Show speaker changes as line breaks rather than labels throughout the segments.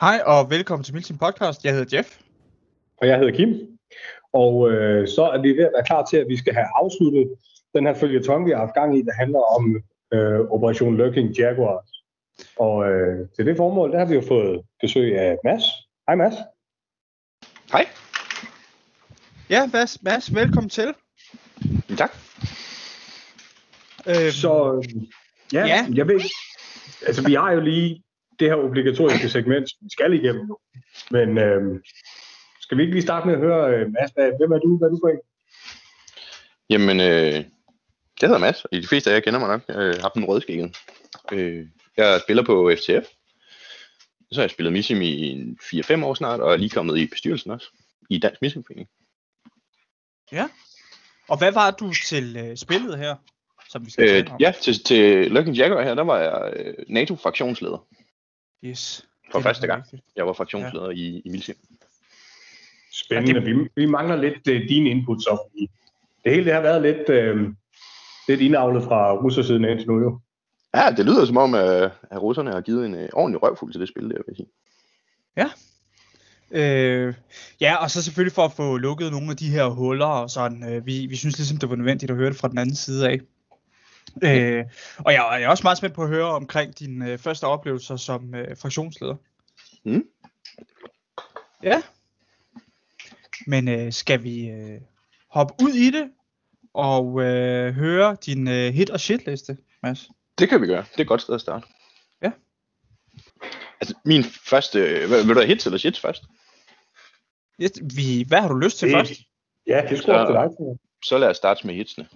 Hej og velkommen til Milsim Podcast. Jeg hedder Jeff.
Og jeg hedder Kim. Og øh, så er vi ved at være klar til, at vi skal have afsluttet den her følgetong, vi har haft gang i, der handler om øh, Operation Lurking Jaguars. Og øh, til det formål, der har vi jo fået besøg af Mads. Hej Mads.
Hej.
Ja, Mads, Mads velkommen til.
Tak.
Øhm, så øh, ja, ja, jeg ved altså vi har jo lige det her obligatoriske segment, som vi skal igennem nu. Men øh, skal vi ikke lige starte med at høre, øh, Mads, hvad, hvem er du? Hvad er du for en?
Jamen, øh, det hedder Mads, og de fleste af jer kender mig nok. Jeg har den rødskægget. Øh, jeg spiller på FTF. Så har jeg spillet Missim i 4-5 år snart, og er lige kommet i bestyrelsen også, i Dansk Missimforening.
Ja, og hvad var du til øh, spillet her?
Som vi skal øh, ja, til, til Lurking Jaguar her, der var jeg øh, NATO-fraktionsleder.
Yes.
For første gang. Jeg var fraktionsleder ja. i, i Milsim.
Spændende. Ja, det... vi, vi mangler lidt uh, dine inputs. Så det hele det har været lidt, uh, lidt indavlet fra russersiden indtil nu jo.
Ja, det lyder som om, at, at russerne har givet en uh, ordentlig røvfuld til det spil, der vil jeg sige.
Ja. Øh, ja, og så selvfølgelig for at få lukket nogle af de her huller og sådan. Øh, vi, vi synes ligesom, det var nødvendigt at høre det fra den anden side af. Øh, og jeg, jeg er også meget spændt på at høre omkring dine øh, første oplevelser som øh, fraktionsleder. Mm. Ja. Men øh, skal vi øh, hoppe ud i det og øh, høre din øh, hit og shit liste, Mads?
Det kan vi gøre. Det er et godt sted at starte.
Ja.
Altså, min første... Vil, vil du have hits eller shits først?
Ja, vi, hvad har du lyst til det, først?
Ja, det skal
så, dig. Så lad os starte med hitsene.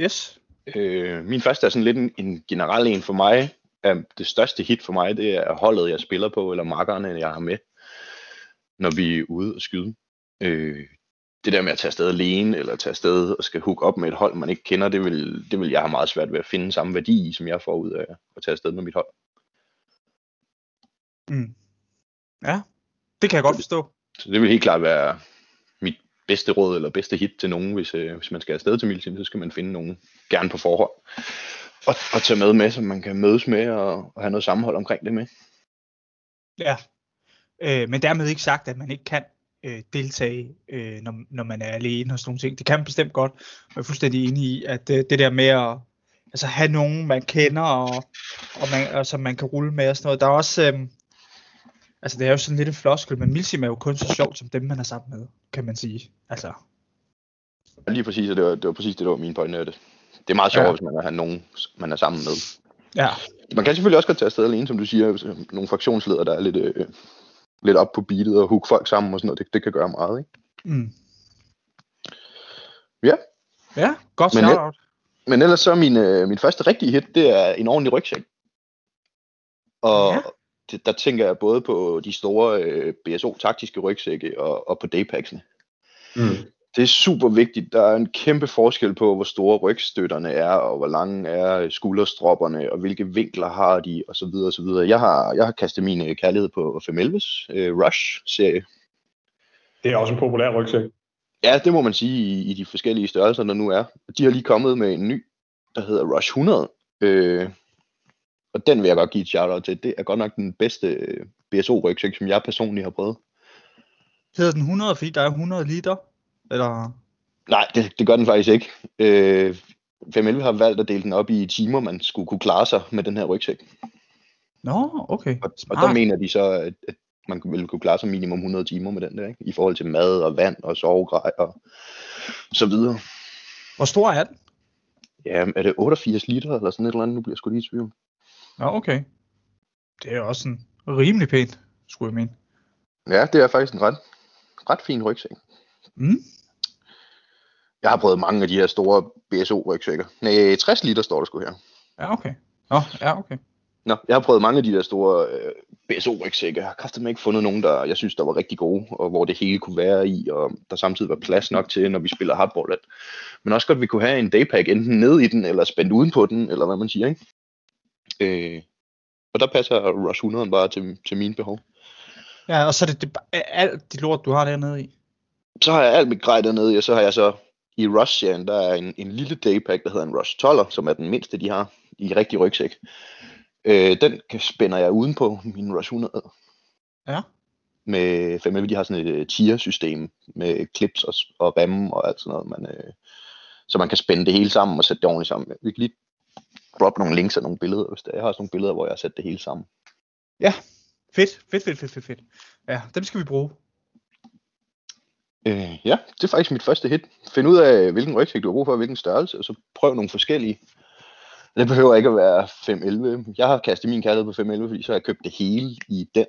Yes.
Øh, min første er sådan lidt en, en generel en for mig. Er det største hit for mig, det er holdet, jeg spiller på, eller makkerne, jeg har med, når vi er ude og skyde. Øh, det der med at tage afsted alene, eller tage afsted og skal hook op med et hold, man ikke kender, det vil, det vil jeg have meget svært ved at finde samme værdi i, som jeg får ud af at tage afsted med mit hold.
Mm. Ja, det kan jeg godt forstå.
Så det vil helt klart være bedste råd eller bedste hit til nogen, hvis, øh, hvis man skal afsted til Milsim, så skal man finde nogen, gerne på forhånd, og, og tage med med, som man kan mødes med og, og have noget sammenhold omkring det med.
Ja, øh, men dermed ikke sagt, at man ikke kan øh, deltage, øh, når, når man er alene og sådan nogle ting. Det kan man bestemt godt, jeg er fuldstændig enig i, at øh, det der med at altså, have nogen, man kender, og, og, man, og som man kan rulle med og sådan noget. Der er også, øh, altså det er jo sådan lidt en floskel, men Milsim er jo kun så sjovt som dem, man er sammen med, kan man sige. Altså.
Lige præcis, og det var, det var præcis det, der var min pointe. Det, det er meget sjovt, ja. hvis man har nogen, man er sammen med.
Ja.
Man kan selvfølgelig også godt tage afsted alene, som du siger, nogle fraktionsledere, der er lidt, øh, lidt op på beatet og hook folk sammen og sådan noget. Det, det kan gøre meget, ikke?
Mm.
Ja.
Ja, godt
men,
shout-out.
Men ellers så min, øh, min første rigtige hit, det er en ordentlig rygsæk. Og ja. Det, der tænker jeg både på de store øh, BSO-taktiske rygsække og, og på daypacksene. Mm. Det er super vigtigt. Der er en kæmpe forskel på, hvor store rygstøtterne er, og hvor lange er skulderstropperne, og hvilke vinkler har de, og så videre, og så videre. Jeg har, jeg har kastet min kærlighed på 511's uh, Rush-serie.
Det er også en populær rygsæk.
Ja, det må man sige i, i de forskellige størrelser, der nu er. De har lige kommet med en ny, der hedder Rush 100. Øh, og den vil jeg godt give et shout-out til. Det er godt nok den bedste øh, BSO-rygsæk, som jeg personligt har prøvet.
Hedder den 100, fordi der er 100 liter? Eller?
Nej, det, det gør den faktisk ikke. Øh, 511 har valgt at dele den op i timer, man skulle kunne klare sig med den her rygsæk.
Nå, okay.
Og, og der mener de så, at, at man ville kunne klare sig minimum 100 timer med den der, ikke? i forhold til mad og vand og sovegrej og så videre.
Hvor stor er den?
Ja, er det 88 liter eller sådan et eller andet? Nu bliver jeg sgu lige i tvivl.
Ja, okay. Det er også en rimelig pænt, skulle jeg mene.
Ja, det er faktisk en ret, ret fin rygsæk.
Mm.
Jeg har prøvet mange af de her store BSO-rygsækker. Nej, 60 liter står der sgu her.
Ja, okay. Nå, ja, okay.
Nå, jeg har prøvet mange af de der store øh, BSO-rygsække. Jeg har kraftigt ikke fundet nogen, der jeg synes, der var rigtig gode, og hvor det hele kunne være i, og der samtidig var plads nok til, når vi spiller hardball. Men også godt, at vi kunne have en daypack enten ned i den, eller spændt uden på den, eller hvad man siger, ikke? Øh, og der passer Rush 100 bare til, til mine behov.
Ja, og så er det, det alt de lort, du har dernede i?
Så har jeg alt mit grej dernede, og så har jeg så i Rush-serien, der er en, en lille daypack, der hedder en Rush 12'er, som er den mindste, de har i rigtig rygsæk. Øh, den spænder jeg udenpå min Rush 100.
Ja.
Med 511, de har sådan et øh, tier-system med clips og, og remme og alt sådan noget. Man, øh, så man kan spænde det hele sammen og sætte det ordentligt sammen. Vi kan lige droppe nogle links og nogle billeder, hvis der. Jeg har også nogle billeder, hvor jeg har sat det hele sammen.
Ja, fedt, fedt, fedt, fedt, fedt, fedt. Ja, dem skal vi bruge.
Øh, ja, det er faktisk mit første hit. Find ud af, hvilken rygsæk du har brug for, hvilken størrelse, og så prøv nogle forskellige. Det behøver ikke at være 511. Jeg har kastet min kærlighed på 511, fordi så har jeg købt det hele i den.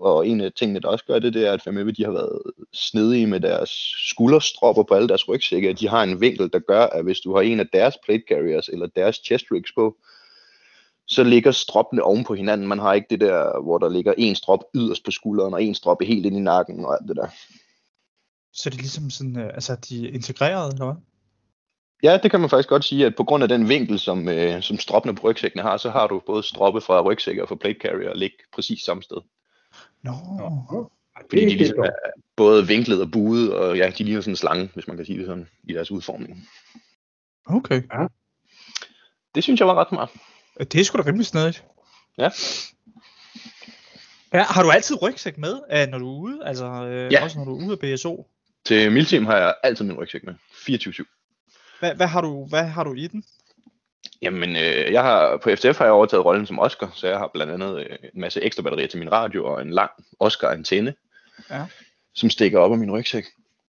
Og en af tingene, der også gør det, det er, at 511 de har været snedige med deres skulderstropper på alle deres rygsække. De har en vinkel, der gør, at hvis du har en af deres plate carriers eller deres chest rigs på, så ligger stroppene oven på hinanden. Man har ikke det der, hvor der ligger en strop yderst på skulderen, og en stroppe helt ind i nakken og alt det der.
Så det er ligesom sådan, øh, altså de er integreret, eller hvad?
Ja, det kan man faktisk godt sige, at på grund af den vinkel, som, øh, som stroppene på rygsækkene har, så har du både stroppe fra rygsækker og fra plate carrier ligge præcis samme sted.
Nå,
Nå,
Fordi
det
de
er
ligesom er både vinklet og buet, og ja, de ligner sådan en slange, hvis man kan sige det sådan, i deres udformning.
okay.
Det synes jeg var ret smart.
Det er sgu da rimelig snedigt.
Ja.
Ja, har du altid rygsæk med, øh, når du er ude? Altså, øh,
Ja.
også når du er ude af BSO?
Til Milteam har jeg altid min rygsæk med. 24-7.
Hvad, hvad, har du, hvad har du i den?
Jamen, øh, jeg har, på FTF har jeg overtaget rollen som Oscar, så jeg har blandt andet øh, en masse ekstra batterier til min radio og en lang Oscar-antenne,
Ja.
som stikker op af min rygsæk.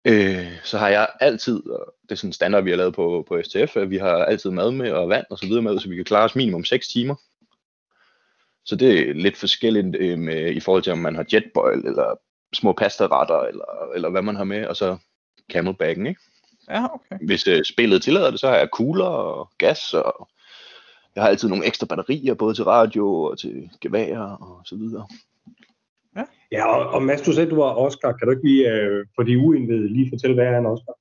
Øh, så har jeg altid, og det er sådan en standard, vi har lavet på, på STF, at vi har altid mad med og vand og så videre med, så vi kan klare os minimum 6 timer. Så det er lidt forskelligt øh, med, i forhold til, om man har jetboil, eller små pastaretter, eller, eller hvad man har med, og så camelbacken, ikke?
Ja, okay.
Hvis øh, spillet tillader det, så har jeg kugler og gas, og jeg har altid nogle ekstra batterier, både til radio og til gevær og så videre.
Ja, og, og Mads, du sagde, du var Oscar. Kan du ikke lige, øh, for de uindvidede, lige fortælle, hvad er en Oscar?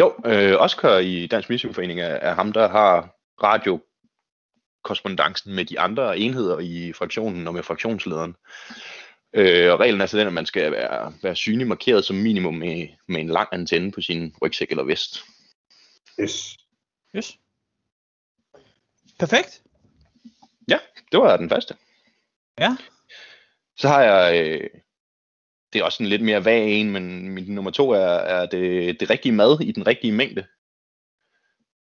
Jo, øh, Oscar i Dansk Musicforening er, er ham, der har radiokorrespondancen med de andre enheder i fraktionen og med fraktionslederen. Øh, og reglen er så den, at man skal være, være synlig markeret som minimum med, med en lang antenne på sin rygsæk eller vest.
Yes.
Yes. Perfekt.
Det var den første.
Ja.
Så har jeg, øh, det er også en lidt mere vag en, men min nummer to er, er det, det rigtige mad i den rigtige mængde.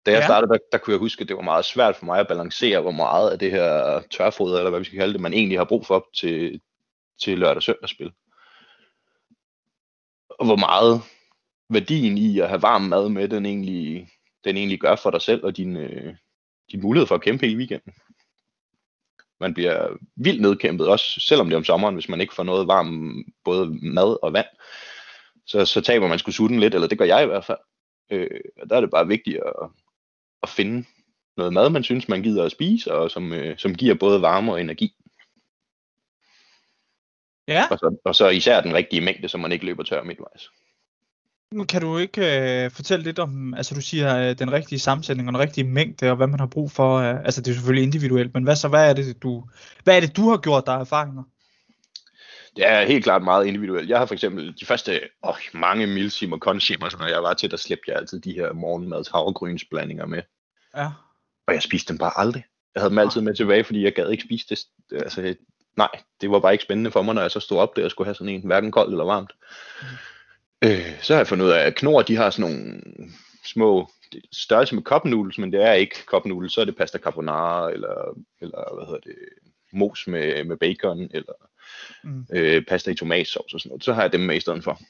Da jeg
Ja.
startede, der, der kunne jeg huske, at det var meget svært for mig at balancere, hvor meget af det her tørfoder, eller hvad vi skal kalde det, man egentlig har brug for til, til lørdag søndagsspil. Og hvor meget værdien i at have varm mad med, den egentlig, den egentlig gør for dig selv og din, øh, din mulighed for at kæmpe i weekenden. Man bliver vildt nedkæmpet, også selvom det er om sommeren, hvis man ikke får noget varm både mad og vand. Så, så taber man skulle sutten lidt, eller det gør jeg i hvert fald. Øh, og der er det bare vigtigt at, at finde noget mad, man synes, man gider at spise, og som, øh, som giver både varme og energi.
Ja,
Og så, og så især den rigtige mængde, så man ikke løber tør midtvejs.
nu kan du ikke øh, fortælle lidt om, altså du siger øh, den rigtige sammensætning og den rigtige mængde, og hvad man har brug for, øh, altså det er selvfølgelig individuelt, men hvad så, hvad er det du, hvad er det du har gjort der erfaringer?
Det er helt klart meget individuelt. Jeg har for eksempel de første åh, mange milsim og sådan noget, jeg var til, der slæbte jeg altid de her morgenmads havregrynsblandinger med.
Ja,
Og jeg spiste dem bare aldrig. Jeg havde dem altid med tilbage, fordi jeg gad ikke spise det. Altså, nej, det var bare ikke spændende for mig, når jeg så stod op der og skulle have sådan en, hverken koldt eller varmt. Øh, så har jeg fundet ud af, at Knor, de har sådan nogle små størrelse med noodles, men det er ikke noodles, så er det pasta carbonara, eller, eller hvad hedder det, mos med, med bacon, eller
Mm.
øh, pasta i tomatsovs og sådan noget. Så har jeg dem med i stedet for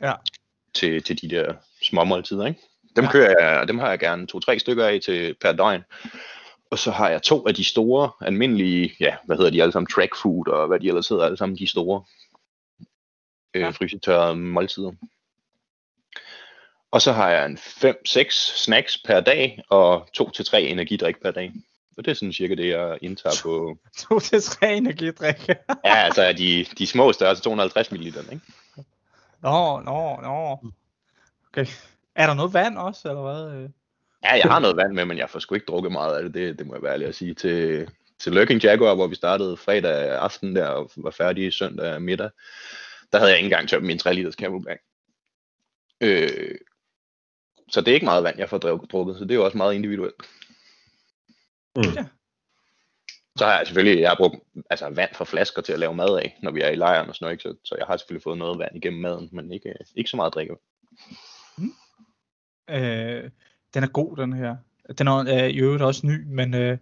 ja,
til, til de der små måltider, ikke? Dem,
ja.
kører jeg, dem har jeg gerne to-tre stykker af til per døgn. Og så har jeg to af de store, almindelige, ja, hvad hedder de alle sammen, track food, og hvad de ellers hedder, alle sammen de store øh,
Ja.
frysetørrede måltider. Og så har jeg en 5-6 snacks per dag, og 2-3 energidrik per dag. Og det er sådan cirka det, jeg indtager på,
to til tre energidrikke.
ja, altså de, de små størrelse, 250 ml, ikke?
Nå, nå, nå. Okay. Er der noget vand også, eller hvad?
Ja, jeg har noget vand med, men jeg får sgu ikke drukket meget af det. Det, det må jeg være ærlig at sige. Til, til Lurking Jaguar, hvor vi startede fredag aften der, og var færdige søndag middag, der havde jeg ikke engang tømt min 3 liters camelback. Øh, så det er ikke meget vand, jeg får drukket, så det er jo også meget individuelt.
Mm.
Ja.
Så har jeg selvfølgelig, jeg har brugt altså, vand fra flasker til at lave mad af, når vi er i lejren og sådan noget, ikke? Så, så jeg har selvfølgelig fået noget vand igennem maden, men ikke, ikke så meget drikke.
Øh, den er god, den her. Den er øh, i øvrigt også ny, men øh,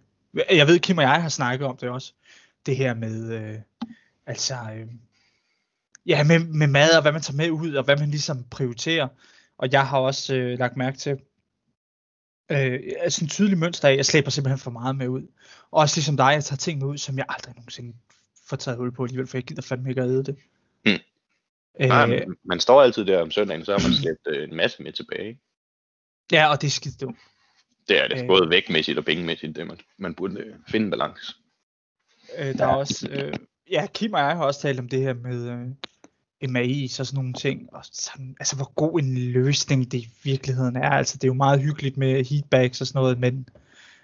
jeg ved, Kim og jeg har snakket om det også. Det her med, øh, altså, øh, ja, med, med mad og hvad man tager med ud, og hvad man ligesom prioriterer. Og jeg har også øh, lagt mærke til, øh, altså en tydelig mønster af, at jeg slæber simpelthen for meget med ud. Og også ligesom dig, jeg tager ting med ud, som jeg aldrig nogensinde får taget hul på alligevel, for jeg gider fandme ikke at æde det.
Mm.
Øh,
Nej, man, man står altid der om søndagen, så har man slæbt øh, en masse med tilbage.
Ja, og det er skidt dumt.
Det er det,
Øh.
både vægtmæssigt og pengemæssigt, det man, man burde øh, finde en balance.
Øh, der er også, øh, ja, Kim og jeg har også talt om det her med øh, MAI og sådan nogle ting, og sådan, altså hvor god en løsning det i virkeligheden er, altså det er jo meget hyggeligt med heatbags og sådan noget, men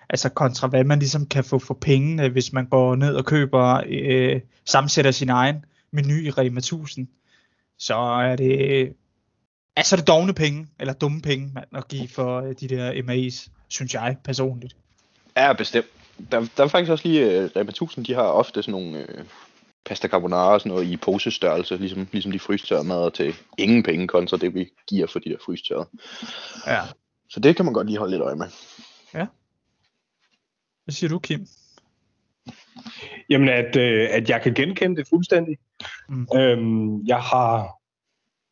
altså kontra hvad man ligesom kan få for pengene, hvis man går ned og køber, øh, sammensætter sin egen menu i Rema 1000, så er det, altså er det dogne penge, eller dumme penge, man at give for øh, de der MAI's, synes jeg personligt.
Ja, bestemt. Der, der er faktisk også lige, øh, Rema 1000, de har ofte sådan nogle øh, pasta carbonara og sådan noget i posestørrelse, ligesom, ligesom de frystørrede mader til ingen penge kontra det, vi giver for de der frystørrede.
Ja.
Så det kan man godt lige holde lidt øje med.
Hvad siger du, Kim?
Jamen, at, øh, at jeg kan genkende det fuldstændig.
Mm.
Øhm, jeg har,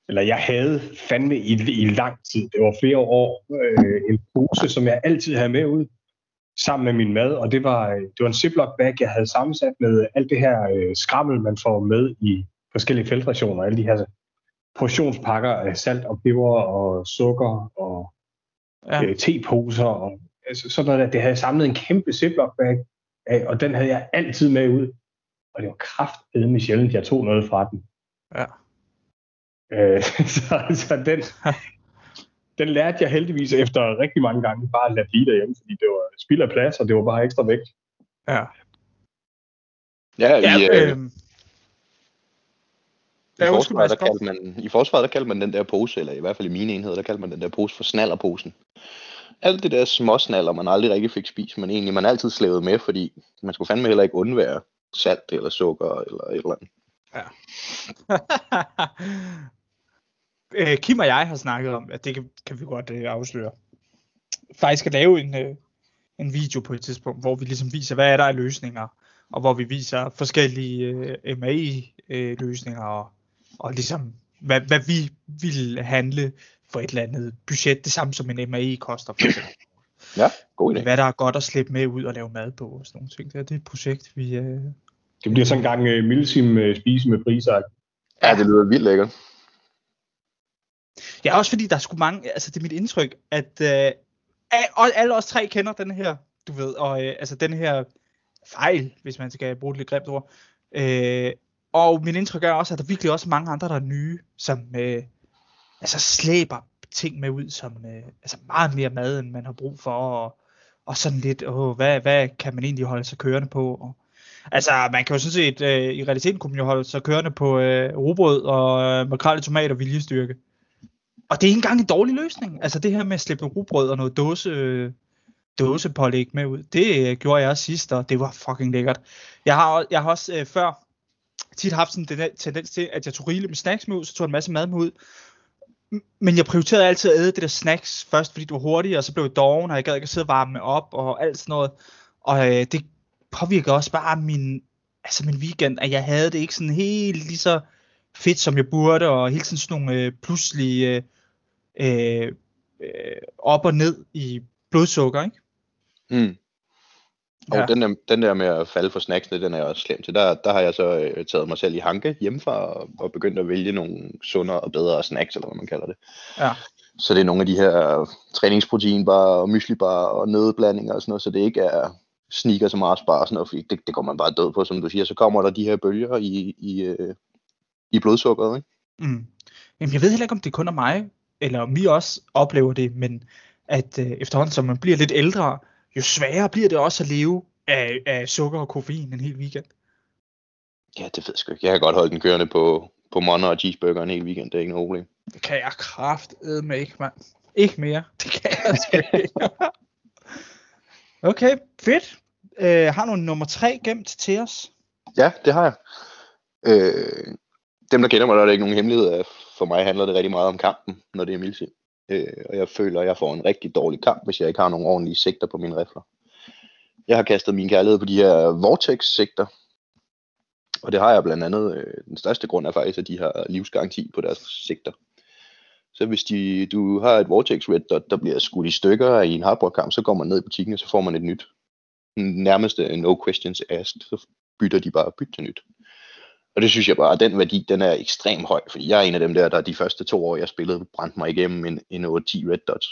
eller jeg havde fandme i, i lang tid, det var flere år, øh, en pose, som jeg altid havde med ud, sammen med min mad, og det var, øh, det var en Ziploc bag, jeg havde sammensat med alt det her øh, skrammel, man får med i forskellige feltrationer, alle de her portionspakker af salt og peber og sukker og
Ja.
øh, teposer og altså, sådan noget der. Det havde jeg samlet en kæmpe Ziploc bag af, og den havde jeg altid med ud. Og det var kraftedeme sjældent, jeg tog noget fra den.
Ja.
Øh, så, så den, den lærte jeg heldigvis efter rigtig mange gange bare at lade blive derhjemme, fordi det var spild af plads, og det var bare ekstra vægt.
Ja.
Ja,
Ja,
i, øh,
øh,
I,
Ja,
forsvaret, der kaldte man, I forsvaret, der kaldte man den der pose, eller i hvert fald i mine enheder, der kaldte man den der pose for snallerposen. Alt det der småsnaller, man aldrig rigtig fik spist, men egentlig man altid slævede med, fordi man skulle fandme heller ikke undvære salt eller sukker eller et eller andet.
øh, Kim og jeg har snakket om, at det kan, kan vi godt øh, afsløre. Faktisk skal lave en, øh, en video på et tidspunkt, hvor vi ligesom viser, hvad er der af løsninger, og hvor vi viser forskellige øh, MAI-løsninger, og, og ligesom, hvad, hvad vi vil handle for et eller andet budget, det samme som en MAI koster, for eksempel.
Ja, god idé.
hvad der er godt at slippe med ud og lave mad på, og sådan nogle ting. Det er, det er et projekt, vi... Øh,
Det bliver sådan en gang øh, Milsim øh, spise med priser.
Ja, det lyder vildt lækkert.
Ja, også fordi der er sgu mange, altså det er mit indtryk, at øh, alle os tre kender den her, du ved, og øh, altså den her fejl, hvis man skal bruge et lidt grimt ord. Øh, og min indtryk er også, at der virkelig også er mange andre, der er nye, som øh, altså slæber ting med ud, som øh, altså meget mere mad, end man har brug for, og, og sådan lidt, åh, hvad, hvad kan man egentlig holde sig kørende på? Og, altså, man kan jo sådan set, øh, i realiteten kunne man jo holde sig kørende på øh, robrød og øh, makrel i tomat og viljestyrke. Og det er ikke engang en dårlig løsning. Altså det her med at slippe robrød og noget dåse, øh, dåsepålæg med ud, det øh, gjorde jeg sidst, og det var fucking lækkert. Jeg har, jeg har også øh, før tit haft sådan en tendens til, at jeg tog rigeligt med snacks med ud, så tog jeg en masse mad med ud. Men jeg prioriterede altid at æde det der snacks først, fordi det var hurtigt, og så blev jeg doven, og jeg gad ikke at sidde og varme op, og alt sådan noget. Og øh, det påvirker også bare min, altså min weekend, at jeg havde det ikke sådan helt lige så fedt, som jeg burde, og hele tiden sådan nogle øh, pludselige øh, øh, op og ned i blodsukker, ikke?
Mm. Og
Ja.
den, der, den der med at falde for snacksene, den er jeg også slem til. Der, der har jeg så øh, taget mig selv i hanke hjemmefra og, og begyndt at vælge nogle sundere og bedre snacks, eller hvad man kalder det.
Ja.
Så det er nogle af de her træningsproteinbar og myslibar og nødblandinger og sådan noget, så det ikke er sneakers og Mars bar og det, det går man bare død på, som du siger. Så kommer der de her bølger i, i, øh, i blodsukkeret, ikke?
Mm. Jamen, jeg ved heller ikke, om det kun er mig, eller om vi også oplever det, men at øh, efterhånden, som man bliver lidt ældre, jo sværere bliver det også at leve af, af sukker og koffein en hel weekend.
Ja, det ved jeg sgu ikke. Jeg kan godt holde den kørende på, på Monner og cheeseburger en hel weekend, det er ikke noget problem.
Det kan jeg kraftedeme ikke, mand. Ikke mere. Det kan jeg sgu ikke. okay, fedt. øh, har du nummer tre gemt til os?
Ja, det har jeg. Øh, dem, der kender mig, der er det ikke nogen hemmelighed. For mig handler det rigtig meget om kampen, når det er mildsigt. Øh, og jeg føler, at jeg får en rigtig dårlig kamp, hvis jeg ikke har nogle ordentlige sigter på mine rifler. Jeg har kastet min kærlighed på de her Vortex-sigter. Og det har jeg blandt andet, øh, den største grund er faktisk, at de har livsgaranti på deres sigter. Så hvis de, du har et Vortex Red Dot, der bliver skudt i stykker i en hardboard-kamp, så går man ned i butikken, og så får man et nyt. Nærmeste øh, no questions asked, så bytter de bare bytte til nyt. Og det synes jeg bare, at den værdi, den er ekstremt høj, fordi jeg er en af dem der, der de første to år, jeg spillede, brændte mig igennem en, en 8-10 Red Dots.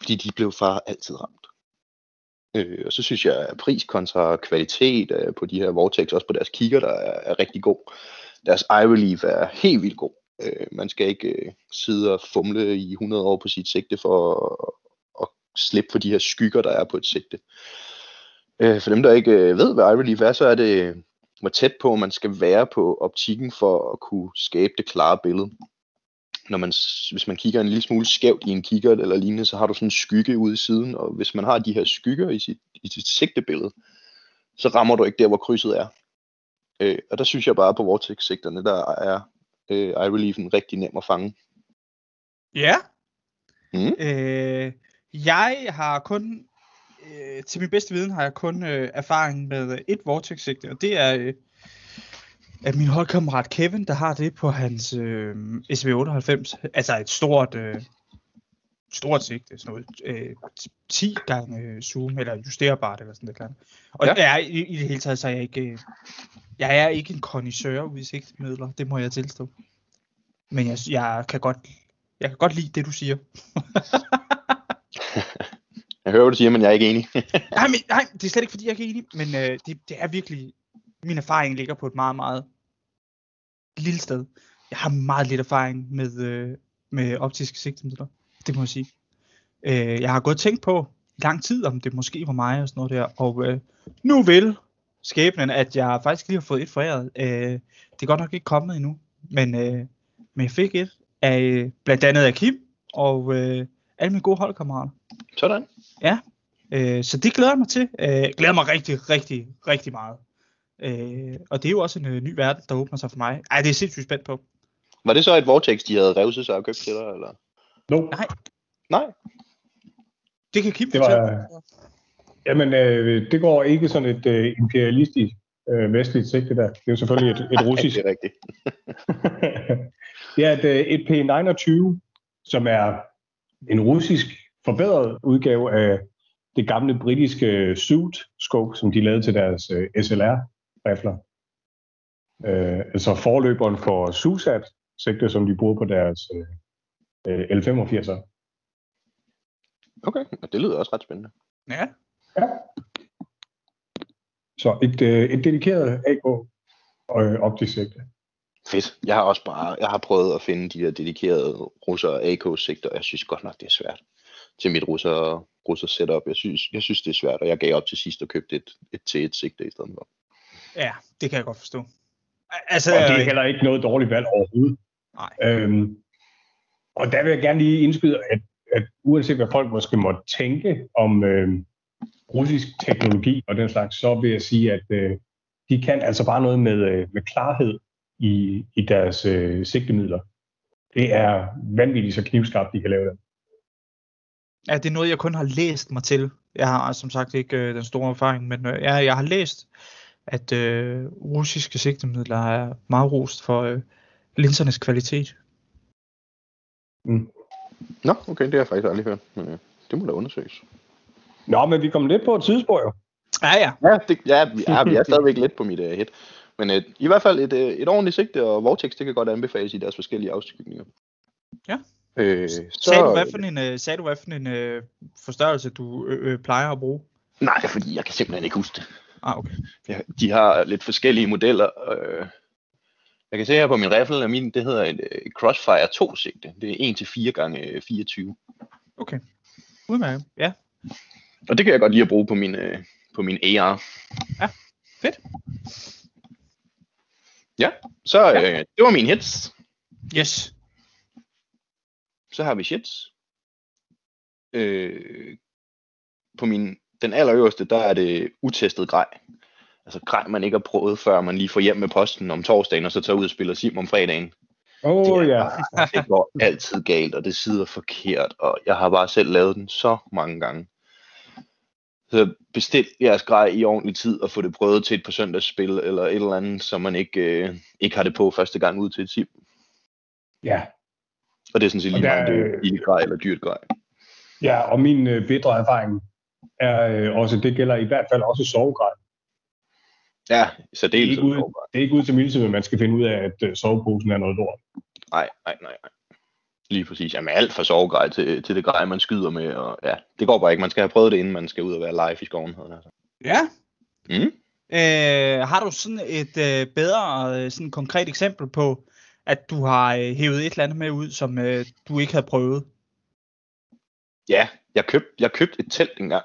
Fordi de blev far altid ramt. Øh, og så synes jeg, at pris kontra kvalitet øh, på de her Vortex, også på deres kigger, der er, er rigtig god. Deres eye relief er helt vildt god. Øh, man skal ikke øh, sidde og fumle i 100 år på sit sigte for at, at slippe for de her skygger, der er på et sigte. Øh, for dem, der ikke øh, ved, hvad eye relief er, så er det øh, hvor tæt på man skal være på optikken for at kunne skabe det klare billede. Når man, hvis man kigger en lille smule skævt i en kigger eller lignende, så har du sådan en skygge ude i siden, og hvis man har de her skygger i sit, i sit sigtebillede, så rammer du ikke der, hvor krydset er. Øh, og der synes jeg bare på vortex-sigterne, der er øh, eye reliefen rigtig nem at fange.
Ja. Mm. Øh, jeg har kun øh, til min bedste viden har jeg kun øh, erfaring med øh, et vortex-sigte, og det er øh, at min holdkammerat Kevin, der har det på hans øh, SV98, altså et stort, øh, stort sigte, sådan noget, øh, 10 gange øh, zoom, eller justerbart, eller sådan noget. Og ja. jeg, i, i det hele taget, så er jeg ikke, øh, jeg er ikke en kondisør ud i sigtemidler, det må jeg tilstå. Men jeg, jeg kan godt, jeg kan godt lide det, du siger.
Jeg hører, hvad du siger, men jeg er ikke enig.
nej, men, nej, det er slet ikke, fordi jeg er ikke enig, men øh, det, det er virkelig, min erfaring ligger på et meget, meget lille sted. Jeg har meget lidt erfaring med, øh, med optiske sigtemidler, det må jeg sige. Øh, jeg har gået og tænkt på i lang tid, om det måske var mig og sådan noget der, og øh, nu vil skæbnen, at jeg faktisk lige har fået et foræret. Øh, det er godt nok ikke kommet endnu, men, øh, men jeg fik et af blandt andet af Kim, og øh, alle mine gode holdkammerater.
Sådan.
Ja, øh, så det glæder jeg mig til. Øh, glæder mig rigtig, rigtig, rigtig meget. Øh, og det er jo også en øh, ny verden, der åbner sig for mig. Ej, det er sindssygt spændt på.
Var det så et Vortex, de havde revet sig og købt til dig, eller?
No.
Nej.
Nej?
Det kan Kim
det var, Jamen, øh, det går ikke sådan et øh, imperialistisk øh, vestligt sigte der. Det er jo selvfølgelig et, et russisk.
det er rigtigt.
det er et, øh, et P29, som er en russisk forbedret udgave af det gamle britiske suit scope, som de lavede til deres øh, SLR-rifler. Øh, altså forløberen for SUSAT, sigte, som de bruger på deres øh, L85'er.
Okay, og det lyder også ret spændende.
Ja.
ja. Så et, øh, et dedikeret AK og øh, optisk sigte.
Fedt. Jeg har også bare, jeg har prøvet at finde de der dedikerede russer AK-sigter, og jeg synes godt nok, det er svært til mit russer, russer setup. Jeg synes, jeg synes, det er svært, og jeg gav op til sidst og købte et, et til et sigte i stedet for.
Ja, det kan jeg godt forstå. Altså,
og det er heller ikke noget dårligt valg overhovedet.
Nej.
Øhm, og der vil jeg gerne lige indskyde, at, at uanset hvad folk måske måtte tænke om øh, russisk teknologi og den slags, så vil jeg sige, at øh, de kan altså bare noget med, øh, med klarhed i, i deres øh, sigtemidler. Det er vanvittigt så knivskarpt, de kan lave det.
Ja, det er noget, jeg kun har læst mig til. Jeg har altså som sagt ikke øh, den store erfaring, men øh, jeg, jeg har læst, at øh, russiske sigtemidler er meget rost for øh, linsernes kvalitet.
Mm. Nå, okay, det har jeg faktisk aldrig hørt, men øh, det må da undersøges.
Nå, men vi kommer lidt på et tidsspor jo.
Ja, ja.
Ja, det, ja, vi, ja, vi er stadigvæk lidt på mit uh, hit. Men uh, i hvert fald et, uh, et ordentligt sigte, og Vortex, det kan godt anbefales i deres forskellige afskygninger.
Ja.
Øh,
så, sagde, du, hvad for en, uh, sagde du, hvad for en uh, forstørrelse, du øh, øh, plejer at bruge?
Nej, det er fordi, jeg kan simpelthen ikke huske det.
Ah, okay.
Ja, de har lidt forskellige modeller. Øh, jeg kan se her på min riffel, at min, det hedder et, et Crossfire 2 sigte. Det er 1 til 4 gange 24.
Okay. Udmærket, ja.
Og det kan jeg godt lide at bruge på min, øh, på min AR.
Ja, fedt.
Ja, så ja. Øh, det var min hits.
Yes.
Så har vi shits. Øh, på min den allerøverste, der er det utestet grej. Altså grej, man ikke har prøvet, før man lige får hjem med posten om torsdagen, og så tager ud og spiller sim om fredagen.
Oh, ja.
Det går altid galt, og det sidder forkert, og jeg har bare selv lavet den så mange gange. Så bestil jeres grej i ordentlig tid og få det prøvet til et par søndagsspil eller et eller andet, så man ikke, øh, ikke har det på første gang ud til et sim.
Ja.
Og det er sådan set lige meget, det er billigt grej eller dyrt grej.
Ja, og min øh, bedre erfaring er øh, også, det gælder i hvert fald også sovegrej.
Ja,
Det
så
er
det
ikke ud, det er ikke ud til milse, men man skal finde ud af, at øh, soveposen er noget lort.
Nej, nej, nej, nej. Lige præcis. Jamen alt fra sovegrej til, til det grej, man skyder med. Og, ja, det går bare ikke. Man skal have prøvet det, inden man skal ud og være live i skoven. Sagt.
Ja.
Mm?
Øh, har du sådan et øh, bedre, øh, sådan konkret eksempel på, at du har øh, hævet et eller andet med ud, som øh, du ikke havde prøvet?
Ja, jeg købte jeg købt et telt engang.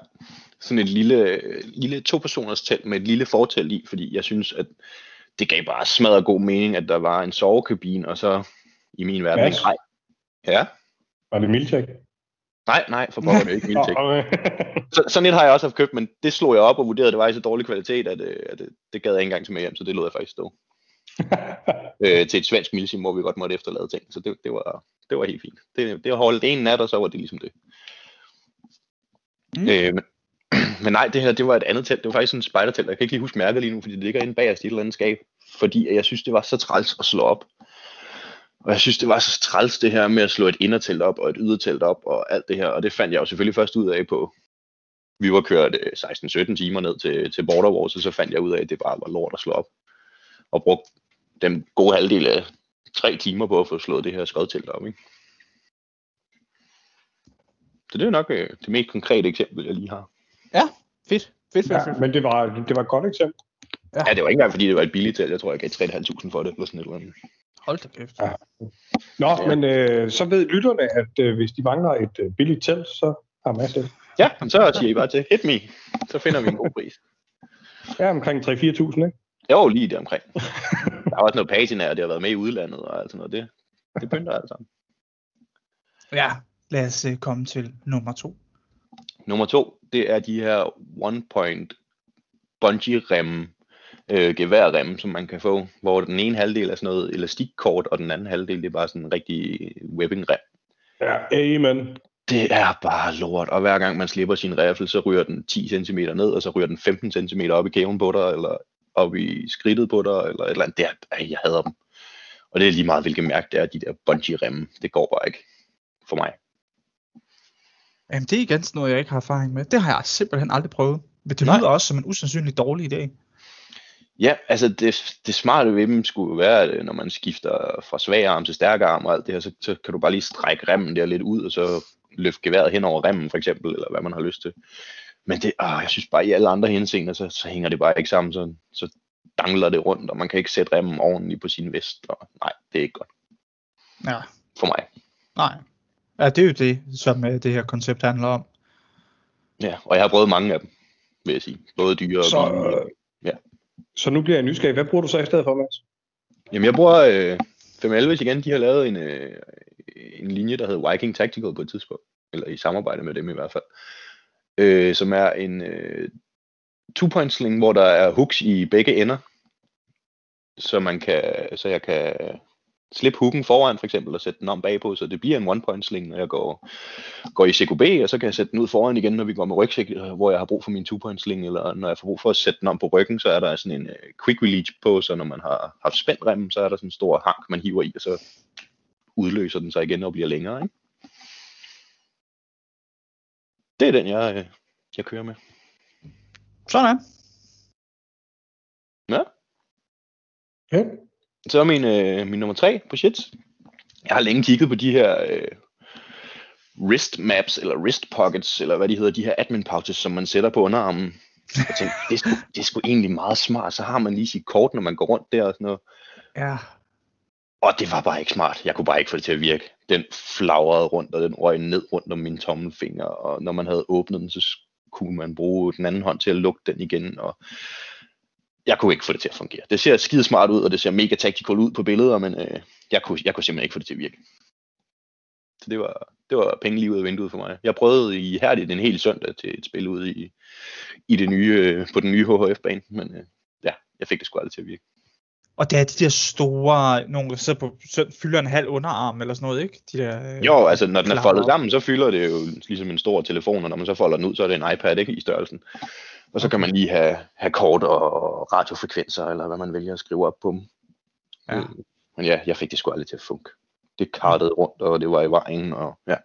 Sådan et lille, lille to-personers telt med et lille fortelt i, fordi jeg synes, at det gav bare smadret god mening, at der var en sovekabine, og så i min verden en
Mads?
grej. Ja.
Var det Miltek?
Nej, nej, for pokker det er ikke
okay.
Så, sådan et har jeg også haft købt, men det slog jeg op og vurderede, at det var i så dårlig kvalitet, at, øh, at det, det gad jeg ikke engang til med hjem, så det lod jeg faktisk stå. øh, til et svensk milsim, hvor vi godt måtte efterlade ting, så det, det, var, det var helt fint. Det, det holdt en nat, og så var det ligesom det.
Mm.
Øh, men, nej, det her, det var et andet telt. Det var faktisk sådan en spejdertelt. Jeg kan ikke lige huske mærket lige nu, fordi det ligger inde bagerst i et eller andet skab. Fordi jeg synes, det var så træls at slå op. Og jeg synes, det var så træls det her med at slå et indertelt op og et ydertelt op og alt det her. Og det fandt jeg jo selvfølgelig først ud af på, vi var kørt øh, 16-17 timer ned til, til Border Wars, og så fandt jeg ud af, at det bare var lort at slå op. Og brugte den gode halvdel af tre timer på at få slået det her skodtelt op. Ikke? Så det er nok øh, det mest konkrete eksempel, jeg lige har.
Fedt. Fedt, fedt,
ja,
fedt.
men det var, det var et godt eksempel.
Ja, det var ikke engang, fordi det var et billigt telt. Jeg tror, jeg gav 3.500 for det, eller sådan et eller andet.
Hold da kæft.
Ja. Nå,
Ja.
men øh, så ved lytterne, at øh, hvis de mangler et øh, billigt telt, så har Mads det.
Ja, så siger I bare til, hit me, så finder vi en god pris.
Ja, omkring 3-4.000, ikke?
Jo, lige der omkring. Der er også noget patina, og det har været med i udlandet og alt sådan noget. Det, det pynter alt sammen.
Ja, lad os øh, komme til nummer to.
Nummer to, det er de her one point bungee rem, øh, geværrem, som man kan få, hvor den ene halvdel er sådan noget elastikkort, og den anden halvdel, det er bare sådan en rigtig webbingrem.
Ja, amen.
Det er bare lort, og hver gang man slipper sin riffel, så ryger den 10 cm ned, og så ryger den 15 cm op i kæven på dig, eller op i skridtet på dig, eller et eller andet. Det er, jeg hader dem. Og det er lige meget, hvilket mærke det er, de der bungee remme. Det går bare ikke for mig.
Jamen, det er igen sådan noget, jeg ikke har erfaring med. Det har jeg simpelthen aldrig prøvet. Men det
Nej.
lyder også som en usandsynlig dårlig idé.
Ja, altså det, det smarte ved dem skulle jo være, at når man skifter fra svag arm til stærk arm og alt det her, så, så kan du bare lige strække remmen der lidt ud, og så løfte geværet hen over remmen for eksempel, eller hvad man har lyst til. Men det, åh, jeg synes bare, i alle andre henseender, så, så hænger det bare ikke sammen, så, så dangler det rundt, og man kan ikke sætte remmen ordentligt på sin vest, og nej, det er ikke godt
Ja,
for mig.
nej. Ja, det er jo det, som øh, det her koncept handler om.
Ja, og jeg har prøvet mange af dem, vil jeg sige. Både dyre og
Så,
billige.
øh,
Ja.
så nu bliver jeg nysgerrig. Hvad bruger du så i stedet for, Mads?
Jamen jeg bruger øh, 511 igen, de har lavet en, øh, en linje, der hedder Viking Tactical på et tidspunkt, eller i samarbejde med dem i hvert fald, øh, som er en øh, two-point sling, hvor der er hooks i begge ender, så man kan, så jeg kan slippe hooken foran for eksempel og sætte den om bagpå, så det bliver en one-point sling, når jeg går, går i CQB, og så kan jeg sætte den ud foran igen, når vi går med rygsæk, øh, hvor jeg har brug for min two-point sling, eller når jeg får brug for at sætte den om på ryggen, så er der sådan en uh, quick release på, så når man har haft spændt remmen, så er der sådan en stor hank, man hiver i, og så udløser den sig igen og bliver længere. Ikke? Det er den, jeg, øh, jeg kører med.
Sådan.
Ja.
Ja.
Så er min, øh, min nummer tre på shit. Jeg har længe kigget på de her øh, wrist maps, eller wrist pockets, eller hvad de hedder, de her admin pouches, som man sætter på underarmen. Jeg tænkte, det er, sgu, det er sgu egentlig meget smart, så har man lige sit kort, når man går rundt der og sådan noget.
Ja.
Og det var bare ikke smart. Jeg kunne bare ikke få det til at virke. Den flagrede rundt, og den røg ned rundt om mine tommelfinger, og når man havde åbnet den, så kunne man bruge den anden hånd til at lukke den igen, og jeg kunne ikke få det til at fungere. Det ser skide smart ud, og det ser mega tactical ud på billeder, men øh, jeg, kunne, jeg kunne simpelthen ikke få det til at virke. Så det var, det var penge lige ud af vinduet for mig. Jeg prøvede i hærdigt en hel søndag til et spil ude i, i det nye, øh, på den nye HHF-bane, men øh, ja, jeg fik det sgu aldrig til at virke.
Og det er de der store, nogle der sidder på, så fylder en halv underarm eller sådan noget, ikke? De der, øh,
Jo, altså når den er foldet sammen, så fylder det jo ligesom en stor telefon, og når man så folder den ud, så er det en iPad ikke, i størrelsen. Og så kan man lige have, have kort og radiofrekvenser, eller hvad man vælger at skrive op på dem.
Ja.
Øh, Men ja, jeg fik det sgu aldrig til at funke. Det kartede rundt, og det var i vejen, og ja.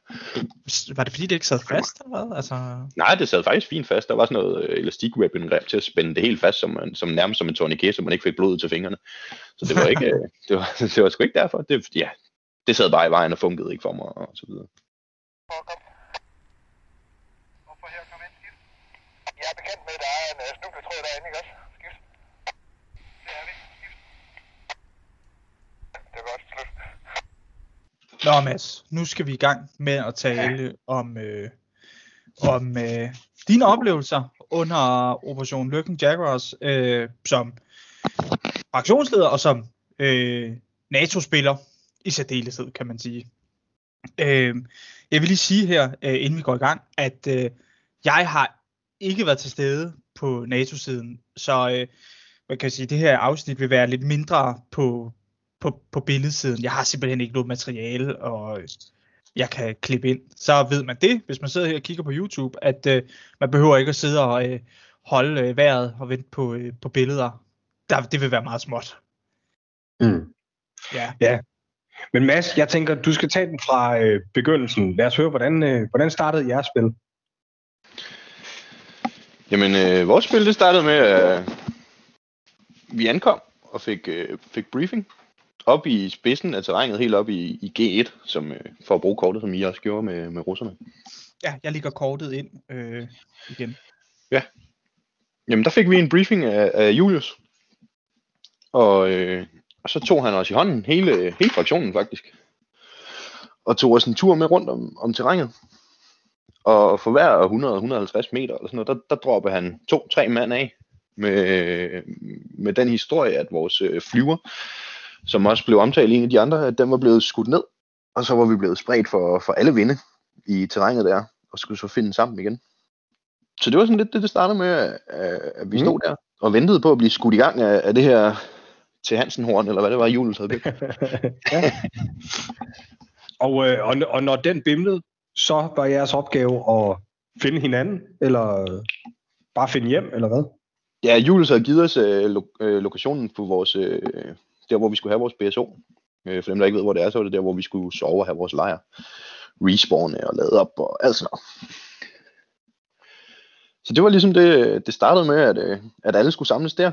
Var det fordi, det ikke sad fast, eller hvad? Altså,
Nej, det sad faktisk fint fast. Der var sådan noget elastikwebbing til at spænde det helt fast, som, man, som nærmest som en tourniquet, så man ikke fik blod til fingrene. Så det var ikke, øh, det var, det var sgu ikke derfor. Det, ja, det sad bare i vejen og funkede ikke for mig, og så videre.
Hvorfor her kom ind, skift? Jeg er bekendt med, at der er en uh, snubletråd derinde, ikke også? Skift. Det er vi. Skift. Det er godt. Slut.
Nå Mads, nu skal vi i gang med at tale om, øh, om øh, dine oplevelser under Operation Lykken Jaguars øh, som fraktionsleder og som øh, NATO-spiller i særdeleshed, kan man sige. Øh, jeg vil lige sige her, øh, inden vi går i gang, at øh, jeg har ikke været til stede på NATO-siden, så øh, man kan sige, at det her afsnit vil være lidt mindre på, på, på billedsiden. Jeg har simpelthen ikke noget materiale, og jeg kan klippe ind. Så ved man det, hvis man sidder her og kigger på YouTube, at øh, man behøver ikke at sidde og øh, holde øh, vejret og vente på, øh, på billeder. Der, det vil være meget småt.
Mm.
Ja.
Men Mads, jeg tænker, du skal tage den fra øh, begyndelsen. Lad os høre, hvordan, øh, hvordan startede jeres spil?
Jamen, øh, vores spil, det startede med, at øh, vi ankom og fik, øh, fik briefing op i spidsen af terrænet, helt op i, i G1, som, øh, for at bruge kortet, som I også gjorde med, med russerne.
ja, jeg ligger kortet ind øh, igen.
Jamen, der fik vi en briefing af, af Julius. Og, øh, og så tog han os i hånden, hele, hele fraktionen faktisk. Og tog os en tur med rundt om, om terrænet. Og for hver 100-150 meter eller sådan noget, der, der dropper han to-tre mand af. Med, med den historie, at vores øh, flyver, som også blev omtalt i en af de andre, at den var blevet skudt ned. Og så var vi blevet spredt for, for alle vinde i terrænet der, og skulle så finde sammen igen. Så det var sådan lidt det, det startede med, at, vi
Mm.
stod der og ventede på at blive skudt i gang af, af det her til Hansenhorn, eller hvad det var, Julius havde bygget.
Og, øh, og, og når den bimlede, så var jeres opgave at finde hinanden, eller bare finde hjem, eller hvad?
Ja, Julius havde givet os øh, lo- øh, lokationen på vores, øh, der hvor vi skulle have vores BSO. Øh, for dem, der ikke ved, hvor det er, så var det der, hvor vi skulle sove og have vores lejr. Respawne og lade op og alt sådan noget. Så det var ligesom det, det startede med, at, øh, at alle skulle samles der.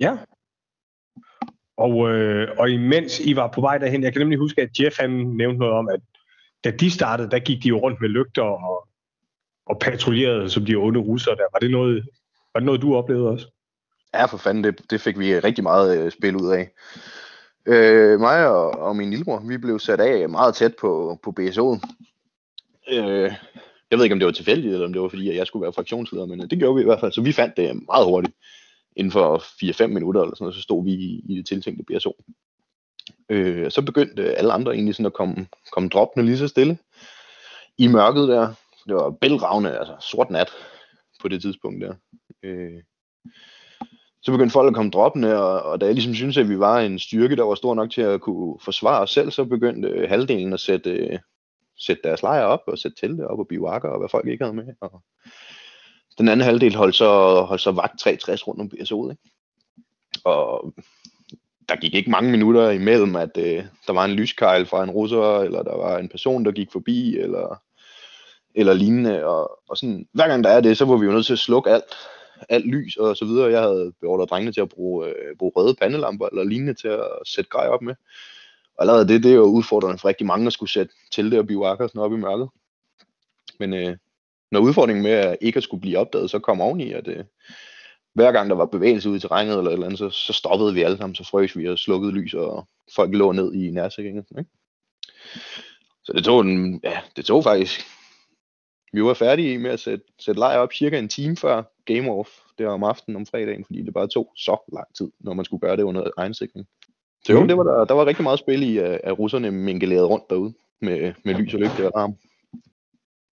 Ja. Og, øh, og imens I var på vej derhen, jeg kan nemlig huske, at Jeff han nævnte noget om, at da de startede, der gik de jo rundt med lygter og, og patruljerede som de onde russere der. Var det noget, var det noget du oplevede også?
Ja, for fanden, det, det fik vi rigtig meget øh, spil ud af. Øh, mig og, og min lillebror, vi blev sat af meget tæt på, på BSO'en. Øh, jeg ved ikke, om det var tilfældigt, eller om det var fordi, at jeg skulle være fraktionsleder, men øh, det gjorde vi i hvert fald. Så vi fandt det meget hurtigt. Inden for 4-5 minutter, eller sådan noget, så stod vi i, i det tiltænkte BSO. Øh, så begyndte alle andre egentlig sådan at komme, komme droppende lige så stille. I mørket der. Det var bælragende, altså sort nat på det tidspunkt der. Øh, så begyndte folk at komme droppende, og, og da jeg ligesom syntes, at vi var en styrke, der var stor nok til at kunne forsvare os selv, så begyndte øh, halvdelen at sætte, øh, sætte deres lejre op, og sætte telte op og bivakker, og hvad folk ikke havde med. Og den anden halvdel holdt så, holdt så vagt 63 rundt om BSO'et, ikke? Og der gik ikke mange minutter imellem, at øh, der var en lyskejl fra en russer, eller der var en person, der gik forbi, eller, eller lignende. Og, og sådan, hver gang der er det, så var vi jo nødt til at slukke alt, alt lys og så videre. Jeg havde beordret drengene til at bruge, øh, bruge røde pandelamper eller lignende til at sætte grej op med. Og allerede det, det er jo udfordrende for rigtig mange at skulle sætte telte og bivakker sådan op i mørket. Men øh, når udfordringen med at ikke at skulle blive opdaget, så kom oveni, at øh, hver gang der var bevægelse ude i terrænet eller et eller andet, så, så stoppede vi alle sammen, så frøs vi og slukkede lys, og folk lå ned i nærsikringen. Ikke? Så det tog, den, ja, det tog faktisk vi var færdige med at sætte, sætte lejr op cirka en time før Game Off der om aftenen om fredagen, fordi det bare tog så lang tid, når man skulle gøre det under egensikring. Så jo,
Mm.
det var der, der var rigtig meget spil i, at, at russerne minkelerede rundt derude. med, med lys og lygte og larm.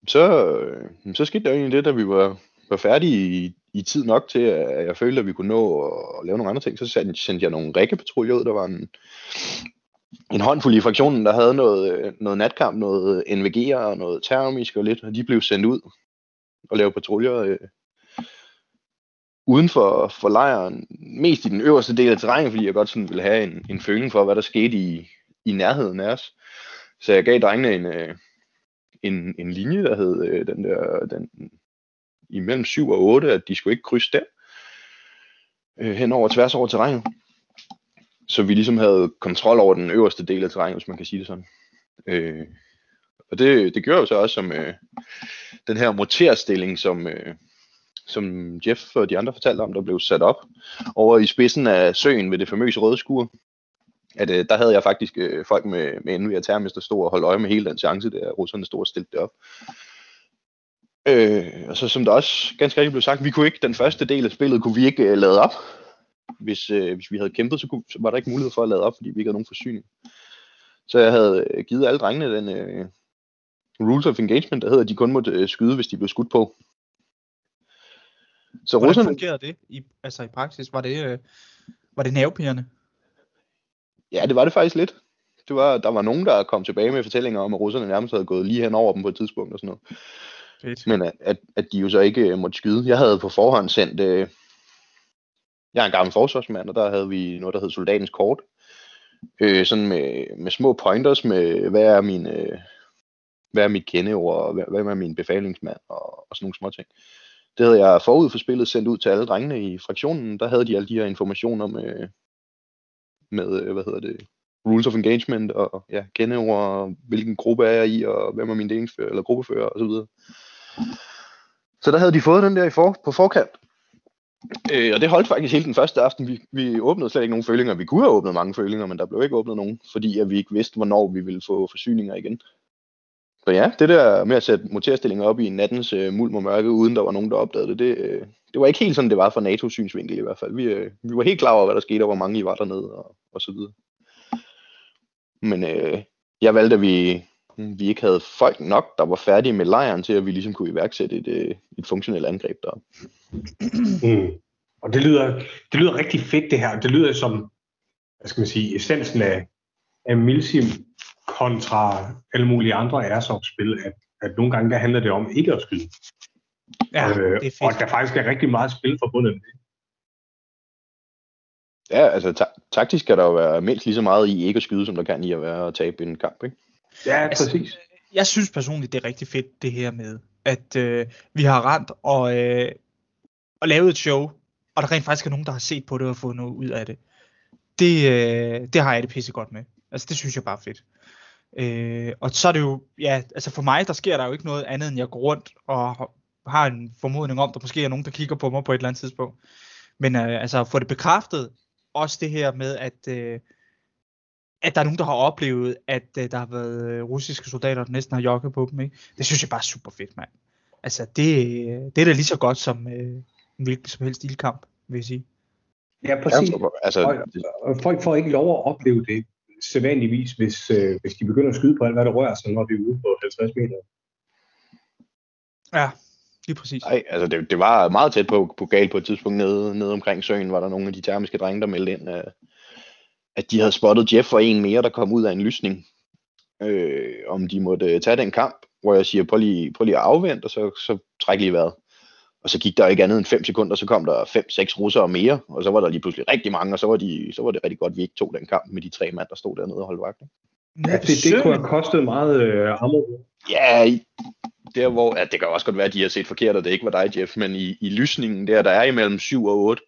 Så, øh, så skete der egentlig det, da vi var, var færdige i, i tid nok til, at jeg følte, at vi kunne nå at, at lave nogle andre ting. Så sendte, sendte jeg nogle rækkepatruljer ud. Der var en, en håndfuld i fraktionen, der havde noget, øh, noget natkamp, noget NVG'er og noget termisk og lidt, og de blev sendt ud og lavede patruljer øh, uden for, for lejren, mest i den øverste del af terrænet, fordi jeg godt sådan ville have en, en føling for, hvad der skete i, i nærheden af os. Så jeg gav drengene en, øh, en, en linje, der hed øh, den der, den, imellem 7 og 8, at de skulle ikke krydse der, øh, hen over tværs over terrænet. Så vi ligesom havde kontrol over den øverste del af terrænet, hvis man kan sige det sådan. Øh, og det, det gjorde jo så også som øh, den her motorstilling, som, øh, som Jeff og de andre fortalte om, der blev sat op over i spidsen af søen ved det famøse røde skur. At, øh, der havde jeg faktisk øh, folk med, med NV og Termis, der stod og holdt øje med hele den chance, der russerne stod og stillede det op. Øh, og så som der også ganske rigtigt blev sagt, vi kunne ikke, den første del af spillet kunne vi ikke øh, lade op. Hvis, øh, hvis vi havde kæmpet, så, kunne, så var der ikke mulighed for at lade op, fordi vi ikke havde nogen forsyning. Så jeg havde øh, givet alle drengene den øh, rules of engagement, der hedder, at de kun måtte øh, skyde, hvis de blev skudt på.
Så Hvordan russerne... fungerede det i, altså i praksis? Var det, øh, var det nervepigerne?
Ja, det var det faktisk lidt. Det var, der var nogen, der kom tilbage med fortællinger om, at russerne nærmest havde gået lige hen over dem på et tidspunkt og sådan noget. Fedt. Men at, at, at de jo så ikke øh, måtte skyde. Jeg havde på forhånd sendt... Øh, jeg er en gammel forsvarsmand, og der havde vi noget, der hed soldatens kort. Øh, sådan med, med små pointers med, hvad er min... Øh, hvad er mit kendeord, og hvad, hvad er min befalingsmand, og, og sådan nogle små ting. Det havde jeg forud for spillet sendt ud til alle drengene i fraktionen. Der havde de alle de her informationer med, med øh, hvad hedder det, rules of engagement, og ja, kendeord, hvilken gruppe er jeg i, og hvem er min delingsfører, eller gruppefører, osv. Så der havde de fået den der i for, på forkant. Øh, og det holdt faktisk hele den første aften. Vi, vi åbnede slet ikke nogen følinger. Vi kunne have åbnet mange følinger, men der blev ikke åbnet nogen, fordi at vi ikke vidste, hvornår vi ville få forsyninger igen. Så ja, det der med at sætte motorstillinger op i nattens øh, mulm og mørke, uden der var nogen, der opdagede det, det, øh, det var ikke helt sådan, det var fra NATO's synsvinkel i hvert fald. Vi, øh, vi var helt klar over, hvad der skete, og hvor mange I var dernede, og, og så videre. Men øh, jeg valgte, at vi, vi ikke havde folk nok, der var færdige med lejren til, at vi ligesom kunne iværksætte et, øh, et funktionelt angreb der.
Mm. Og det lyder, det lyder rigtig fedt det her. Det lyder som, hvad skal man sige, essensen af, af Milsim kontra alle mulige andre Airsoft-spil, at, at nogle gange der handler det om ikke at skyde. Ja, øh, det er fedt. Og der faktisk er rigtig meget spil forbundet med det.
Ja, altså ta- taktisk kan der jo være mindst lige så meget i ikke at skyde, som der kan i at være at tabe en kamp, ikke?
Ja, altså, præcis.
Jeg synes personligt, det er rigtig fedt, det her med, at øh, vi har rent og, øh, og lavet et show, og der rent faktisk er nogen, der har set på det og fået noget ud af det. Det, øh, det har jeg det pisse godt med. Altså, det synes jeg bare er fedt. Øh, og så er det jo, ja, altså for mig, der sker der jo ikke noget andet, end jeg går rundt og har en formodning om, der måske er nogen, der kigger på mig på et eller andet tidspunkt. Men øh, altså få det bekræftet, også det her med, at, øh, at der er nogen, der har oplevet, at øh, der har været øh, russiske soldater, der næsten har jogget på dem. Ikke? Det synes jeg bare er super fedt, mand. Altså, det, det er da lige så godt som øh, en hvilken som helst ildkamp, vil jeg sige.
Ja, præcis. Ja, altså, og, og folk får ikke lov at opleve det sædvanligvis, hvis, øh, hvis de begynder at skyde på alt, hvad der rører sig, når vi er ude på 50 meter.
Ja, lige præcis.
Nej, altså det, det var meget tæt på, på galt på et tidspunkt nede, nede omkring søen, var der nogle af de termiske drenge, der meldte ind, at, at de havde spottet Jeff og en mere, der kom ud af en lysning, øh, om de måtte tage den kamp, hvor jeg siger, prøv lige, prøv lige at afvente, og så, så træk lige vejret. Og så gik der ikke andet end 5 sekunder, så kom der 5-6 russere mere, og så var der lige pludselig rigtig mange, og så var, de, så var det rigtig godt, at vi ikke tog den kamp med de tre mand, der stod dernede og holdt vagt.
Ja, det, det kunne have kostet meget øh, ammo.
Ja, der hvor, ja, det kan også godt være, at de har set forkert, og det ikke var dig, Jeff, men i, i lysningen der, der er imellem 7 og 8,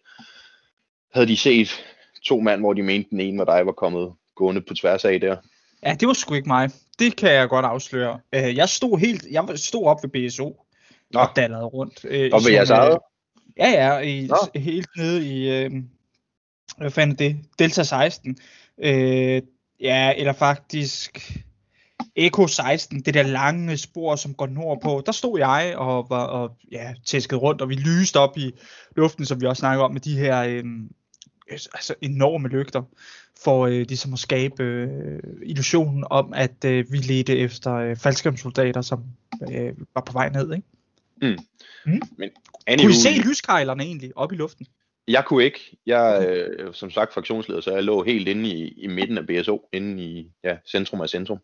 havde de set to mand, hvor de mente, den ene var dig, var kommet gående på tværs af der.
Ja, det var sgu ikke mig. Det kan jeg godt afsløre. Øh, jeg stod helt, jeg stod op ved BSO, Nå. og dallede rundt.
Øh, og ved jeres eget?
Ja, ja, i, helt nede i, øh, hvad fanden det, Delta 16. Øh, ja, eller faktisk Echo 16, det der lange spor, som går nordpå. Der stod jeg og var og, ja, tæsket rundt, og vi lyste op i luften, som vi også snakker om, med de her øh, altså enorme lygter. for øh, ligesom at skabe øh, illusionen om, at øh, vi ledte efter øh, faldskærmssoldater, som øh, var på vej ned. Ikke?
Anywho,
Kunne I se lyskejlerne egentlig op i luften?
Jeg kunne ikke. Jeg øh, som sagt fraktionsleder, så jeg lå helt inde i, i midten af BSO, inde i ja, centrum af centrum.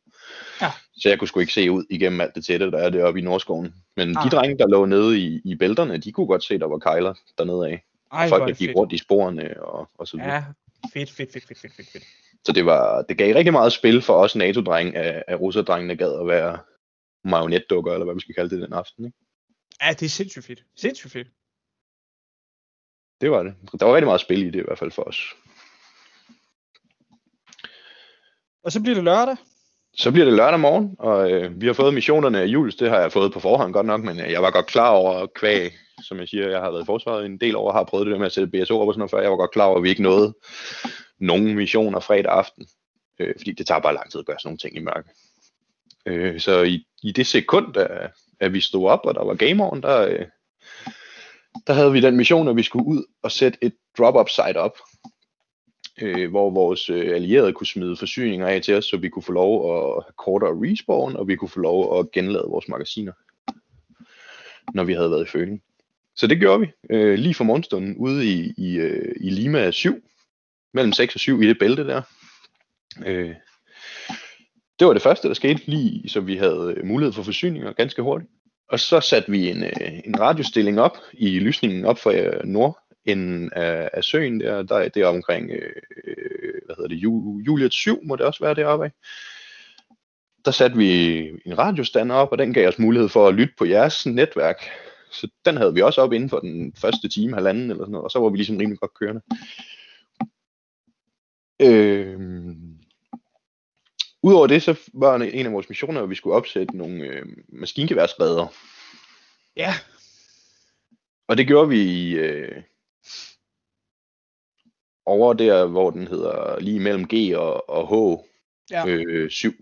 Ja.
Så jeg kunne sgu ikke se ud igennem alt det tætte, der er deroppe i Nordskoven. Men
Ah.
de drenge, der lå nede i, i bælterne, de kunne godt se, der var kejler dernede af.
Ej,
Folk,
er
der gik
fedt.
rundt i sporene og, og så videre.
Ja, fedt, fedt, fedt, fedt, fedt, fedt, fedt.
Så det, var, det gav rigtig meget spil for os NATO-drenge af, af russerdrengene, gad at være marionetdukker, eller hvad vi skal kalde det den aften. Ikke?
Ja, det er sindssygt fedt. Sindssygt fedt.
Det var det. Der var rigtig meget spil i det i hvert fald for os.
Og så bliver det lørdag.
Så bliver det lørdag morgen, og øh, vi har fået missionerne af Jules. Det har jeg fået på forhånd godt nok, men øh, jeg var godt klar over kvæg, som jeg siger, jeg har været i forsvaret en del år, har prøvet det der med at sætte BSO op og sådan noget før. Jeg var godt klar over, at vi ikke nåede nogen missioner fredag aften, øh, fordi det tager bare lang tid at gøre sådan nogle ting i mørke. Øh, så i, i det sekund, at, at vi stod op, og der var game on, der, øh, der havde vi den mission, at vi skulle ud og sætte et drop-up site op, øh, hvor vores øh, allierede kunne smide forsyninger af til os, så vi kunne få lov at have kortere respawn, og vi kunne få lov at genlade vores magasiner, når vi havde været i følgen. Så det gjorde vi øh, lige for morgenstunden ude i, i, øh, i Lima 7, mellem 6 og 7 i det bælte der. Øh, det var det første, der skete, lige så vi havde øh, mulighed for forsyninger ganske hurtigt. Og så satte vi en, øh, en radiostilling op i lysningen op for øh, nordenden af, af søen der, der det er omkring, øh, øh hvad hedder det, Juliet 7 må det også være deroppe af. Der satte vi en radiostander op, og den gav os mulighed for at lytte på jeres netværk. Så den havde vi også op inden for den første time, halvanden eller sådan noget, og så var vi ligesom rimelig godt kørende. Øh, Udover det, så var en af vores missioner, at vi skulle opsætte nogle øh, maskingeværsredder.
Ja,
Og det gjorde vi øh, over der, hvor den hedder lige mellem G og, og H
Ja.
øh, 7.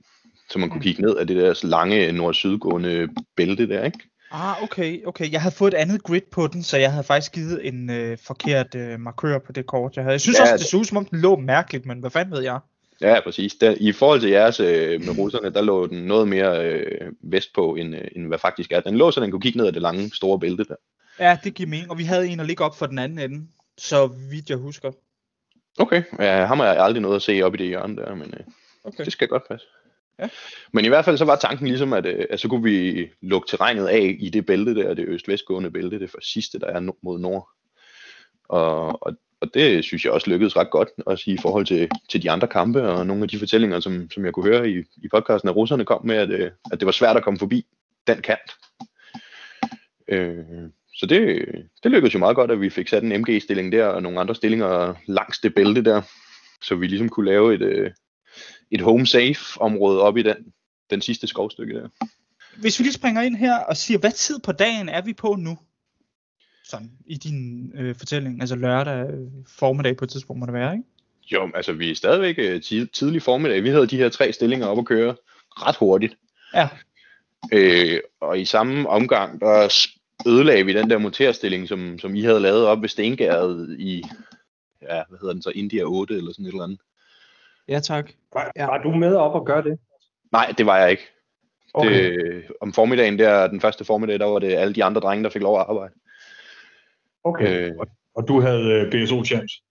Så man kunne
Mm.
kigge ned af det der lange nord-sydgående bælte der, ikke?
Ah, okay, okay. Jeg havde fået et andet grid på den, så jeg havde faktisk givet en øh, forkert øh, markør på det kort, jeg havde. Jeg synes
Ja,
også, det
det-
så ud, som om den lå mærkeligt, men hvad fanden ved jeg?
Ja, præcis. Der, I forhold til jeres øh, med russerne, der lå den noget mere øh, vestpå, end, øh, end hvad faktisk er. Den lå, så den kunne kigge ned af det lange, store bælte der.
Ja, det giver mening, og vi havde en at ligge op for den anden ende, så vidt jeg husker.
Okay, ja, ham har jeg aldrig noget at se op i det hjørne der, men øh,
Okay.
det skal godt passe.
Ja.
Men i hvert fald så var tanken ligesom, at, øh, at så kunne vi lukke terrænet af i det bælte der, det øst-vestgående bælte, det for sidste, der er mod nord. Og, og, og det synes jeg også lykkedes ret godt, også i forhold til, til de andre kampe, og nogle af de fortællinger, som, som jeg kunne høre i, i podcasten, at russerne kom med, at, øh, at det var svært at komme forbi den kant. Øh, så det, det lykkedes jo meget godt, at vi fik sat en MG-stilling der, og nogle andre stillinger langs det bælte der, så vi ligesom kunne lave et, øh, et home safe område op i den, den sidste skovstykke der.
Hvis vi lige springer ind her og siger, hvad tid på dagen er vi på nu? Sådan, i din øh, fortælling, altså lørdag øh, formiddag på et tidspunkt må det være, ikke?
Jo, altså vi er stadigvæk øh, tid, tidlig formiddag. Vi havde de her tre stillinger op at køre ret hurtigt.
Ja.
Øh, og i samme omgang, der ødelagde vi den der monterstilling, som, som I havde lavet op ved Stengæret i, ja, hvad hedder den så, India 8 eller sådan et eller andet.
Ja, tak.
Var,
Ja.
var du med op og gøre det?
Nej, det var jeg ikke.
Okay.
Det, om formiddagen der, den første formiddag, der var det alle de andre drenge, der fik lov at arbejde.
Okay.
Øh,
Og, du havde øh, BSO-chance?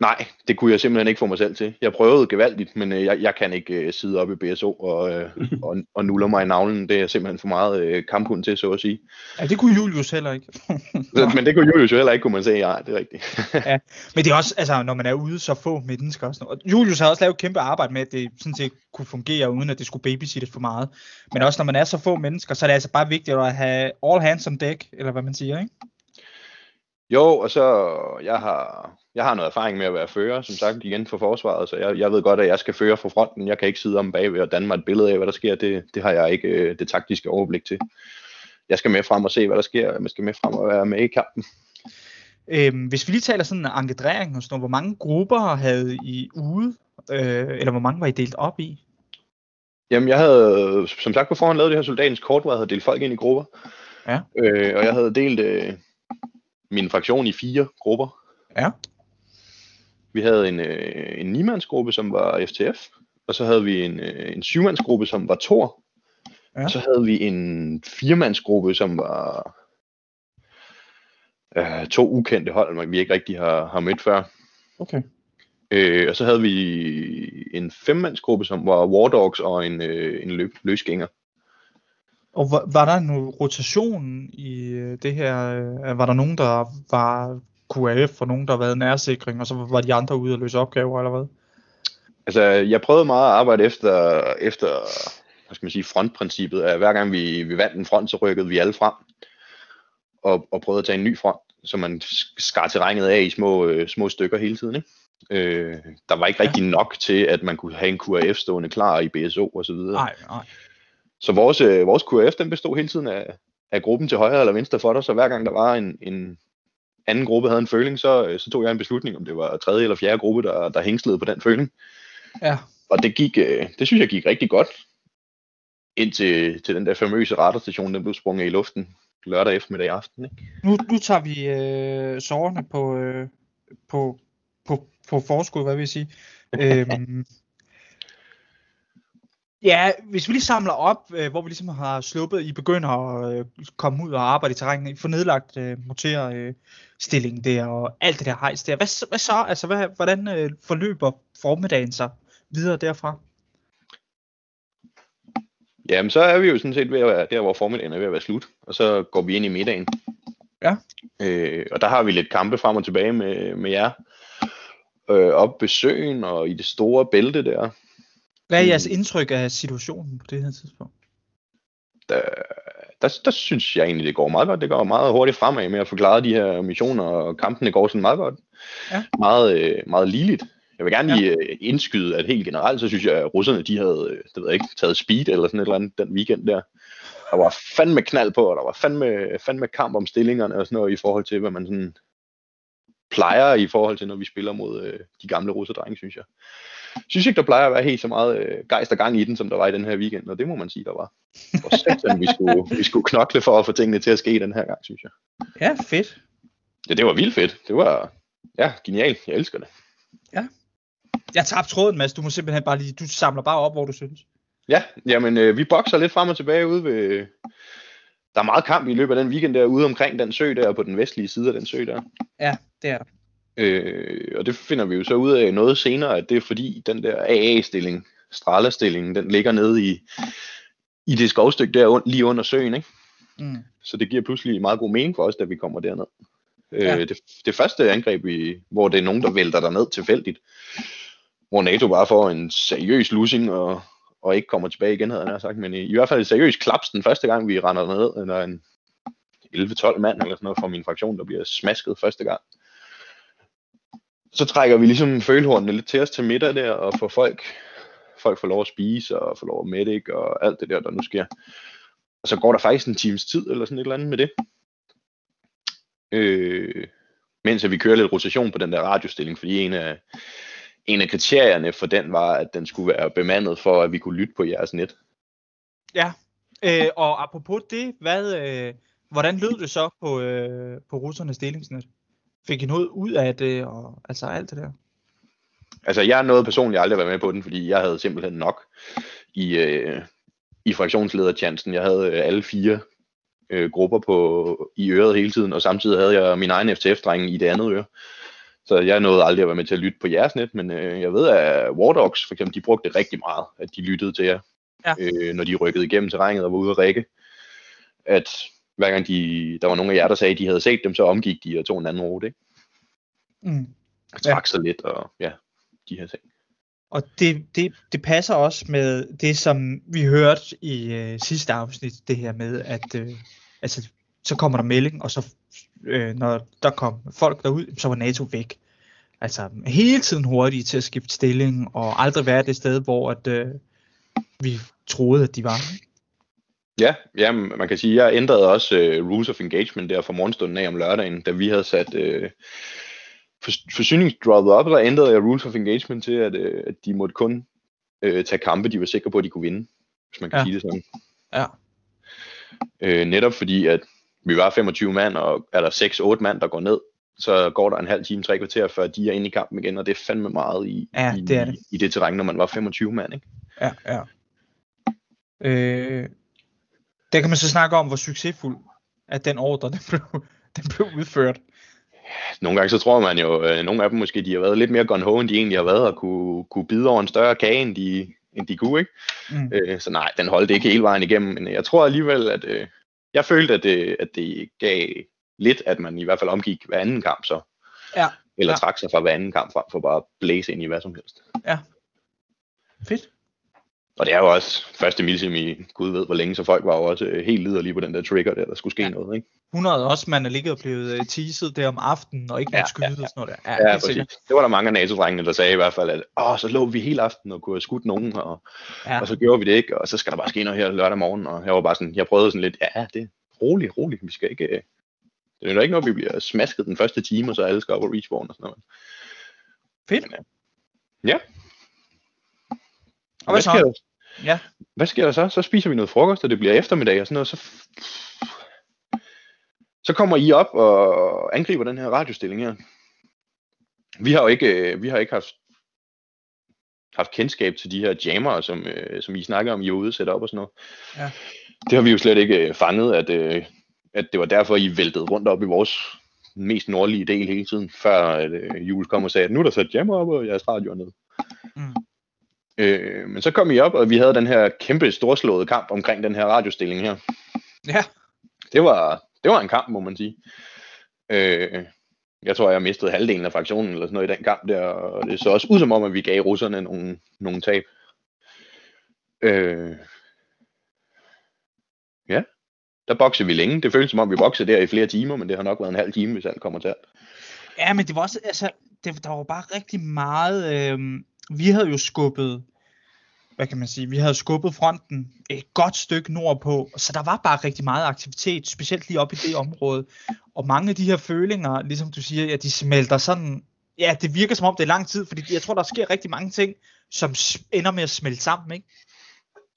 Nej, det kunne jeg simpelthen ikke få mig selv til. Jeg prøvede gevaldigt, men øh, jeg, jeg kan ikke øh, sidde op i BSO og, øh, og, og nuller mig i navlen. Det er simpelthen for meget øh, kamphund til, så at sige.
Ja, det kunne Julius heller ikke.
Men det kunne Julius jo heller ikke, kunne man sige. Ja, det er rigtigt.
Men det er også, altså, når man er ude så få mennesker og sådan noget. Og Julius har også lavet et kæmpe arbejde med, at det sådan set kunne fungere, uden at det skulle babysittes for meget. Men også når man er så få mennesker, så er det altså bare vigtigt at have all hands on deck, eller hvad man siger, ikke?
Jo, og så jeg har, jeg har noget erfaring med at være fører, som sagt igen for forsvaret, så jeg, jeg ved godt, at jeg skal føre fra fronten. Jeg kan ikke sidde om bagved og danne mig et billede af, hvad der sker. Det, det har jeg ikke øh, det taktiske overblik til. Jeg skal med frem og se, hvad der sker. Jeg skal med frem og være med i kampen.
Øhm, hvis vi lige taler sådan en engagering og sådan hvor mange grupper havde I ude, øh, eller hvor mange var I delt op i?
Jamen, jeg havde som sagt på forhånd lavet det her soldatens kort, hvor jeg havde delt folk ind i grupper.
Ja.
Øh, og jeg havde delt øh, min fraktion i fire grupper.
Ja.
Vi havde en, øh, en 9-mandsgruppe, som var FTF, og så havde vi en, øh, en 7-mandsgruppe, som var Tor,
Ja.
og så havde vi en 4-mandsgruppe, som var øh, to ukendte hold, man vi ikke rigtig har, har mødt før.
Okay.
Øh, og så havde vi en femmandsgruppe, som var War Dogs og en, øh, en løb, løsgænger.
Og var, var der en rotation i øh, det her? Øh, var der nogen, der var QAF, og nogen, der var nærsikring, og så var de andre ude og løse opgaver, eller hvad?
Altså, jeg prøvede meget at arbejde efter, efter hvad skal man sige, frontprincippet. At hver gang vi, vi vandt en front, så rykkede vi alle frem. Og, og prøvede at tage en ny front, så man skar terrænet af i små, øh, små stykker hele tiden. Ikke? Øh, der var ikke rigtig nok til, at man kunne have en QAF stående klar i BSO og så videre.
Nej, nej.
Så vores, øh, vores QAF, den bestod hele tiden af, af gruppen til højre eller venstre for dig, så hver gang der var en, en anden gruppe havde en føling, så, øh, så tog jeg en beslutning, om det var tredje eller fjerde gruppe, der, der hængslede på den føling.
Ja.
Og det gik, øh, det synes jeg gik rigtig godt, indtil til den der famøse radarstation, den blev sprunget i luften lørdag eftermiddag aften. Ikke?
Nu, nu tager vi øh, sårene på, øh, på, på, på forskud, hvad vil jeg sige. øhm, ja, hvis vi lige samler op, øh, hvor vi ligesom har sluppet, I begynder at øh, komme ud og arbejde i terrænet, I får nedlagt øh, motor øh, der, og alt det der hejs der. Hvad, så- hvad så? Altså, hvad, hvordan øh, forløber formiddagen sig videre derfra?
Jamen, så er vi jo sådan set ved at være der, hvor formiddagen er ved at være slut, og så går vi ind i middagen.
Ja.
Øh, og der har vi lidt kampe frem og tilbage med, med jer. Øh, op ved søen og i det store bælte der.
Hvad er
Mm.
jeres indtryk af situationen på det her tidspunkt?
der, der, der synes jeg egentlig, det går meget godt. Det går meget hurtigt fremad med at forklare de her missioner, og kampene går sådan meget godt.
Ja.
Meget, øh, meget ligeligt. Jeg vil gerne
Ja.
lige øh, indskyde, at helt generelt, så synes jeg, at russerne, de havde, øh, det ved jeg ikke, taget speed eller sådan et eller andet den weekend der. Der var fandme knald på, og der var fandme, fandme kamp om stillingerne og sådan noget i forhold til, hvad man sådan plejer i forhold til, når vi spiller mod øh, de gamle russerdrenge, synes jeg. Synes ikke, der plejer at være helt så meget øh, gejst og gang i den, som der var i den her weekend, og det må man sige, der var. Og satan, vi skulle, vi skulle knokle for at få tingene til at ske den her gang, synes jeg.
Ja, fedt.
Ja, det var vildt fedt. Det var, ja, genialt. Jeg elsker det.
Jeg tabte tråden, Mads. Du må simpelthen bare lige, du samler bare op, hvor du synes.
Ja, jamen, øh, vi bokser lidt frem og tilbage ude ved... Der er meget kamp i løbet af den weekend der, ude omkring den sø der, på den vestlige side af den sø der.
Ja, det er der.
Øh, og det finder vi jo så ud af noget senere, at det er fordi den der AA-stilling, stralestillingen, den ligger nede i, i det skovstykke der lige under søen, ikke?
Mm.
Så det giver pludselig meget god mening for os, da vi kommer derned.
Ja.
Øh, det, det første angreb, vi, hvor det er nogen, der vælter der ned tilfældigt, hvor NATO bare får en seriøs losing og, og ikke kommer tilbage igen, havde nær sagt, men i, i hvert fald et seriøst klaps den første gang, vi render ned, eller en 11-12 mand eller sådan noget fra min fraktion, der bliver smasket første gang. Så trækker vi ligesom følehornene lidt til os til middag der, og får folk, folk får lov at spise, og får lov at mætte, ikke, og alt det der, der nu sker. Og så går der faktisk en times tid, eller sådan et eller andet med det. Øh, mens at vi kører lidt rotation på den der radiostilling, fordi en af, en af kriterierne for den var, at den skulle være bemandet for, at vi kunne lytte på jeres net.
Ja, øh, og apropos det, hvad, øh, hvordan lød det så på, øh, på russernes delingsnet? Fik I noget ud af det, og altså alt det der?
Altså, jeg nåede personligt aldrig at være med på den, fordi jeg havde simpelthen nok i, øh, i fraktionslederchancen. Jeg havde øh, alle fire øh, grupper på, i øret hele tiden, og samtidig havde jeg min egen FTF-dreng i det andet øre. Så jeg nåede aldrig at være med til at lytte på jeres net, men øh, jeg ved, at War Dogs, for eksempel, de brugte det rigtig meget, at de lyttede til jer,
Ja.
øh, når de rykkede igennem terrænet og var ude at række. At hver gang de, der var nogle af jer, der sagde, at de havde set dem, så omgik de og tog en anden rute, ikke?
Mm.
Og trak sig lidt, og ja, de her ting.
Og det, det, det passer også med det, som vi hørte i øh, sidste afsnit, det her med, at øh, altså, så kommer der melding, og så øh, når der kom folk derud, så var NATO væk. Altså hele tiden hurtige til at skifte stilling, og aldrig være det sted, hvor at, øh, vi troede, at de var.
Ja, ja, man kan sige, at jeg ændrede også uh, rules of engagement der fra morgenstunden af om lørdagen, da vi havde sat for, forsyningsdroppet op, der ændrede jeg rules of engagement til, at, uh, at de måtte kun uh, tage kampe, de var sikre på, at de kunne vinde, hvis man kan
Ja.
sige det sådan.
Ja.
Uh, netop fordi, at vi var 25 mand, og er der 6-8 mand, der går ned, så går der en halv time, tre kvarter, før de er inde i kampen igen, og det er fandme meget i,
Ja,
i,
det er det.
i det terræn, når man var 25 mand, ikke?
Ja, ja. Øh, der kan man så snakke om, hvor succesfuld at den ordre, den blev, den blev udført.
Nogle gange så tror man jo, øh, nogle af dem måske, de har været lidt mere gun end de egentlig har været, og kunne, kunne bide over en større kage, end de, end de kunne, ikke?
Mm.
Øh, så nej, den holdt ikke hele vejen igennem, men jeg tror alligevel, at øh, jeg følte, at det, at det gav lidt, at man i hvert fald omgik hver anden kamp så.
Ja,
Eller
Ja.
trak sig fra hver anden kamp frem for bare at blæse ind i hvad som helst.
fedt.
Og det er jo også første milsim i Gud ved hvor længe, så folk var jo også øh, helt liderlige på den der trigger der, der skulle ske
Ja.
ja. noget, ikke?
100 også, man er ligget og blevet uh, teaset der om aftenen, og ikke
Ja,
måtte skyde
ja,
og sådan noget der. Ja,
Ja,
sikkert.
præcis. Det var der mange af NATO-drengene, der sagde i hvert fald, at Åh, så lå vi hele aften og kunne have skudt nogen, og,
Ja.
ja. og så gjorde vi det ikke, og så skal der bare ske noget her lørdag morgen, og jeg var bare sådan, jeg prøvede sådan lidt, ja, det er roligt, roligt, vi skal ikke, øh, det er jo ikke noget, vi bliver smasket den første time, og så alle skal op og respawn og sådan noget.
Fedt.
Men, øh, Ja.
Og hvad
hvad,
så? Ja.
Hvad sker der så? Så spiser vi noget frokost, og det bliver eftermiddag og sådan noget, så så kommer I op og angriber den her radiostilling her. Vi har jo ikke, øh, vi har ikke haft, haft kendskab til de her jammer, som, øh, som I snakker om, I er ude sætte op og sådan noget.
Ja.
Det har vi jo slet ikke øh, fanget, at, at det var derfor, I væltede rundt op i vores mest nordlige del hele tiden, før at, Jules kom og sagde, at nu er der sat jammer op, og jeres radio er ned.
Mm.
Øh, men så kom I op, og vi havde den her kæmpe storslåede kamp omkring den her radiostilling her
Ja.
det var, det var en kamp, må man sige. Øh, jeg tror, jeg mistede halvdelen af fraktionen eller sådan noget i den kamp der, og det så også ud som om, at vi gav russerne nogle, nogle tab. Øh, ja, der boksede vi længe. Det føltes som om, vi boksede der i flere timer, men det har nok været en halv time, hvis alt kommer til alt.
Ja, men det var også, altså, det, der var bare rigtig meget, øh, vi havde jo skubbet, hvad kan man sige, vi havde skubbet fronten et godt stykke nordpå, så der var bare rigtig meget aktivitet, specielt lige oppe i det område, og mange af de her følinger, ligesom du siger, ja, de smelter sådan, ja, det virker som om det er lang tid, fordi jeg tror, der sker rigtig mange ting, som ender med at smelte sammen, ikke?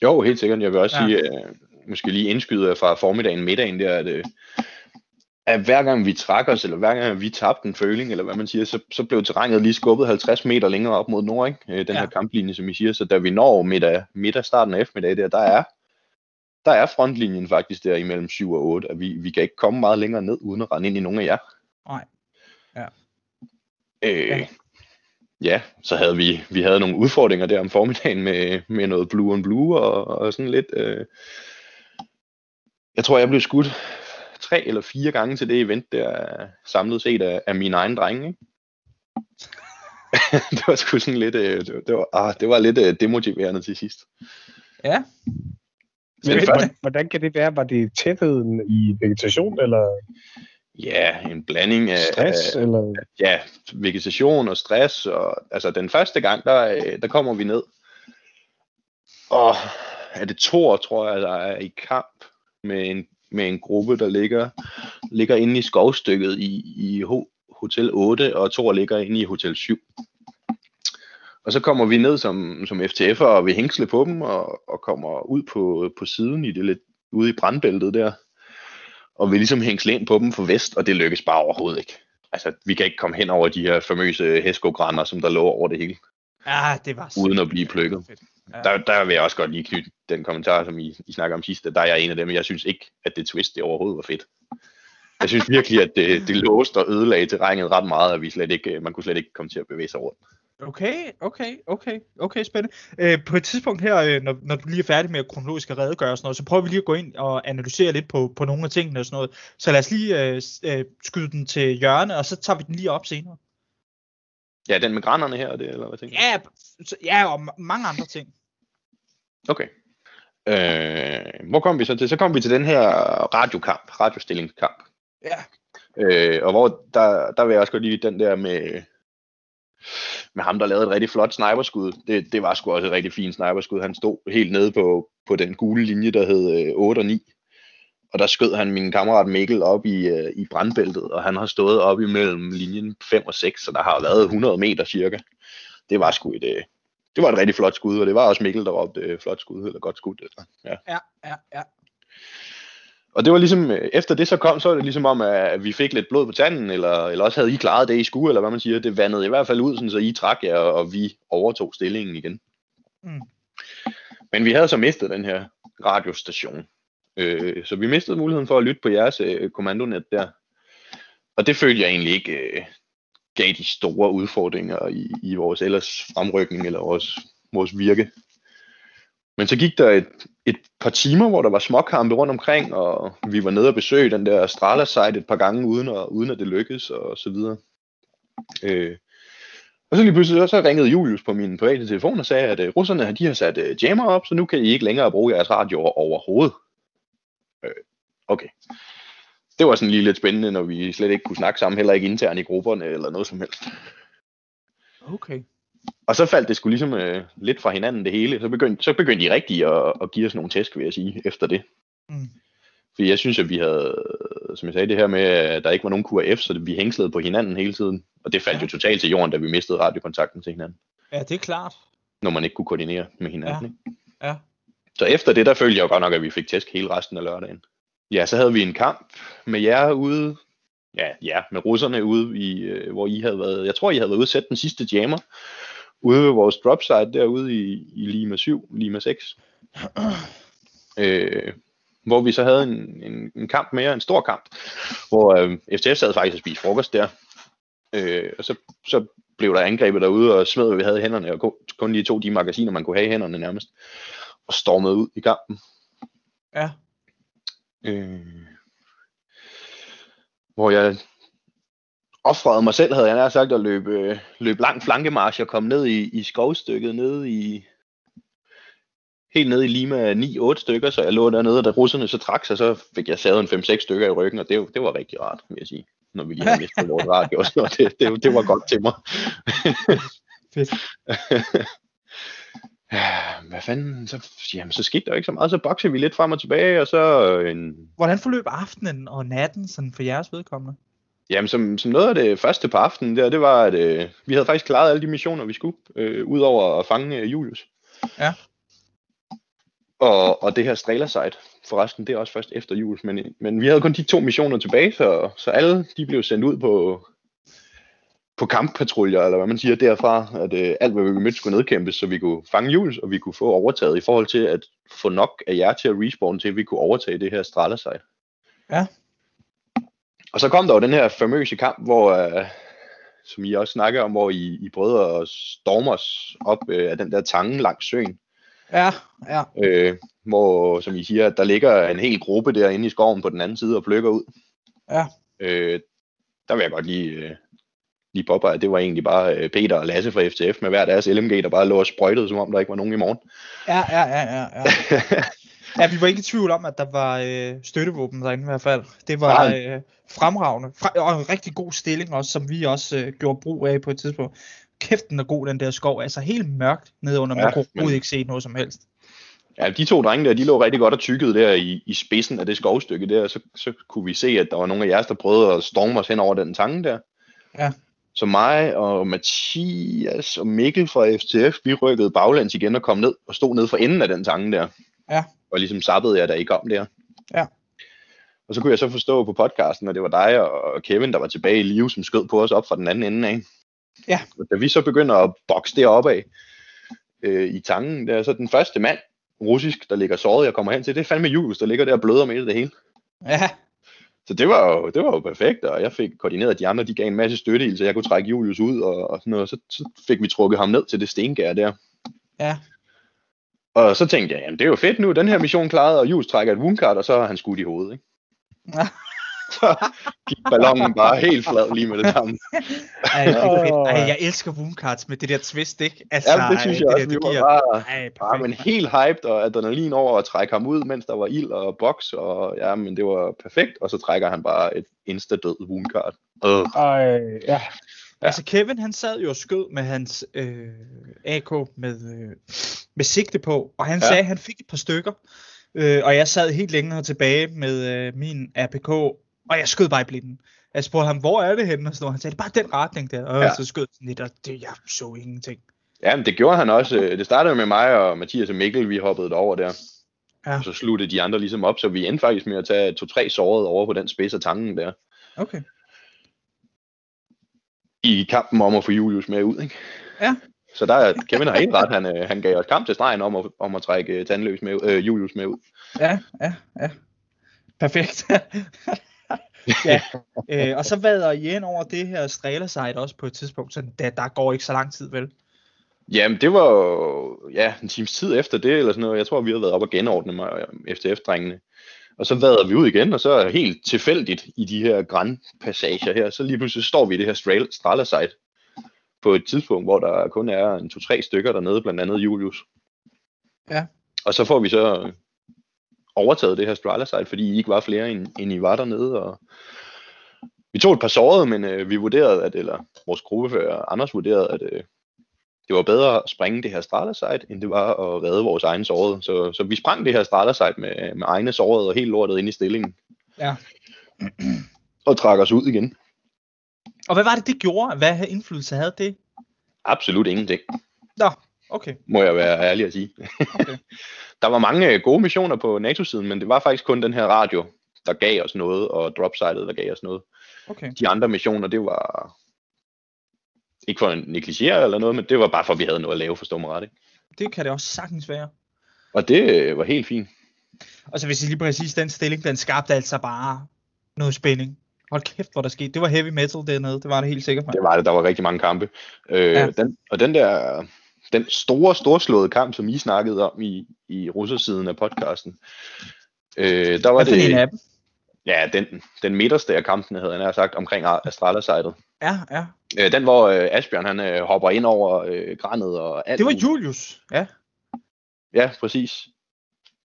Jo, helt sikkert. Jeg vil også
Ja.
ja. sige, øh, måske lige indskyde fra formiddagen, middagen der, at, øh, at hver gang vi trak os, eller hver gang vi tabte en føling, eller hvad man siger, så, så blev terrænet lige skubbet 50 meter længere op mod nord, ikke? Øh, Den
Ja.
her kamplinje, som I siger. Så da vi når middag, middag starten af eftermiddag der, der er, der er frontlinjen faktisk der imellem 7 og 8, at vi, vi kan ikke komme meget længere ned, uden at rende ind i nogle af jer.
Nej. Ja.
Øh,
ja.
ja, så havde vi, vi havde nogle udfordringer der om formiddagen med, med noget blue on blue og, og sådan lidt. Øh, jeg tror, jeg blev skudt tre eller fire gange til det event der samlet set af, af mine egne drenge. Ikke? det var sgu sådan lidt, øh, det, var- det, var, ah, det var lidt øh, demotiverende til sidst.
Ja,
Men
det første,
hvordan kan det være? Var det tætheden i vegetation, eller
ja, en blanding af,
stress,
af
eller...
ja, vegetation og stress. Og, altså den første gang, der, øh, der kommer vi ned. Og er det Thor, tror jeg, der er i kamp med en, med en gruppe, der ligger, ligger inde i skovstykket i, i Ho- Hotel 8, og Thor ligger inde i Hotel 7. Og så kommer vi ned som, som FTF'er og vi hængsle på dem, og, og kommer ud på, på siden i det lidt ude i brandbæltet der. Og vi ligesom hængsle ind på dem fra vest, og det lykkes bare overhovedet ikke. Altså, vi kan ikke komme hen over de her famøse heskogrænder, som der lå over det hele,
ja det var
uden at blive plukket.
fedt. Ja.
Der, der vil jeg også godt lige knytte den kommentar, som I, I snakker om sidst, der er jeg en af dem, jeg synes ikke, at det twist det overhovedet var fedt. Jeg synes virkelig, at det, det låste og ødelagde terrænet ret meget, at vi slet ikke, man kunne slet ikke komme til at bevæge sig rundt.
Okay, okay, okay, okay, spændende. Øh, på et tidspunkt her, øh, når, når du lige er færdig med kronologisk at redegøre og sådan så prøver vi lige at gå ind og analysere lidt på, på nogle af tingene og sådan noget. Så lad os lige øh, øh, skyde den til hjørne, og så tager vi den lige op senere.
Ja, den med grænderne her, det, eller hvad tænker du?
Ja, ja og ma- mange andre ting.
Okay. Øh, hvor kom vi så til? Så kom vi til den her radiokamp, radiostillingskamp.
Ja.
Øh, og hvor der, der vil jeg også godt lide den der med, med ham, der lavede et rigtig flot sniperskud. Det, det var sgu også et rigtig fint sniperskud. Han stod helt nede på, på den gule linje, der hed øh, 8 og 9. Og der skød han min kammerat Mikkel op i, øh, i brandbæltet, og han har stået op imellem linjen 5 og 6, så der har været 100 meter cirka. Det var sgu et, øh, det var et rigtig flot skud, og det var også Mikkel, der råbte øh, flot skud, eller godt skud. Eller, ja.
Ja, ja, ja.
Og det var ligesom, øh, efter det så kom, så var det ligesom om, at vi fik lidt blod på tanden, eller, eller også havde I klaret det i skue, eller hvad man siger. Det vandede i hvert fald ud, sådan, så I trak jer, og vi overtog stillingen igen.
Mm.
Men vi havde så mistet den her radiostation. Øh, så vi mistede muligheden for at lytte på jeres øh, kommandonet der. Og det følte jeg egentlig ikke øh, gav de store udfordringer i, i vores ellers fremrykning eller vores, vores virke. Men så gik der et, et par timer, hvor der var småkampe rundt omkring, og vi var nede og besøge den der Astrala-site et par gange, uden at, uden at det lykkedes, og så videre. Øh, og så lige pludselig så ringede Julius på min private telefon og sagde, at øh, russerne de har sat øh, jammer op, så nu kan I ikke længere bruge jeres radio overhovedet. Øh, okay. Det var sådan lige lidt spændende, når vi slet ikke kunne snakke sammen, heller ikke internt i grupperne eller noget som helst.
Okay.
Og så faldt det sgu ligesom øh, lidt fra hinanden det hele. Så begyndte, så begyndte de rigtig at, at give os nogle tæsk, vil jeg sige, efter det.
Mm.
Fordi jeg synes, at vi havde, som jeg sagde, det her med, at der ikke var nogen QRF, så vi hængslede på hinanden hele tiden. Og det faldt
ja.
jo totalt til jorden, da vi mistede radiokontakten til hinanden.
Ja, det er klart.
Når man ikke kunne koordinere med hinanden.
Ja.
Ikke?
Ja.
Så efter det, der følte jeg jo godt nok, at vi fik tæsk hele resten af lørdagen. Ja, så havde vi en kamp med jer ude, ja, ja med russerne ude, i, øh, hvor I havde været, jeg tror, I havde været ude at sætte den sidste jammer, ude ved vores drop site derude i, i Lima 7, Lima 6. øh, hvor vi så havde en, en, en kamp mere, en stor kamp, hvor øh, FTF sad faktisk og spiste frokost der. Øh, og så, så blev der angrebet derude og smed, hvad vi havde i hænderne, og kun, kun lige to de magasiner, man kunne have i hænderne nærmest, og stormede ud i kampen.
Ja.
Øh, hvor jeg offrede mig selv, havde jeg nær sagt, at løbe, løbe lang flankemarsch og komme ned i, i skovstykket, nede i, helt nede i Lima 9-8 stykker, så jeg lå dernede, og da russerne så trak sig, så fik jeg savet en 5-6 stykker i ryggen, og det, det var rigtig rart, vil jeg sige, når vi lige havde mistet vores radio, noget. det, det, det var godt til mig.
Fedt.
Ja, Hvad fanden, så, jamen, så skete der jo ikke så meget, så boxede vi lidt frem og tilbage, og så en,
Hvordan forløb aftenen og natten sådan for jeres vedkommende?
Jamen, som, som noget af det første på aftenen der, det var, at øh, vi havde faktisk klaret alle de missioner, vi skulle, øh, udover at fange øh, Julius.
Ja.
Og, og det her Strela site, forresten, det er også først efter Julius, men, men vi havde kun de to missioner tilbage, så, så alle de blev sendt ud på, på kamppatruljer, eller hvad man siger derfra, at øh, alt, hvad vi mødte, skulle nedkæmpes, så vi kunne fange Julius, og vi kunne få overtaget i forhold til at få nok af jer til at respawn, til at vi kunne overtage det her Strala site.
Ja.
Og så kom der jo den her famøse kamp, hvor, øh, som I også snakker om, hvor I, I prøvede at storme os op øh, af den der tange langs søen.
Ja, ja.
Øh, hvor, som I siger, at der ligger en hel gruppe derinde i skoven på den anden side og plukker ud.
Ja.
Øh, der vil jeg godt lige, øh, lige påpege, at det var egentlig bare øh, Peter og Lasse fra FTF med hver deres LMG, der bare lå og sprøjtede, som om der ikke var nogen i morgen.
Ja, ja, ja, ja, ja. Ja, vi var ikke i tvivl om, at der var øh, støttevåben derinde i hvert fald. Det var
Nej.
øh, fremragende. Fra, og en rigtig god stilling også, som vi også øh, gjorde brug af på et tidspunkt. Kæft, den er god, den der skov. Altså helt mørkt nede under. Man
Ja,
kunne
men-
ikke se noget som helst.
Ja, de to drenge der, de lå rigtig godt og tykkede der i, i spidsen af det skovstykke der, så, så kunne vi se, at der var nogle af jeres, der prøvede at storme os hen over den tange der.
Ja.
Så mig og Mathias og Mikkel fra FTF, vi rykkede baglæns igen og kom ned og stod ned for enden af den tange der.
Ja.
Og ligesom sappede jeg, da I kom der.
Ja.
Og så kunne jeg så forstå på podcasten, at det var dig og Kevin, der var tilbage i live, som skød på os op fra den anden ende af.
Ja.
Og da vi så begynder at bokse deroppe af, øh, i tangen, der er så den første mand, russisk, der ligger såret, jeg kommer hen til, det er fandme Julius, der ligger der og bløder med det hele.
Ja,
Så det var jo, det var jo perfekt, og jeg fik koordineret de andre, de gav en masse støtte så jeg kunne trække Julius ud, og, og sådan noget, så, så fik vi trukket ham ned til det stengær der.
ja.
Og så tænkte jeg, jamen det er jo fedt nu, den her mission klaret, og Julius trækker et woundcard, og så er han skudt i hovedet, ikke?
Ja.
så gik ballonen bare helt flad lige med det samme.
Ej, det. Ej, jeg elsker Boomcards med det der twist, ikke? Altså,
Ja, det synes
ej,
jeg også,
der,
vi
det
var
giver-
bare,
Ej,
bare men helt hyped, og adrenalin over at trække ham ud, mens der var ild og boks, og ja, men det var perfekt, og så trækker han bare et insta-død woundcard. Øh.
Ej, ja.
Altså Kevin, han sad jo og skød med hans øh, AK med, øh, med sigte på, og han
Ja.
ja. sagde, at han fik et par stykker. Øh, og jeg sad helt længere tilbage med øh, min APK, og jeg skød bare i blinden. Jeg spurgte ham, hvor er det henne? Og sådan noget. Han sagde, det er bare den retning der. Og
Ja.
så skød sådan lidt, og det, jeg så ingenting.
Ja, men det gjorde han også. Det startede med mig og Mathias og Mikkel, vi hoppede derover der.
Ja.
Og så sluttede de andre ligesom op, så vi endte faktisk med at tage to-tre sårede over på den spids af tangen der.
Okay.
I kampen om at få Julius med ud, ikke?
Ja.
Så der er Kevin har helt ret, han, øh, han gav os kamp til stregen om at, om at trække øh, tandløs med, øh, Julius med ud.
Ja, ja, ja. Perfekt. ja, øh, og så vader I ind over det her strælersite også på et tidspunkt, så der, der går ikke så lang tid, vel?
Jamen, det var ja, en times tid efter det, eller sådan noget. Jeg tror, vi havde været op og genordne mig øh, efter efterdrengene. Og så vader vi ud igen, og så helt tilfældigt i de her grandpassager her, så lige pludselig står vi i det her stral- stralersite på et tidspunkt, hvor der kun er en to-tre stykker dernede, blandt andet Julius.
Ja.
Og så får vi så overtaget det her stralersite, fordi I ikke var flere, end, end I var dernede. Og vi tog et par sårede, men øh, vi vurderede, at, eller vores gruppefører Anders vurderede, at øh, det var bedre at springe det her stralersite, end det var at redde vores egen sårede. Så, så vi sprang det her stralersite med, med egne sårede og helt lortet ind i stillingen.
Ja.
Og trak os ud igen.
Og hvad var det, det gjorde? Hvad indflydelse havde det?
Absolut ingenting,
Nå, okay.
må jeg være ærlig at sige.
okay.
Der var mange øh, gode missioner på NATO-siden, men det var faktisk kun den her radio, der gav os noget, og dropsitet, der gav os noget.
okay.
De andre missioner, det var ikke for at negligere eller noget, men det var bare for, at vi havde noget at lave, forstå mig ret. Ikke?
Det kan det også sagtens være.
Og det øh, var helt fint.
Og så hvis I lige præcis den stilling, den skabte altså bare noget spænding. Hold kæft, hvor der skete. Det var heavy metal dernede, det var det helt sikkert.
Det var det, der var rigtig mange kampe. Øh,
ja.
den, og den der, den store, storslåede kamp, som I snakkede om i, i russersiden af podcasten, øh, der var
Hvad for en
det,
af dem?
ja, den, den midterste af kampen, havde han sagt, omkring Astrala-sitet.
Ja, ja.
Øh, den, hvor øh, Asbjørn, han øh, hopper ind over øh, grænet og alt.
Det var. Julius. Ja.
Ja, præcis.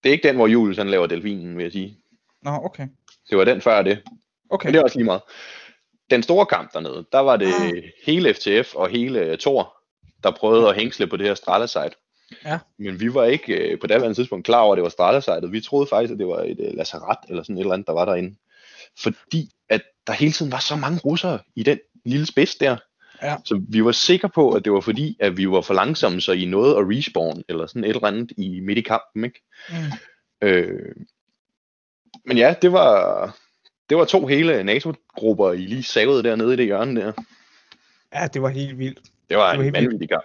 Det er ikke den, hvor Julius han laver delfinen, vil jeg sige.
Nå, okay.
Det var den før det.
Okay.
Men det er også lige meget. Den store kamp dernede, der var det
Ah.
hele FTF og hele Tor, der prøvede at hængsle på det her Strata-site.
Ja.
Men vi var ikke øh, på daværende tidspunkt klar over, at det var Strata-sitet. Vi troede faktisk, at det var et øh, lazaret eller sådan et eller andet, der var derinde. Fordi at der hele tiden var så mange russere i den lille spids der.
Ja.
Så vi var sikre på, at det var fordi, at vi var for langsomme, så I nåede at respawn eller sådan et eller andet i midt i kampen. Ikke?
Mm.
Øh, men ja, det var, det var to hele NATO-grupper, I lige savede dernede i det hjørne der.
Ja, det var helt vildt.
Det var
Det var
en vanvittig kamp.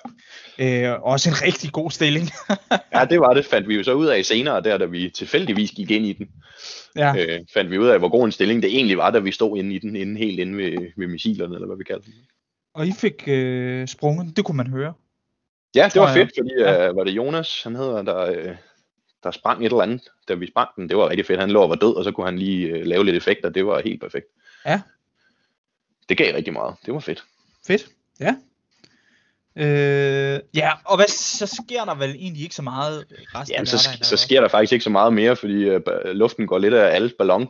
Øh, også en rigtig god stilling.
Ja, det var det, fandt vi jo så ud af senere, der da vi tilfældigvis gik ind i den.
ja.
Øh, fandt vi ud af, hvor god en stilling det egentlig var, da vi stod inde i den, inde, helt inde ved, ved missilerne, eller hvad vi kaldte dem.
Og I fik øh, sprunget, det kunne man høre.
Ja, det var fedt, fordi
Ja.
uh, var det Jonas, han hedder, der, øh, der sprang et eller andet, da vi sprang den. Det var rigtig fedt. Han lå og var død, og så kunne han lige øh, lave lidt effekter. Det var helt perfekt.
Ja.
Det gav rigtig meget. Det var fedt.
Fedt. Ja. Øh, ja, og hvad, så sker der vel egentlig ikke så meget resten
Jamen,
af
så, så sker der faktisk ikke så meget mere, fordi øh, luften går lidt af alle ballon.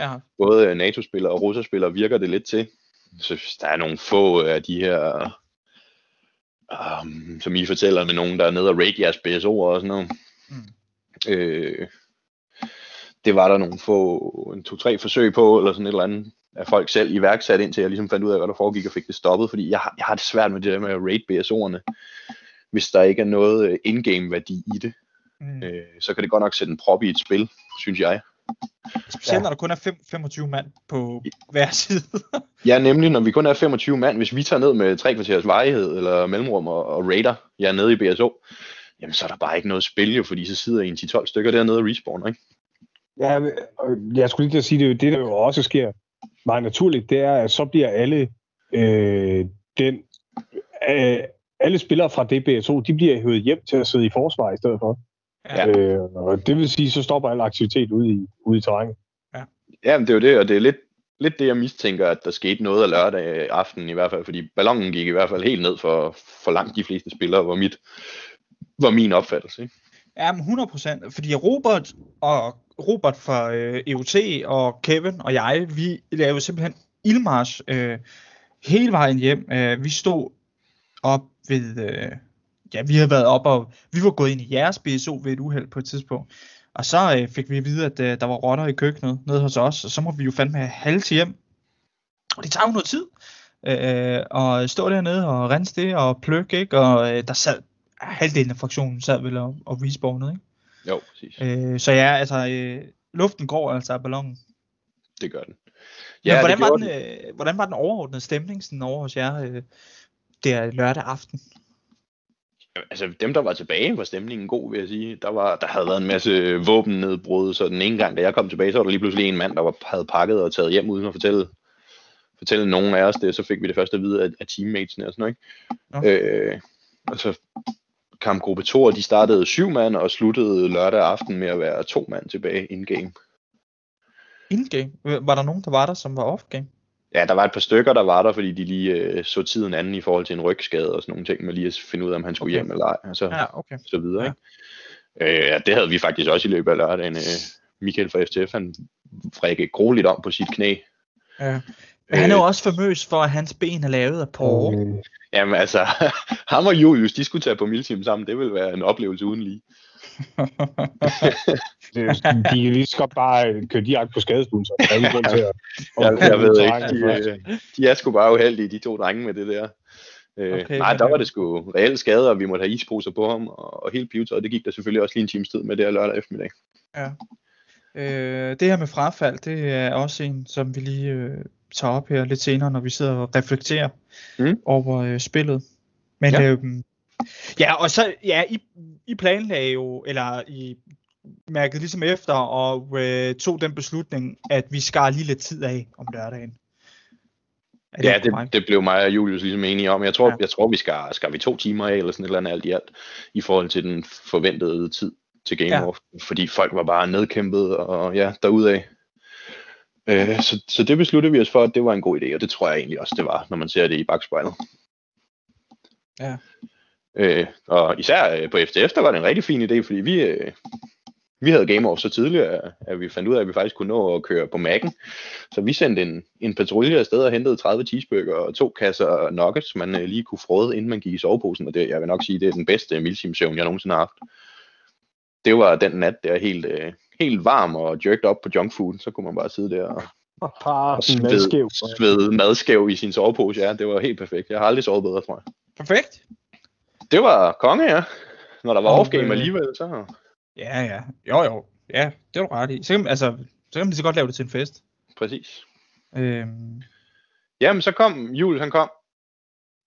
Ja.
Både øh, NATO-spillere og russerspillere virker det lidt til. Så der er nogle få af de her, um, som I fortæller, med nogen, der er nede og rate jeres BSO'er og sådan noget.
Mm.
Øh, det var der nogle få, en to-tre forsøg på, eller sådan et eller andet, af folk selv iværksat, indtil jeg ligesom fandt ud af, hvad der foregik, og fik det stoppet, fordi jeg har, jeg har det svært med det der med at rate BSO'erne, hvis der ikke er noget øh, in-game værdi i det.
Mm.
Øh, så kan det godt nok sætte en prop i et spil, synes jeg.
Specielt
ja.
når der kun er fem, 25 mand på hver side.
Ja, nemlig når vi kun er 25 mand, hvis vi tager ned med tre kvarters varighed eller mellemrum og, og raider jer nede i BSO, jamen så er der bare ikke noget spil jo, fordi så sidder I en 10-12 stykker dernede og respawner, ikke?
Ja, jeg skulle lige til at sige, det, er jo det der jo også sker meget naturligt, det er, at så bliver alle øh, den, øh, alle spillere fra DBSO, de bliver hævet hjem til at sidde i forsvar i stedet for.
Ja.
Øh, og det vil sige, så stopper al aktivitet ude i, ude i terrænet.
Ja, men det er jo det, og det er lidt, lidt det, jeg mistænker, at der skete noget af lørdag aften i hvert fald, fordi ballonen gik i hvert fald helt ned for, for langt de fleste spillere, var, mit, var min opfattelse. Ikke?
Ja, men 100%. Fordi Robert og Robert fra øh, EUT og Kevin og jeg, vi lavede simpelthen ildmarsch øh, hele vejen hjem. Øh, vi stod op ved... Øh, ja, vi havde været op og... Vi var gået ind i jeres BSO ved et uheld på et tidspunkt. Og så øh, fik vi at vide, at øh, der var rotter i køkkenet nede hos os, og så må vi jo fandme have halte hjem. Og det tager jo noget tid. Øh, øh og stå dernede og rense det og plukke, ikke? Og øh, der sad halvdelen af fraktionen sad vel og, og respawnede, ikke?
Jo, præcis.
Øh, så ja, altså, øh, luften går altså af ballonen.
Det gør den.
Ja, Men hvordan, var
gjorde
den, øh, hvordan var den overordnede stemning sådan over hos jer øh, der lørdag aften?
altså dem, der var tilbage, var stemningen god, vil jeg sige. Der, var, der havde været en masse våbennedbrud, så den ene gang, da jeg kom tilbage, så var der lige pludselig en mand, der var, havde pakket og taget hjem uden at fortælle, fortælle nogen af os det, så fik vi det første at vide af, af teammatesene og sådan noget. Ikke? Øh, og så kom gruppe 2, og de startede syv mand og sluttede lørdag aften med at være to mand tilbage in-game.
In-game? Var der nogen, der var der, som var off-game?
Ja, der var et par stykker, der var der, fordi de lige øh, så tiden anden i forhold til en rygskade og sådan nogle ting, med lige at finde ud af, om han skulle
Okay.
hjem eller ej, og så,
Ja, okay.
så videre.
Ja.
Ikke? Øh, ja, det havde vi faktisk også i løbet af lørdagen. Øh, Michael fra FTF, han frække grueligt om på sit knæ.
Ja. Men han er jo
Øh,
også famøs for, at hans ben er lavet af porre.
Øh,
Jamen altså, ham og Julius, de skulle tage på Milteam sammen, det ville være en oplevelse uden lige.
det, de kan lige så godt bare øh, køre direkte på skadestuen, så der er ingen grund til at...
Jeg, jeg ved ikke, de, øh, de er sgu bare uheldige, de to drenge med det der. Øh,
Okay,
okay, nej, der var det sgu reelle skader, og vi måtte have isposer på ham, og, og helt pivetøjet, det gik der selvfølgelig også lige en times tid med det her lørdag eftermiddag.
Ja. Øh, det her med frafald, det er også en, som vi lige øh, tager op her lidt senere, når vi sidder og reflekterer
Mm.
over øh, spillet. Men ja.
Ja.
Øhm, ja, og så, ja, I, I planlagde jo, eller I mærkede ligesom efter, og øh, tog den beslutning, at vi skar lige lidt tid af om lørdagen. Er
Ja, det, det blev mig og Julius ligesom enige om. Jeg tror,
Ja.
jeg tror vi skal, skal vi to timer af, eller sådan et eller andet alt i alt, i forhold til den forventede tid til Game
Ja.
Off, fordi folk var bare nedkæmpet, og ja, derudaf. Øh, så, så det besluttede vi os for, at det var en god idé, og det tror jeg egentlig også, det var, når man ser det i bagspejlet.
Ja.
Øh, og især øh, på FTF, der var det en rigtig fin idé, fordi vi, øh, vi havde Game Off så tidligt, at- at vi fandt ud af, at vi faktisk kunne nå at køre på Mac'en. Så vi sendte en, en patrulje afsted og hentede 30 cheeseburger og to kasser nuggets, man øh, lige kunne frode, inden man gik i soveposen. Og det, jeg vil nok sige, det er den bedste milsimsøvn, jeg nogensinde har haft. Det var den nat der helt, øh, helt varm og jerked op på junk food. Så kunne man bare sidde der og,
Bare
og
sådan
svede,
madskæv.
svede madskæv i sin sovepose. Ja, det var helt perfekt. Jeg har aldrig sovet bedre, tror jeg.
Perfekt.
Det var konge, ja. Når der var
Og,
off-game
øh,
alligevel, så...
Ja, ja. Jo, jo. Ja, det er du ret i. Så kan, man- altså, så kan man lige så godt lave det til en fest.
Præcis.
Øhm,
Jamen, så kom Jules, han kom.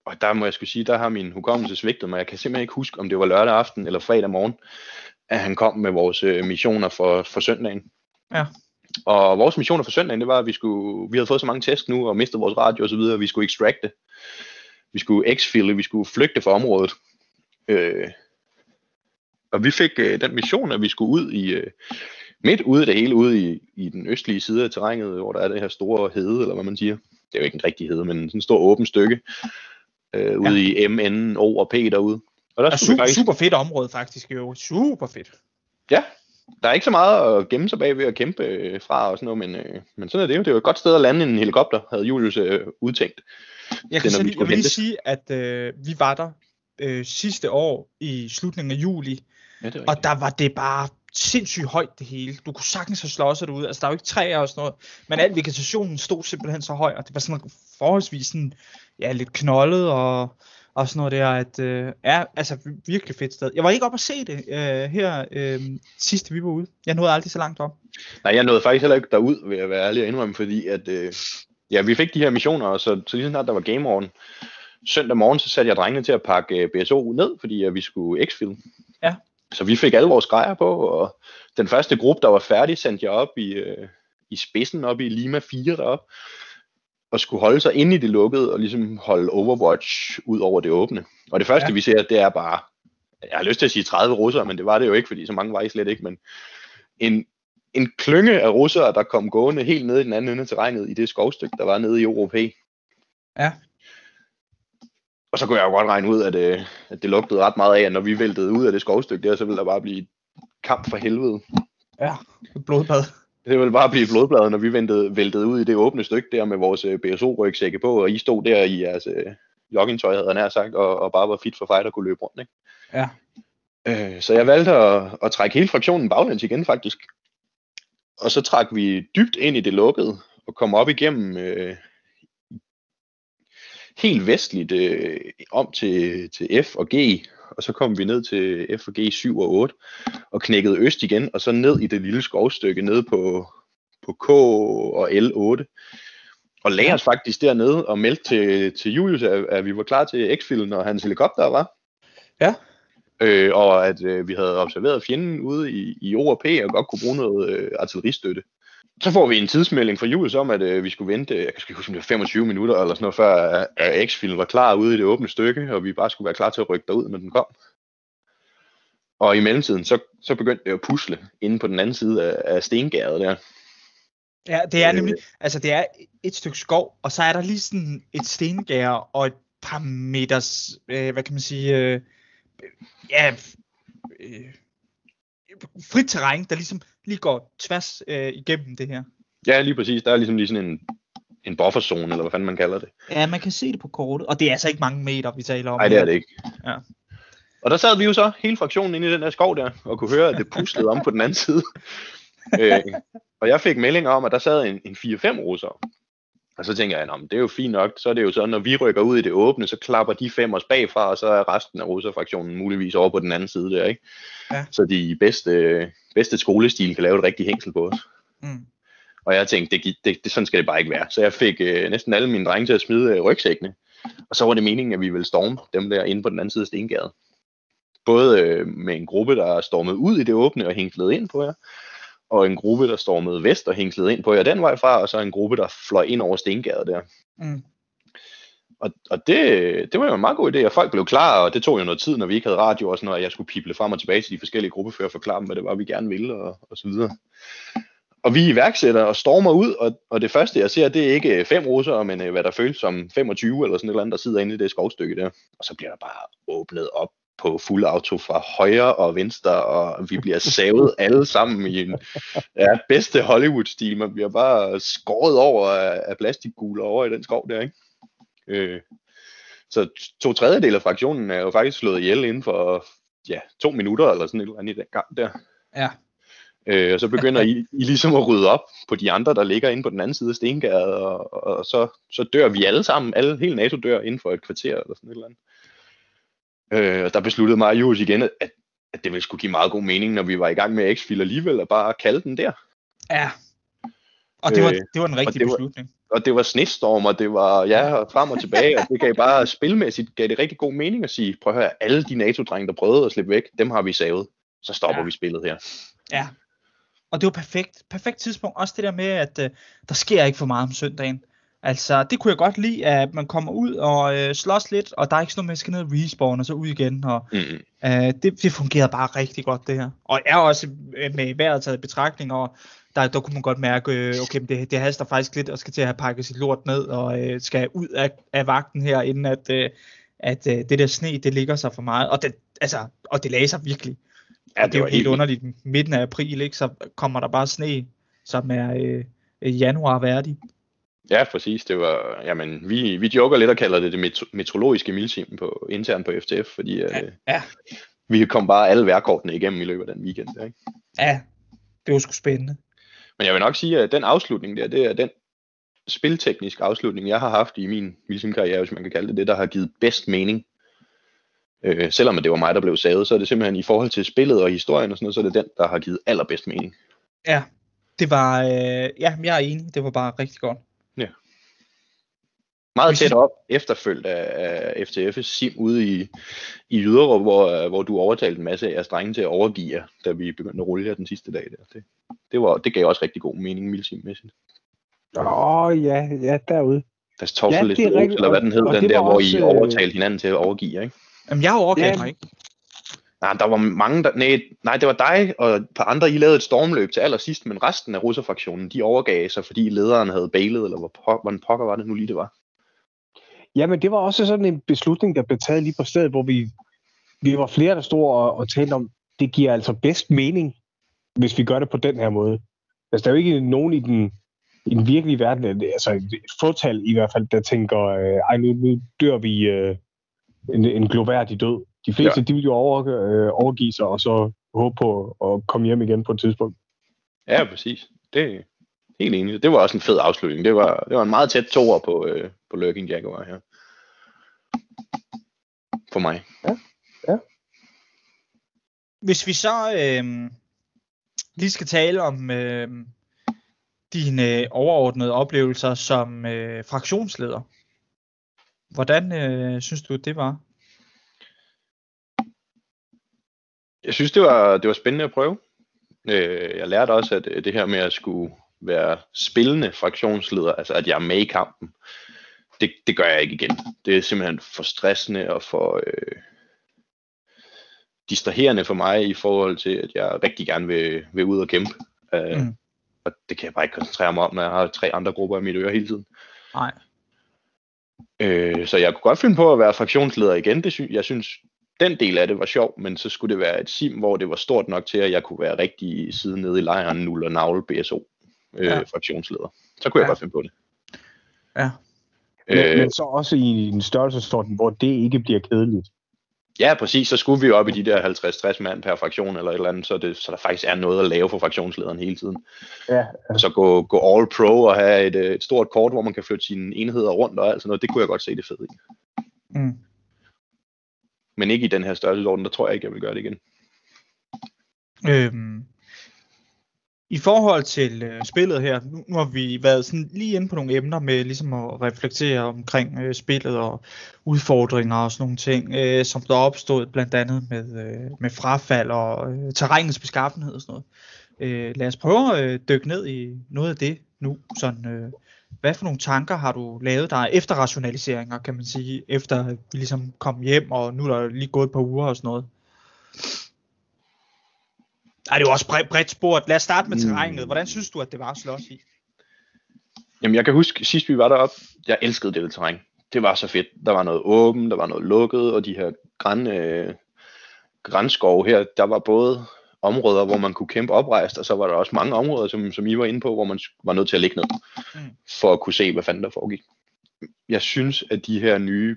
Og der må jeg skulle sige, der har min hukommelse svigtet mig. Jeg kan simpelthen ikke huske, om det var lørdag aften eller fredag morgen, at han kom med vores øh, missioner for, for søndagen.
Ja.
Og vores missioner for søndagen, det var, at vi, skulle, vi havde fået så mange tæsk nu, og mistet vores radio og så videre, og vi skulle extracte. Vi skulle exfille, vi skulle flygte fra området. Øh, og vi fik øh, den mission, at vi skulle ud i, øh, midt ude af det hele, ude i, i den østlige side af terrænet, hvor der er det her store hede, eller hvad man siger. Det er jo ikke en rigtig hede, men sådan en stor åben stykke, øh, ude i M, N, O og P derude. Og der
er super,
faktisk,
super fedt område faktisk, jo. Super fedt.
ja, der er ikke så meget at gemme sig bag ved at kæmpe øh, fra og sådan noget, men, øh, men sådan er det jo. Det er jo et godt sted at lande en helikopter, havde Julius øh, udtænkt.
Jeg, kan så lige, jeg vil lige sige, at øh, vi var der øh, sidste år i slutningen af juli,
Ja,
og der var det bare sindssygt højt det hele. Du kunne sagtens have slåsset derude. Altså, der er jo ikke træer og sådan noget, men al vegetationen stod simpelthen så høj, og det var sådan forholdsvis sådan, ja, lidt knoldet og, og sådan noget der, at øh, er altså virkelig fedt sted. Jeg var ikke op at se det øh, her øh, sidste vi var ude. Jeg nåede aldrig så langt op.
Nej, jeg nåede faktisk heller ikke derud, vil jeg være ærlig og indrømme, fordi at, øh, ja, vi fik de her missioner, og så, så lige snart der var game on, søndag morgen, så satte jeg drengene til at pakke øh, BSO ned, fordi at vi skulle exfil.
Ja.
Så vi fik alle vores grejer på, og den første gruppe, der var færdig, sendte jeg op i, øh, i spidsen, op i Lima 4 derop, og skulle holde sig inde i det lukkede, og ligesom holde Overwatch ud over det åbne. Og det første,
Ja.
vi ser, det er bare, jeg har lyst til at sige 30 russere, men det var det jo ikke, fordi så mange var I slet ikke, men en, en klynge af russere, der kom gående helt ned i den anden ende af terrænet i det skovstykke, der var nede i OOP.
Ja.
Og så kunne jeg jo godt regne ud, at, øh, at det lugtede ret meget af, at når vi væltede ud af det skovstykke der, så ville der bare blive kamp for helvede.
Ja, blodbad.
Det ville bare blive blodbladet, når vi ventede, væltede ud i det åbne stykke der med vores øh, BSO-rygsække på, og I stod der i jeres øh, joggingtøj, havde jeg nær sagt, og, og bare var fit for fight og kunne løbe rundt. Ikke?
Ja.
Øh, så jeg valgte at, at trække hele fraktionen baglæns igen faktisk. Og så trak vi dybt ind i det lukkede, og kom op igennem øh, helt vestligt øh, om til, til F og G, og så kom vi ned til FG 7 og 8, og knækkede øst igen, og så ned i det lille skovstykke nede på, på K og L8. Og lagde os faktisk dernede og meldte til, til Julius, at, at vi var klar til X-filen, og hans helikopter var.
Ja.
Øh, og at øh, vi havde observeret fjenden ude i, i ORP og godt kunne bruge noget øh, artilleristøtte. Så får vi en tidsmelding fra Julius om, at øh, vi skulle vente, jeg ikke huske, om det var 25 minutter eller sådan noget, før at X-filen var klar ude i det åbne stykke, og vi bare skulle være klar til at rykke derud, når den kom. Og i mellemtiden, så, så begyndte det at pusle inde på den anden side af, af stengæret der.
Ja, det er
Øh.
nemlig, altså det er et stykke skov, og så er der lige sådan et stengær og et par meters, øh, hvad kan man sige, øh, ja, øh, frit terræn, der ligesom lige går tværs øh, igennem det her.
Ja, lige præcis. Der er ligesom lige sådan en, en bufferzone, eller hvad fanden man kalder det.
Ja, man kan se det på kortet, og det er altså ikke mange meter, vi taler om.
Nej, det er det ikke.
Ja.
Og der sad vi jo så, hele fraktionen inde i den der skov der, og kunne høre, at det puslede om på den anden side. øh, og jeg fik melding om, at der sad en, en 4-5 russer. Og så tænker jeg, "Nå, men det er jo fint nok. Så er det jo sådan, når vi rykker ud i det åbne, så klapper de fem os bagfra, og så er resten af russerfraktionen muligvis over på den anden side der, ikke?
Ja.
Så de bedste, bedste skolestil kan lave et rigtigt hængsel på os.
Mm.
Og jeg tænkte, det, det, det, sådan skal det bare ikke være. Så jeg fik øh, næsten alle mine drenge til at smide øh, rygsækkene. Og så var det meningen, at vi ville storme dem der inde på den anden side af Stengade. Både øh, med en gruppe, der stormede ud i det åbne og hænglede ind på jer, og en gruppe, der stormede vest og hænglede ind på jer den vej fra, og så en gruppe, der fløj ind over Stengade der.
Mm.
Og, og det, det var jo en meget god idé, og folk blev klar, og det tog jo noget tid, når vi ikke havde radio og sådan noget, og jeg skulle pible frem og tilbage til de forskellige gruppefører og forklare dem, hvad det var, vi gerne ville, og, og så videre. Og vi iværksætter og stormer ud, og, og det første, jeg ser, det er ikke fem russere, men øh, hvad der føles som 25 eller sådan et eller andet, der sidder inde i det skovstykke der. Og så bliver der bare åbnet op på fuld auto fra højre og venstre, og vi bliver savet alle sammen i en ja, bedste Hollywood-stil. Man bliver bare skåret over af, af plastikguler over i den skov der, ikke? Øh, så to tredjedel af fraktionen er jo faktisk slået ihjel inden for ja, to minutter eller sådan et eller andet i den gang der.
Ja.
Øh, og så begynder I, I ligesom at rydde op på de andre, der ligger inde på den anden side af Stengade, og, og så, så dør vi alle sammen, alle, hele NATO dør inden for et kvarter eller sådan et eller andet. Øh, og der besluttede mig og Jules igen, at, at det ville skulle give meget god mening, når vi var i gang med X-Fil alligevel, at bare kalde den der.
Ja. Og det var,
Øh,
det var en rigtig
det var-
beslutning.
Og det var snestorm, og det var ja, og frem og tilbage, og det gav bare spilmæssigt, gav det rigtig god mening at sige, prøv at høre, alle de NATO-drenge, der prøvede at slippe væk, dem har vi savet. Så stopper
Ja.
ja. vi spillet her.
Ja. Og det var perfekt. Perfekt tidspunkt. Også det der med, at øh, der sker ikke for meget om søndagen. Altså, det kunne jeg godt lide, at man kommer ud og øh, slås lidt, og der er ikke sådan noget man skal ned og respawn og så ud igen. Og,
Mm-mm.
øh, det, det fungerede bare rigtig godt, det her. Og er også øh, med vejret taget i betragtning, og der, der kunne man godt mærke, øh, okay, men det, det haster faktisk lidt, og skal til at have pakket sit lort ned, og øh, skal ud af, af vagten her, inden at, øh, at øh, det der sne, det ligger sig for meget. Og det, altså, og det lagde sig virkelig.
Ja,
og det er jo
var
helt underligt. Midten af april, ikke, så kommer der bare sne, som er øh, januar værdig.
Ja, præcis. Det var, jamen, vi, vi joker lidt og kalder det det metro, meteorologiske mildsim på, internt på FTF, fordi ja. øh,
Ja,
vi kom bare alle værkortene igennem i løbet af den weekend. Der, ikke?
ja, det var sgu spændende.
Men jeg vil nok sige, at den afslutning der, det er den spiltekniske afslutning, jeg har haft i min Wilson-karriere, hvis man kan kalde det det, der har givet bedst mening. Øh, selvom det var mig, der blev savet, så er det simpelthen i forhold til spillet og historien og sådan noget, så er det den, der har givet allerbedst mening.
Ja, det var, øh, ja, jeg er enig, det var bare rigtig godt.
Meget tæt op, efterfølgt af, af FTF's sim ude i, i Yderup, hvor, hvor du overtalte en masse af jeres drenge til at overgive jer, da vi begyndte at rulle jer den sidste dag. Der. Det, det, var, det gav også rigtig god mening, milsimmæssigt.
Åh, oh, ja, ja, derude.
Das
Ja, det er
Toffeliste
rigtigt,
eller hvad den hed, den der, hvor
også,
I
øh,
overtalte hinanden til at overgive jer, ikke?
Jamen, jeg overgav
Ja.
mig ikke.
Nej, der var mange, der... Nej, nej, det var dig og et par andre, I lavede et stormløb til allersidst, men resten af russerfraktionen, de overgav sig, fordi lederen havde bailet, eller hvor po- hvordan pokker var det nu lige, det var?
Jamen, det var også sådan en beslutning, der blev taget lige på stedet, hvor vi, vi var flere, der stod og, og talte om, det giver altså bedst mening, hvis vi gør det på den her måde. Altså, der er jo ikke nogen i den, i den virkelige verden, altså et fåtal i hvert fald, der tænker, øh, ej, nu, nu dør vi øh, en, en gloværdig død. De fleste, ja. de vil jo over, øh, overgive sig, og så håbe på at komme hjem igen på et tidspunkt.
Ja, præcis. Det helt enig. Det var også en fed afslutning. Det var, det var en meget tæt toer på, øh, på Lurking Jaguar her. For mig.
hvis vi så øh, lige skal tale om øh, dine overordnede oplevelser som øh, fraktionsleder. Hvordan øh, synes du, det var?
Jeg synes, det var, det var spændende at prøve. Øh, jeg lærte også, at øh, det her med at skulle være spillende fraktionsleder, altså at jeg er med i kampen, det, det gør jeg ikke igen. Det er simpelthen for stressende og for øh, distraherende for mig i forhold til, at jeg rigtig gerne vil, vil ud og kæmpe. Øh, mm. Og det kan jeg bare ikke koncentrere mig om, når jeg har tre andre grupper i mit øre hele tiden.
Nej.
Øh, så jeg kunne godt finde på at være fraktionsleder igen. Det sy- jeg synes, den del af det var sjov, men så skulle det være et sim, hvor det var stort nok til, at jeg kunne være rigtig side nede i lejren, nul og navle BSO øh, ja. fraktionsleder. Så kunne ja. jeg godt finde på det.
Ja.
Men, øh, men så også i en størrelsesorden, hvor det ikke bliver kedeligt.
Ja, præcis. Så skulle vi op i de der 50-60 mand per fraktion eller et eller andet, så, det, så der faktisk er noget at lave for fraktionslederen hele tiden.
Ja, ja.
Så gå, gå all pro og have et, et stort kort, hvor man kan flytte sine enheder rundt og alt sådan noget, det kunne jeg godt se det fede i.
Mm.
Men ikke i den her størrelsesorden, der tror jeg ikke, jeg vil gøre det igen.
Øhm, i forhold til øh, spillet her, nu, nu har vi været sådan lige inde på nogle emner med ligesom at reflektere omkring øh, spillet og udfordringer og sådan nogle ting, øh, som der er opstået blandt andet med, øh, med frafald og øh, terrænets beskaffenhed og sådan noget. Øh, lad os prøve at øh, dykke ned i noget af det nu. Sådan, øh, hvad for nogle tanker har du lavet dig efter rationaliseringer, kan man sige, efter vi ligesom kom hjem, og nu er der lige gået et par uger og sådan noget? Ej, det er jo også bredt, spurgt. Lad os starte med terrænet. Hvordan synes du, at det var at slås i?
Jamen, jeg kan huske, sidst vi var deroppe, jeg elskede det terræn. Det var så fedt. Der var noget åbent, der var noget lukket, og de her græn, øh, grænskove her, der var både områder, hvor man kunne kæmpe oprejst, og så var der også mange områder, som, som I var inde på, hvor man var nødt til at ligge ned, mm. for at kunne se, hvad fanden der foregik. Jeg synes, at de her nye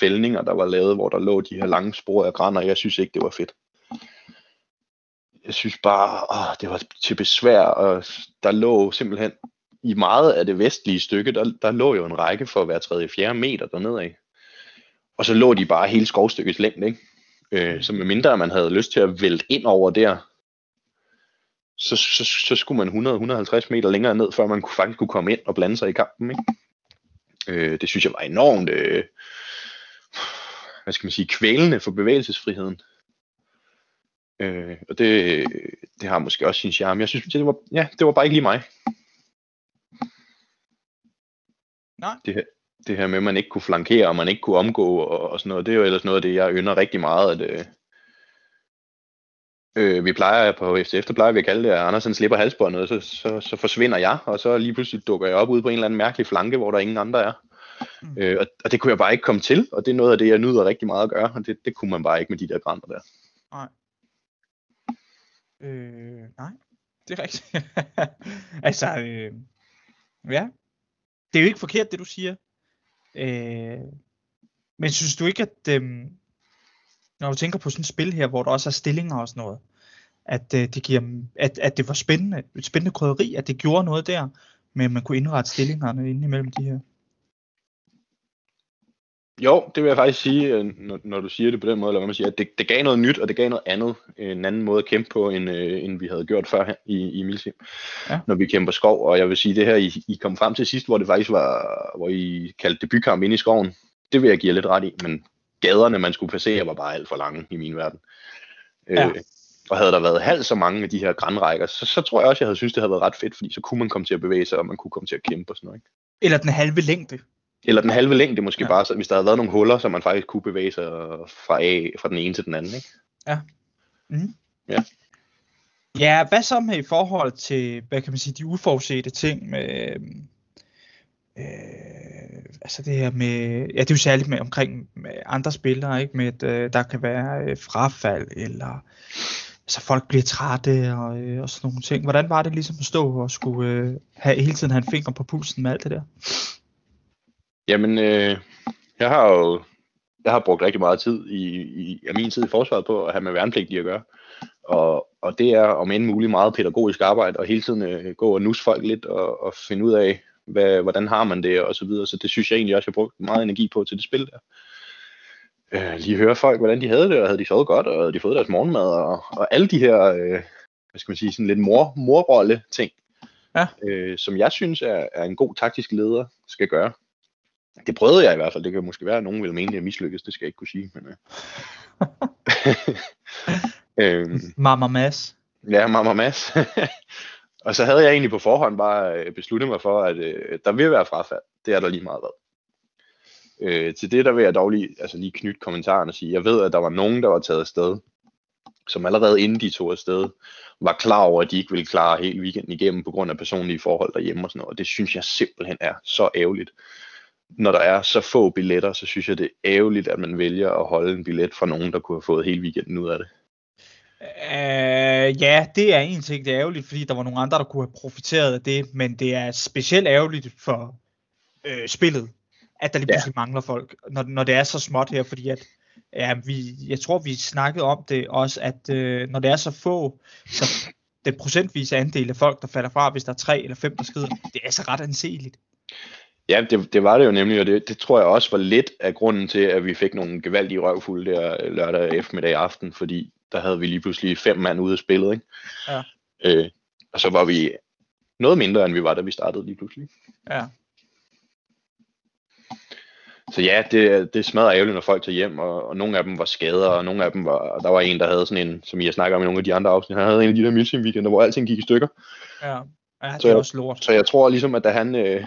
fældninger, der var lavet, hvor der lå de her lange spor af grænder, jeg synes ikke, det var fedt. Jeg synes bare, åh, det var til besvær, og der lå simpelthen i meget af det vestlige stykke, der, der lå jo en række for hver tredje fjerde meter dernede af. Og så lå de bare hele skovstykkets længde, ikke? Øh, så medmindre man havde lyst til at vælte ind over der, så, så, så skulle man 100-150 meter længere ned, før man kunne, faktisk kunne komme ind og blande sig i kampen. Ikke? Øh, det synes jeg var enormt, øh, hvad skal man sige, kvælende for bevægelsesfriheden. Øh, og det, det har måske også sin charme. Jeg synes, det var, ja, det var bare ikke lige mig.
Nej.
Det her, det her med, at man ikke kunne flankere, og man ikke kunne omgå og, og sådan noget, det er jo ellers noget af det, jeg ynder rigtig meget, at øh, øh, vi plejer på FCF, der plejer vi at kalde det, at Andersen slipper halsbåndet, så, så, så forsvinder jeg, og så lige pludselig dukker jeg op ude på en eller anden mærkelig flanke, hvor der ingen andre er. Mm. Øh, og, og det kunne jeg bare ikke komme til, og det er noget af det, jeg nyder rigtig meget at gøre, og det, det kunne man bare ikke med de der grænder der.
Nej. Øh, nej, det er rigtigt. altså, øh, ja. Det er jo ikke forkert, det du siger. Øh, men synes du ikke, at øh, når du tænker på sådan et spil her, hvor der også er stillinger og sådan noget, at, øh, det, giver, at, at det var spændende, et spændende krydderi, at det gjorde noget der, men man kunne indrette stillingerne ind imellem de her?
Jo, det vil jeg faktisk sige, øh, når, når du siger det på den måde, eller hvad man siger, at det, det gav noget nyt, og det gav noget andet, en anden måde at kæmpe på, end, øh, end vi havde gjort før her i, i Milsim, ja. når vi kæmper skov, og jeg vil sige, det her, I, I kom frem til sidst, hvor det faktisk var, hvor I kaldte det bykamp ind i skoven, det vil jeg give lidt ret i, men gaderne, man skulle passere, var bare alt for lange i min verden. Ja. Øh, og havde der været halvt så mange af de her grænrækker, så, så tror jeg også, jeg havde synes det havde været ret fedt, fordi så kunne man komme til at bevæge sig, og man kunne komme til at kæmpe og sådan noget. Ikke?
Eller den halve længde.
Eller den halve længde måske ja. bare, så, hvis der havde været nogle huller, så man faktisk kunne bevæge sig fra, A, fra den ene til den anden. Ikke?
Ja. Mm.
Ja.
Ja, hvad så med i forhold til, hvad kan man sige, de uforudsete ting med, øh, altså det her med, ja det er jo særligt med omkring med andre spillere, ikke, med at øh, der kan være øh, frafald, eller altså folk bliver trætte og, øh, og sådan nogle ting. Hvordan var det ligesom at stå og skulle øh, have, hele tiden have en finger på pulsen med alt det der?
Jamen, øh, jeg har jo jeg har brugt rigtig meget tid i, i af min tid i forsvaret på at have med værnepligtige at gøre. Og, og det er om end muligt meget pædagogisk arbejde, og hele tiden øh, gå og nus folk lidt og, og finde ud af, hvad, hvordan har man det og så videre. Så det synes jeg egentlig også, jeg har brugt meget energi på til det spil der. øh, lige høre folk, hvordan de havde det, og havde de sovet godt, og havde de fået deres morgenmad, og, og alle de her, øh, hvad skal man sige, sådan lidt mor, morrolle ting,
Ja.
øh, som jeg synes er, er en god taktisk leder skal gøre. Det prøvede jeg i hvert fald. Det kan måske være, at nogen vil mene, at jeg mislykkes. Det skal jeg ikke kunne sige. Men, øh. øhm,
Mama Mads.
Ja, mamma Mads. og så havde jeg egentlig på forhånd bare øh, besluttet mig for, at øh, der vil være frafald. Det er der lige meget været. Øh, til det der vil jeg dog lige, altså lige knytte kommentaren og sige, jeg ved, at der var nogen, der var taget afsted, som allerede inden de tog afsted, var klar over, at de ikke ville klare hele weekenden igennem på grund af personlige forhold derhjemme og sådan noget. Og det synes jeg simpelthen er så ærgerligt. Når der er så få billetter, så synes jeg, det er ærgerligt, at man vælger at holde en billet fra nogen, der kunne have fået hele weekenden ud af det.
Uh, ja, det er en ting, det er ærgerligt, fordi der var nogle andre, der kunne have profiteret af det, men det er specielt ærgerligt for øh, spillet, at der lige
Ja.
pludselig mangler folk, når, når det er så småt her, fordi at, ja, vi, jeg tror, vi snakkede om det også, at øh, når det er så få, så den procentvise andel af folk, der falder fra, hvis der er tre eller fem, der skrider, det er så ret anseeligt.
Ja, det, det var det jo nemlig, og det, det tror jeg også var lidt af grunden til, at vi fik nogle gevaldige røvfulde der øh, lørdag eftermiddag aften, fordi der havde vi lige pludselig fem mand ude af spillet, ikke?
Ja.
Øh, og så var vi noget mindre, end vi var, da vi startede lige pludselig.
Ja.
Så ja, det, det smadrer ærgerligt, når folk tager hjem, og, og nogle af dem var skader, og nogle af dem var, og der var en, der havde sådan en, som I har snakket om i nogle af de andre afsnit, han havde en af de der milsim weekender, hvor alting gik i stykker.
Ja, ja det
Så jeg-
også lort.
Så jeg tror ligesom, at da han, øh,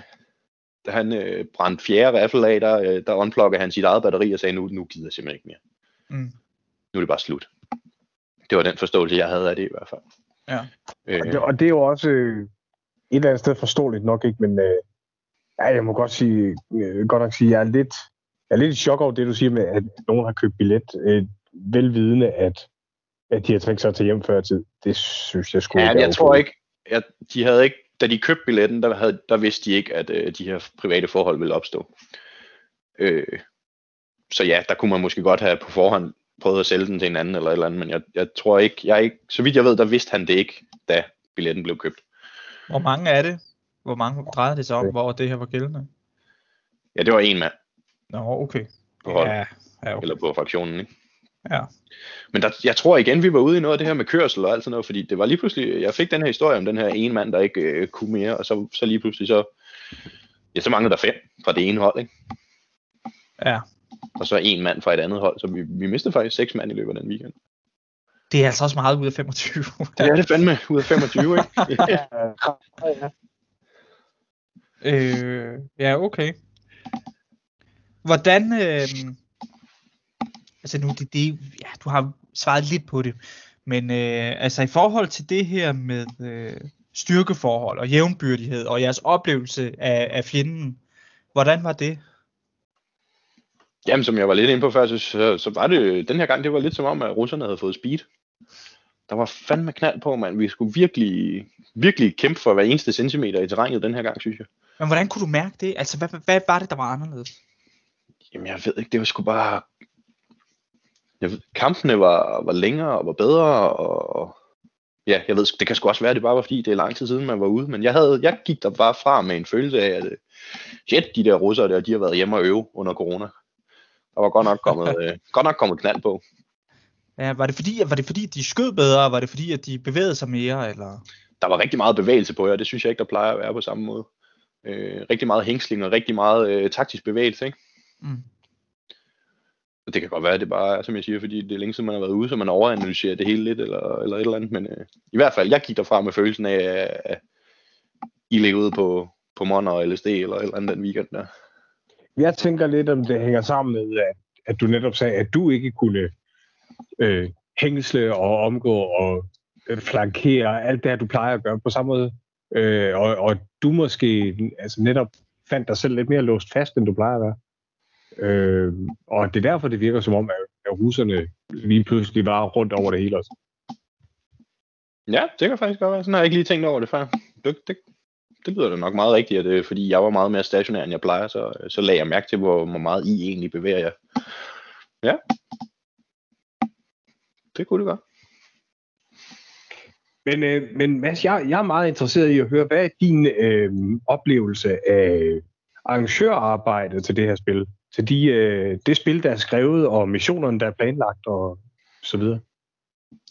da han øh, brændte fjerde riffel af, der, øh, der unpluggede han sit eget batteri og sagde, nu, nu gider jeg simpelthen ikke mere.
Mm.
Nu er det bare slut. Det var den forståelse, jeg havde af det i hvert fald.
Ja.
Øh,
Og det, og det er jo også øh, et eller andet sted forståeligt nok, ikke? Men øh, ja, jeg må godt, sige, øh, godt nok sige, at jeg er lidt, jeg er lidt i chok over det, du siger med, at nogen har købt billet, øh, velvidende, at, at de har tænkt sig at tage hjem før tid. Det synes jeg skulle
ja,
ikke
jeg tror ikke, at de havde ikke, da de købte billetten, der, havde, der vidste de ikke, at øh, de her private forhold ville opstå. Øh, så ja, der kunne man måske godt have på forhånd prøvet at sælge den til en anden eller et eller andet, men jeg, jeg tror ikke, jeg ikke, så vidt jeg ved, der vidste han det ikke, da billetten blev købt.
Hvor mange er det? Hvor mange drejede det sig om, hvor det her var gældende?
Ja, det var en mand
Nå, okay.
på holdet,
Ja, ja okay.
eller på fraktionen, ikke?
Ja.
Men der, jeg tror igen, vi var ude i noget af det her med kørsel og alt sådan noget, fordi det var lige pludselig, jeg fik den her historie om den her ene mand, der ikke øh, kunne mere, og så, så lige pludselig så, ja, så manglede der fem fra det ene hold, ikke?
ja.
Og så en mand fra et andet hold, så vi, vi mistede faktisk seks mand i løbet af den weekend.
Det er altså også meget ud af 25.
Det er det fandme ud af 25, ikke?
ja.
øh, ja, okay. Hvordan, øh, altså nu, det, det, ja, du har svaret lidt på det, men øh, altså i forhold til det her med øh, styrkeforhold og jævnbyrdighed og jeres oplevelse af, af fjenden, hvordan var det?
Jamen, som jeg var lidt inde på før, så, så, var det den her gang, det var lidt som om, at russerne havde fået speed. Der var fandme knald på, mand. Vi skulle virkelig, virkelig kæmpe for hver eneste centimeter i terrænet den her gang, synes jeg.
Men hvordan kunne du mærke det? Altså, hvad, hvad, hvad var det, der var anderledes?
Jamen, jeg ved ikke, det var sgu bare... Jeg ved, kampene var, var længere og var bedre, og ja, jeg ved, det kan sgu også være, det bare var fordi, det er lang tid siden, man var ude, men jeg, havde, jeg gik der bare fra med en følelse af, at øh, shit, de der russere der, de har været hjemme og øve under corona. Der var godt nok kommet, øh, godt nok kommet knald på.
Ja, var det fordi, var det fordi, de skød bedre? Var det fordi, at de bevægede sig mere? Eller?
Der var rigtig meget bevægelse på jer, det synes jeg ikke, der plejer at være på samme måde. Øh, rigtig meget hængsling og rigtig meget øh, taktisk bevægelse, ikke?
Mm.
Og det kan godt være, at det bare er, som jeg siger, fordi det er længe siden, man har været ude, så man overanalyserer det hele lidt, eller, eller et eller andet. Men øh, i hvert fald, jeg gik derfra med følelsen af, at, at I ligger ude på, på Monner og LSD, eller et eller andet den weekend der.
Jeg tænker lidt, om det hænger sammen med, at, at du netop sagde, at du ikke kunne øh, hængsle og omgå og øh, flankere alt det du plejer at gøre på samme måde. Øh, og, og du måske altså netop fandt dig selv lidt mere låst fast, end du plejer at være. Øh, og det er derfor, det virker som om, at, at russerne lige pludselig var rundt over det hele også.
Ja, det kan faktisk godt være. Sådan har jeg ikke lige tænkt over det før. Det, det, det lyder da nok meget rigtigt, at det, er, fordi jeg var meget mere stationær, end jeg plejer, så, så lagde jeg mærke til, hvor, hvor meget I egentlig bevæger jer. Ja. Det kunne det godt.
Men, øh, men Mads, jeg, jeg er meget interesseret i at høre, hvad er din øh, oplevelse af arrangørarbejdet til det her spil? Til de, øh, det spil, der er skrevet, og missionerne, der er planlagt, og så videre.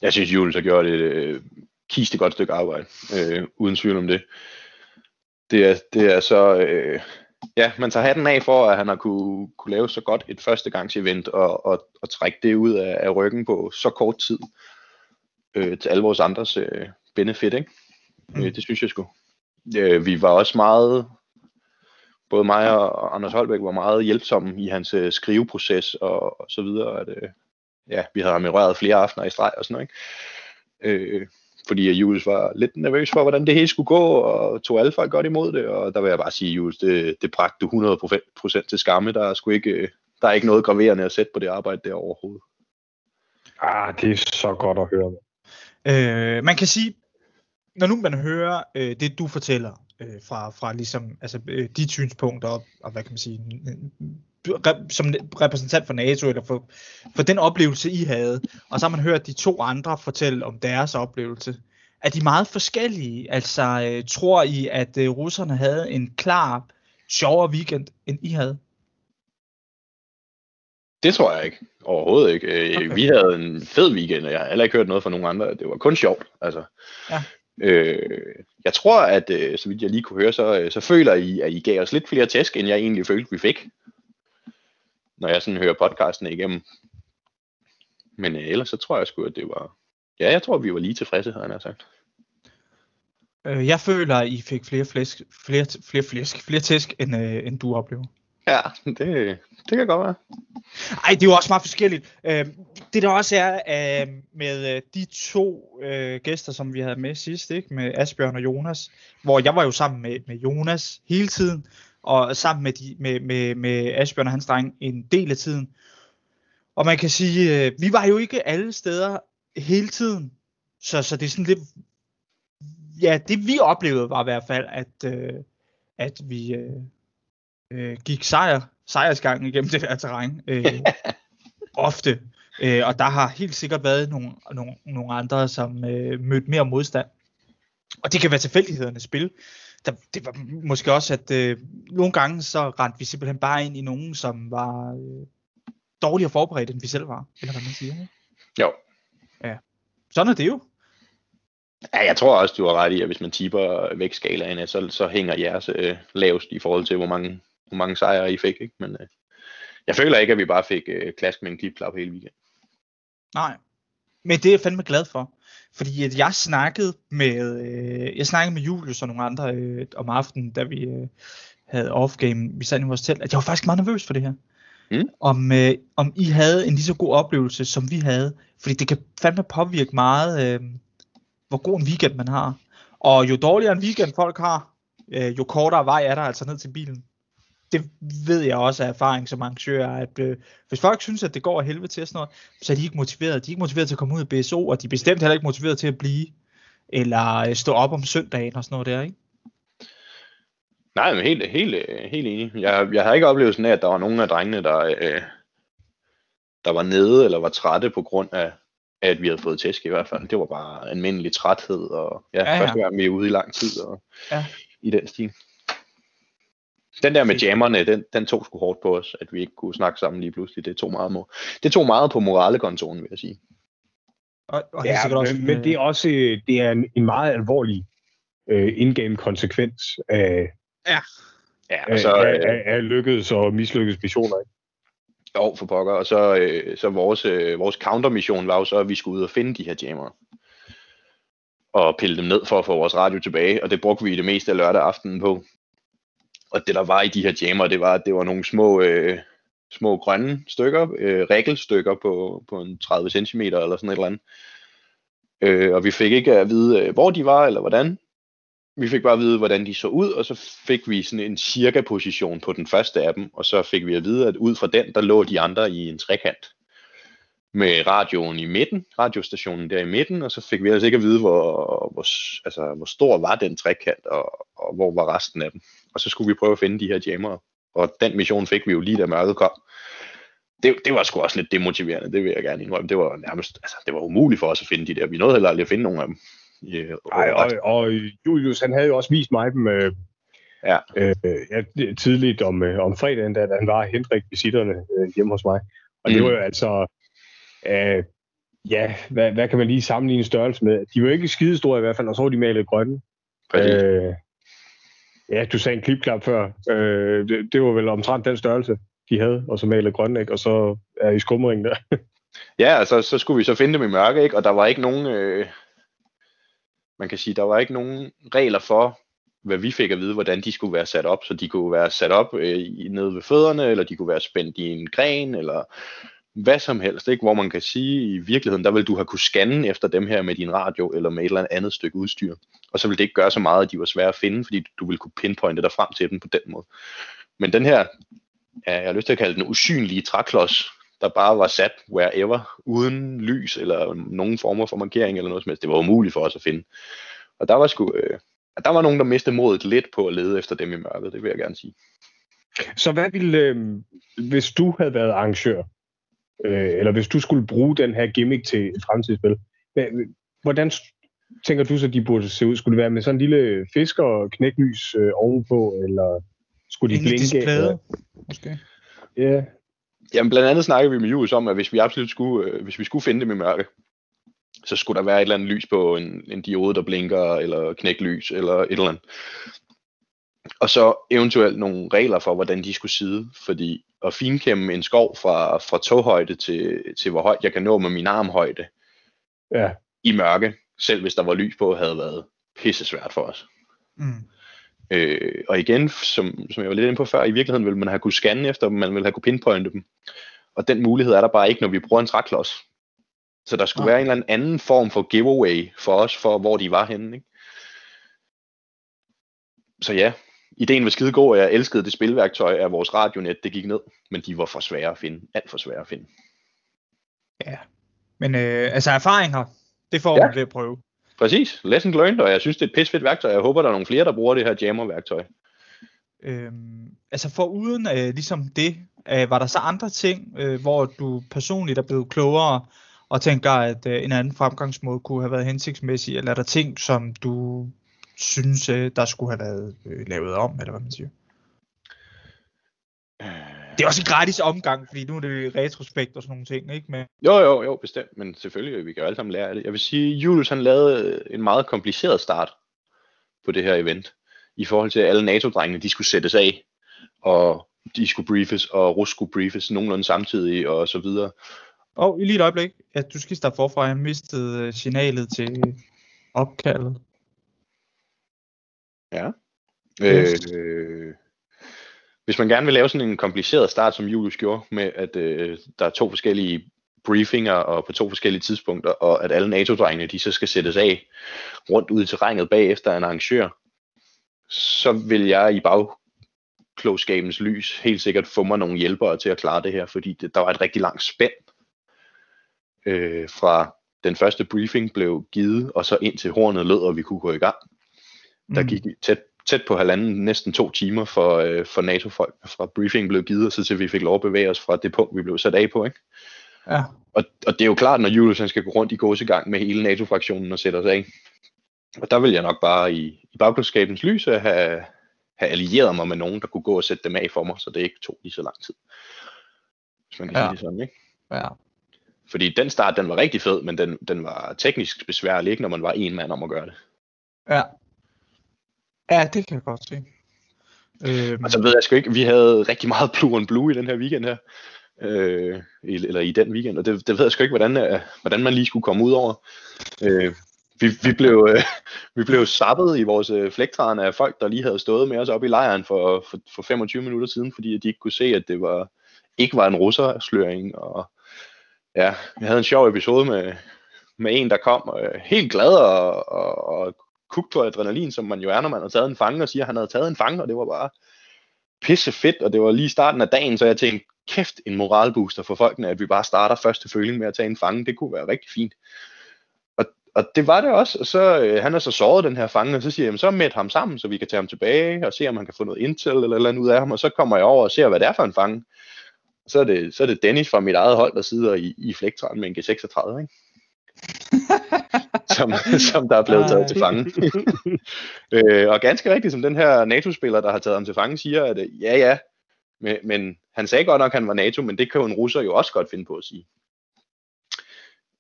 Jeg synes, Jules har gjort et øh, kiste godt stykke arbejde, øh, uden tvivl om det. Det er, det er så, øh, ja, man tager hatten af for, at han har kunne, kunne lave så godt et førstegangsevent, og, og, og trække det ud af, af ryggen på så kort tid, øh, til alle vores andres øh, benefit, ikke? Mm. Øh, det synes jeg sgu. Øh, vi var også meget, både mig og Anders Holbæk var meget hjælpsomme i hans øh, skriveproces og, og så videre, at øh, ja, vi havde ham i røret flere aftener i streg og sådan noget, ikke? Øh, fordi Jules var lidt nervøs for, hvordan det hele skulle gå, og tog alle folk godt imod det, og der vil jeg bare sige, Jules, det, det bragte du 100% til skamme, der er, sgu ikke, øh, der er ikke noget graverende at sætte på det arbejde der overhovedet.
Ah, det er så godt at høre.
Øh, man kan sige, når nu man hører øh, det, du fortæller øh, fra, fra ligesom, altså, øh, de synspunkter, og, og hvad kan man sige, som repræsentant for NATO, eller for, for den oplevelse, I havde, og så har man hørt de to andre fortælle om deres oplevelse. Er de meget forskellige? Altså, øh, tror I, at øh, russerne havde en klar, sjovere weekend, end I havde?
Det tror jeg ikke. Overhovedet ikke. Øh, okay. Vi havde en fed weekend, og jeg har heller ikke hørt noget fra nogen andre. Det var kun sjovt. Altså. Ja. Øh, jeg tror, at øh, så vidt jeg lige kunne høre, så, øh, så føler I, at I gav os lidt flere tæsk, end jeg egentlig følte, vi fik. Når jeg sådan hører podcasten igennem. Men øh, ellers så tror jeg sgu, at det var... Ja, jeg tror, vi var lige tilfredse, havde han sagt.
Øh, jeg føler, at I fik flere flæsk, flere, flere, flæsk, flere tæsk, end, øh, end du oplever.
Ja, det, det kan godt være.
Ej, det er jo også meget forskelligt. Øh, det der også er øh, med øh, de to øh, gæster, som vi havde med sidst, ikke? med Asbjørn og Jonas, hvor jeg var jo sammen med, med Jonas hele tiden, og sammen med, de, med, med, med Asbjørn og hans dreng en del af tiden. Og man kan sige, øh, vi var jo ikke alle steder hele tiden, så, så det er sådan lidt, ja, det vi oplevede var i hvert fald, at, øh, at vi, øh, øh, gik sejr, sejrsgangen igennem det her terræn. Øh, ofte. Øh, og der har helt sikkert været nogle, nogle, nogle andre, som øh, mødte mere modstand. Og det kan være tilfældighedernes spil. Der, det var måske også, at øh, nogle gange så rendte vi simpelthen bare ind i nogen, som var øh, dårligere forberedt, end vi selv var. Eller hvad man siger. Ikke?
Jo.
Ja. Sådan er det jo.
Ja, jeg tror også, du har ret i, at hvis man tipper vægtskalaen, så, så hænger jeres øh, lavest i forhold til, hvor mange hvor mange sejre I fik, ikke? Men øh, jeg føler ikke, at vi bare fik øh, klask med en klipklap hele weekenden.
Nej, men det er jeg fandme glad for. Fordi at jeg snakkede med, øh, jeg snakkede med Julius og nogle andre øh, om aftenen, da vi øh, havde off-game, vi sad i vores telt, at jeg var faktisk meget nervøs for det her. Mm. Om, øh, om I havde en lige så god oplevelse, som vi havde. Fordi det kan fandme påvirke meget, øh, hvor god en weekend man har. Og jo dårligere en weekend folk har, øh, jo kortere vej er der altså ned til bilen det ved jeg også af erfaring som arrangør, at øh, hvis folk synes, at det går af helvede til sådan noget, så er de ikke motiveret. De er ikke motiveret til at komme ud af BSO, og de er bestemt heller ikke motiveret til at blive, eller øh, stå op om søndagen og sådan noget der, ikke?
Nej, men helt, helt, helt enig. Jeg, jeg har ikke oplevet sådan, at der var nogen af drengene, der, øh, der var nede eller var trætte på grund af, at vi havde fået tæsk i hvert fald. Det var bare almindelig træthed, og ja, ja, ja. første gang vi er ude i lang tid, og ja. i den stil. Den der med jammerne, den, den tog sgu hårdt på os, at vi ikke kunne snakke sammen lige pludselig. Det tog meget, det tog meget på moralekontoren, vil jeg sige.
Og, og ja, men, også, men det er også det er en, en meget alvorlig uh, in-game konsekvens af,
ja.
Ja,
og så, af, af, af lykkedes og mislykkedes missioner. Ikke?
Jo, for pokker. Og så, øh, så vores, øh, vores countermission var jo så, at vi skulle ud og finde de her jammer. Og pille dem ned for at få vores radio tilbage. Og det brugte vi det meste af lørdag aften på og det der var i de her jammer, det var, at det var nogle små, øh, små grønne stykker, øh, rækkelstykker på, på en 30 cm eller sådan et eller andet. Øh, og vi fik ikke at vide, øh, hvor de var eller hvordan. Vi fik bare at vide, hvordan de så ud, og så fik vi sådan en cirka position på den første af dem, og så fik vi at vide, at ud fra den, der lå de andre i en trekant med radioen i midten, radiostationen der i midten, og så fik vi altså ikke at vide, hvor, hvor, altså, hvor stor var den trekant, og, og hvor var resten af dem. Og så skulle vi prøve at finde de her jammer, og den mission fik vi jo lige da mørket kom. Det, det var sgu også lidt demotiverende, det vil jeg gerne indrømme. Det var nærmest, altså, det var umuligt for os at finde de der. Vi nåede heller aldrig at finde nogen af dem.
Nej, og, og Julius, han havde jo også vist mig dem, øh,
Ja.
Øh, ja, det- tidligt om, øh, om fredagen, da han var Hendrik visitterne øh, hjemme hos mig. Og det
Mm.
var jo altså, øh, ja, hvad, hvad kan man lige sammenligne størrelse med? De var jo ikke skidestore i hvert fald, og så var de malet grønne.
Præcis.
Øh, ja, du sagde en klipklap før. Øh, det, det var vel omtrent den størrelse, de havde, og så malet grønne, ikke? og så er i skumringen der.
Ja, altså, så skulle vi så finde dem i mørke, ikke? og der var ikke nogen, øh, man kan sige, der var ikke nogen regler for, hvad vi fik at vide, hvordan de skulle være sat op. Så de kunne være sat op øh, i- nede ved fødderne, eller de kunne være spændt i en gren, eller hvad som helst, ikke? hvor man kan sige, i virkeligheden, der vil du have kunne scanne efter dem her med din radio, eller med et eller andet stykke udstyr. Og så vil det ikke gøre så meget, at de var svære at finde, fordi du vil kunne pinpointe dig frem til dem på den måde. Men den her, jeg har lyst til at kalde den usynlige træklods, der bare var sat wherever, uden lys eller nogen former for markering eller noget som helst. Det var umuligt for os at finde. Og der var sgu, øh, der var nogen, der mistede modet lidt på at lede efter dem i mørket, det vil jeg gerne sige.
Så hvad ville, øh, hvis du havde været arrangør, øh, eller hvis du skulle bruge den her gimmick til et fremtidsspil, hvad- hvordan tænker du så, de burde se ud? Skulle det være med sådan en lille fisker og knæklys øh, ovenpå, eller skulle de
Ingen
blinke?
display, måske.
Ja,
Jamen blandt andet snakkede vi med Jules om, at hvis vi absolut skulle, øh, hvis vi skulle finde dem i mørke, så skulle der være et eller andet lys på en, en diode, der blinker, eller knæklys, eller et eller andet. Og så eventuelt nogle regler for, hvordan de skulle sidde, fordi at finkæmme en skov fra, fra toghøjde til, til hvor højt jeg kan nå med min armhøjde
ja.
i mørke, selv hvis der var lys på, havde været pisse svært for os.
Mm.
Øh, og igen, som, som jeg var lidt inde på før, i virkeligheden ville man have kunne scanne efter dem, man ville have kunne pinpointe dem. Og den mulighed er der bare ikke, når vi bruger en træklods. Så der skulle
Nej.
være en eller anden form for giveaway for os, for hvor de var henne. Ikke? Så ja, ideen var skide god, og jeg elskede det spilværktøj af vores radionet, det gik ned. Men de var for svære at finde. Alt for svære at finde.
Men øh, altså erfaringer, det får
Ja.
man ved at prøve.
Præcis, lesson learned, og jeg synes, det er et pissefedt værktøj. Jeg håber, der er nogle flere, der bruger det her jammer-værktøj.
Øhm, altså for uden øh, ligesom det, øh, var der så andre ting, øh, hvor du personligt er blevet klogere og tænker, at øh, en anden fremgangsmåde kunne have været hensigtsmæssig, eller er der ting, som du synes, øh, der skulle have været øh, lavet om, eller hvad man siger? Det er også en gratis omgang, fordi nu er det retrospekt og sådan nogle ting, ikke? Men,
Jo, jo, jo, bestemt, men selvfølgelig, vi kan jo alle sammen lære af det. Jeg vil sige, Julius han lavede en meget kompliceret start på det her event, i forhold til at alle NATO-drengene, de skulle sættes af, og de skulle briefes, og Rus skulle briefes nogenlunde samtidig, og så videre.
og lige et øjeblik, at du skal starte forfra, jeg mistede øh, signalet til opkaldet.
Ja. Øh, hvis man gerne vil lave sådan en kompliceret start, som Julius gjorde, med at øh, der er to forskellige briefinger og på to forskellige tidspunkter, og at alle NATO-drengene, de så skal sættes af rundt ud i terrænet bagefter en arrangør, så vil jeg i bagklogskabens lys helt sikkert få mig nogle hjælpere til at klare det her, fordi det, der var et rigtig langt spænd øh, fra den første briefing blev givet, og så ind til hornet lød, og vi kunne gå i gang. Der
Mm.
gik tæt, tæt på halvanden, næsten to timer for, øh, for NATO-folk, fra briefing blev givet, og så til vi fik lov at bevæge os fra det punkt, vi blev sat af på. Ikke?
Ja,
Og, og det er jo klart, når Julius han skal gå rundt i gåsegang med hele NATO-fraktionen og sætte os af. Og der vil jeg nok bare i, i bagklodskabens lys have, have allieret mig med nogen, der kunne gå og sætte dem af for mig, så det ikke tog lige så lang tid. Hvis man kan
ja.
sige det sådan, ikke?
ja.
Fordi den start, den var rigtig fed, men den, den var teknisk besværlig, ikke når man var en mand om at gøre det.
Ja. Ja, det kan jeg godt se. Øhm,
Og så ved jeg sgu ikke, vi havde rigtig meget blue on blue i den her weekend her. Øh, eller i den weekend, og det, det ved jeg sgu ikke, hvordan, øh, hvordan man lige skulle komme ud over. Øh, vi, vi, blev, øh, vi blev sappet i vores øh, flægtræn af folk, der lige havde stået med os oppe i lejren for, for, for 25 minutter siden, fordi at de ikke kunne se, at det var ikke var en russersløring. Og ja, vi havde en sjov episode med, med en, der kom øh, helt glad og, og, og kugt på adrenalin, som man jo er, når man har taget en fange, og siger, at han havde taget en fange, og det var bare pisse fedt, og det var lige starten af dagen, så jeg tænkte, kæft en moralbooster for folkene, at vi bare starter første føling med at tage en fange, det kunne være rigtig fint. Og, og det var det også, og så øh, han er så såret den her fange, og så siger jeg, jamen, så med ham sammen, så vi kan tage ham tilbage, og se om han kan få noget intel eller et eller andet ud af ham, og så kommer jeg over og ser, hvad det er for en fange. Så er det, så er det Dennis fra mit eget hold, der sidder i, i flægtræn med en G36, ikke? Som, som der er blevet taget til fange. øh, og ganske rigtigt, som den her NATO-spiller, der har taget ham til fange, siger, at øh, ja, ja, men, men han sagde godt nok, at han var NATO, men det kan jo en russer jo også godt finde på at sige.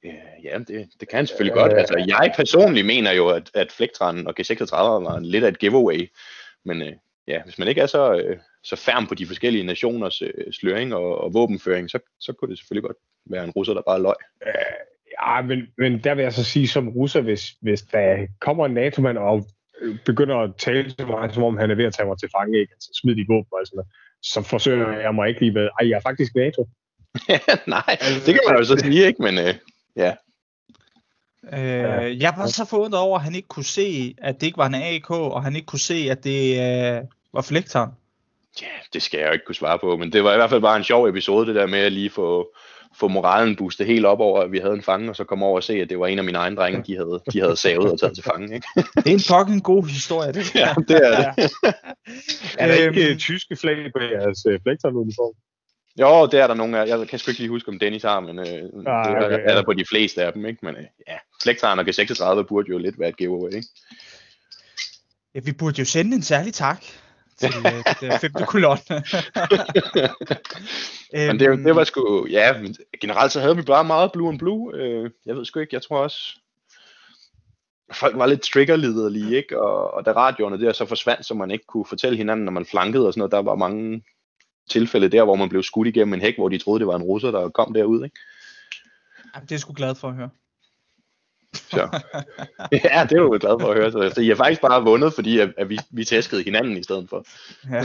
Øh, ja, det, det kan han selvfølgelig godt. Altså, jeg personligt mener jo, at, at Flektran og G36 var lidt af et giveaway. Men øh, ja, hvis man ikke er så, øh, så færm på de forskellige nationers øh, sløring og, og våbenføring, så, så kunne det selvfølgelig godt være en russer, der bare løg.
Ja, men, men der vil jeg så sige som russer, hvis, hvis der kommer en NATO-mand og begynder at tale til mig, som om han er ved at tage mig til fange, ikke? Altså, smid de våben og sådan noget, så forsøger jeg mig ikke lige med, ej, jeg er faktisk NATO.
Nej, det kan man jo så sige, ikke? Men øh, ja.
Øh, jeg var så forundret over, at han ikke kunne se, at det ikke var en AK, og han ikke kunne se, at det øh, var flektoren.
Ja, det skal jeg jo ikke kunne svare på, men det var i hvert fald bare en sjov episode, det der med at lige få, få moralen boostet helt op over, at vi havde en fange, og så komme over og se, at det var en af mine egne drenge, de havde, de havde savet og taget til fange. Ikke?
Det er en fucking god historie, det.
ja, det er det.
er der ikke øhm, tyske flag på jeres uh, flektoruniform?
Jo, det er der nogle af. Jeg kan sgu ikke lige huske, om Dennis har, men øh, ah, det er, okay, er der på de fleste af dem. Ikke? Men øh, ja, Flektaren og G36 burde jo lidt være et giveaway. Ikke?
Ja, vi burde jo sende en særlig tak til øh, det femte kolonne.
men det, det var sgu, ja, men generelt så havde vi bare meget blue and blue. Øh, jeg ved sgu ikke, jeg tror også, folk var lidt triggerliderlige, ikke? Og, og da radioerne der så forsvandt, så man ikke kunne fortælle hinanden, når man flankede og sådan noget, der var mange tilfælde der, hvor man blev skudt igennem en hæk, hvor de troede, det var en russer, der kom derud, ikke?
Jamen, det er jeg sgu glad for at høre.
Så. Ja, det er jo glad for at høre. Så, så I har faktisk bare vundet, fordi at, at vi, vi tæskede hinanden i stedet for. Ja.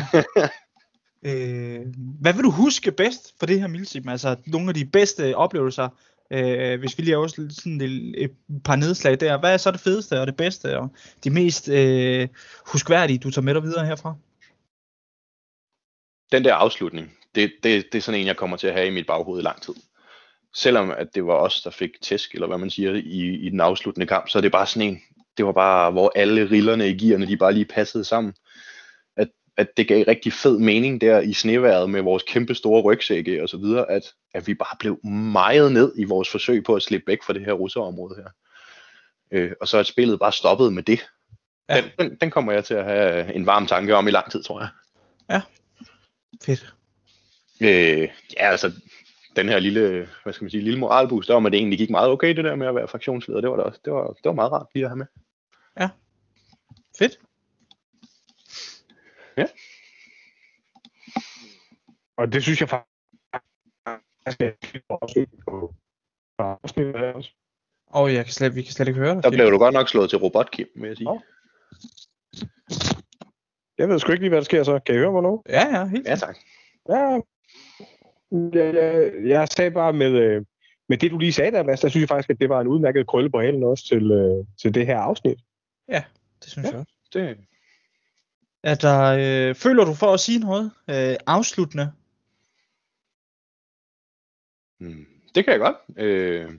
øh, hvad vil du huske bedst for det her Milsim? Altså nogle af de bedste oplevelser, øh, hvis vi lige har sådan et, et par nedslag der. Hvad er så det fedeste og det bedste og de mest øh, huskværdige, du tager med dig videre herfra?
den der afslutning, det, det, det er sådan en, jeg kommer til at have i mit baghoved i lang tid. Selvom at det var os, der fik tæsk, eller hvad man siger, i, i den afsluttende kamp, så er det bare sådan en, det var bare, hvor alle rillerne i gearne, de bare lige passede sammen. At, at det gav rigtig fed mening der i sneværet med vores kæmpe store rygsække og så videre, at, at vi bare blev meget ned i vores forsøg på at slippe væk fra det her russerområde her. Øh, og så er spillet bare stoppet med det. Ja. Den, den, den kommer jeg til at have en varm tanke om i lang tid, tror jeg.
Ja, Fedt.
Øh, ja, altså, den her lille, hvad skal man sige, lille moralboost om, at det egentlig gik meget okay, det der med at være fraktionsleder, det var, da også, det var, det var meget rart lige at have med.
Ja. Fedt.
Ja.
Og det synes jeg faktisk,
og jeg kan slet, vi kan slet ikke høre dig.
Der blev du godt nok slået til robotkim, vil jeg sige. Oh.
Jeg ved sgu ikke lige, hvad der sker så. Kan I høre mig nu?
Ja, ja, helt
Ja, tak.
Ja, jeg, jeg, jeg sagde bare med, øh, med det, du lige sagde der, Mads, der synes jeg faktisk, at det var en udmærket krølle på halen også til, øh, til det her afsnit.
Ja, det synes ja, jeg også.
Det...
Er der, øh, føler du for at sige noget øh, afsluttende?
Hmm, det kan jeg godt. Øh,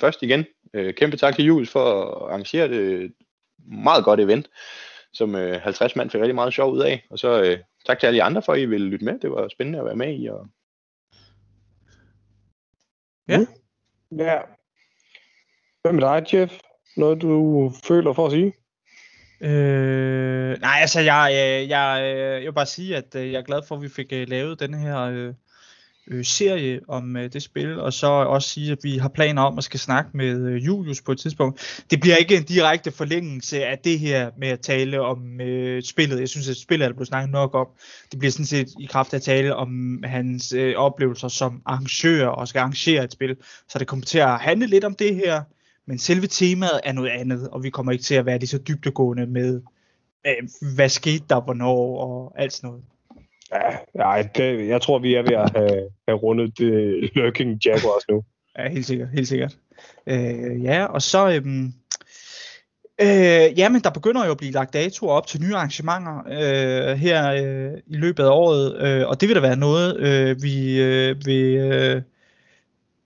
først igen, øh, kæmpe tak til Jules for at arrangere det meget godt event som øh, 50 mand fik rigtig meget sjov ud af. Og så øh, tak til alle de andre for, at I ville lytte med. Det var spændende at være med i. Og...
Ja.
Mm. Ja. Hvad med dig, Jeff? Noget, du føler for at sige?
Øh, nej, altså jeg, jeg, jeg, jeg vil bare sige, at øh, jeg er glad for, at vi fik øh, lavet den her øh, øh, serie om øh, det spil, og så også sige, at vi har planer om at skal snakke med øh, Julius på et tidspunkt. Det bliver ikke en direkte forlængelse af det her med at tale om øh, spillet. Jeg synes, at spillet er der blevet snakket nok om. Det bliver sådan set i kraft af at tale om hans øh, oplevelser som arrangør og skal arrangere et spil. Så det kommer til at handle lidt om det her, men selve temaet er noget andet, og vi kommer ikke til at være lige så dybdegående med, øh, hvad skete der, hvornår og alt sådan noget.
Ja, nej, det, jeg tror, vi er ved at have, have rundet det Lurking Jaguars nu.
Ja, helt sikkert, helt sikkert. Øh, ja, og så... Øhm, øh, jamen, der begynder jo at blive lagt datoer op til nye arrangementer øh, her øh, i løbet af året, øh, og det vil da være noget, øh, vi øh, vil øh,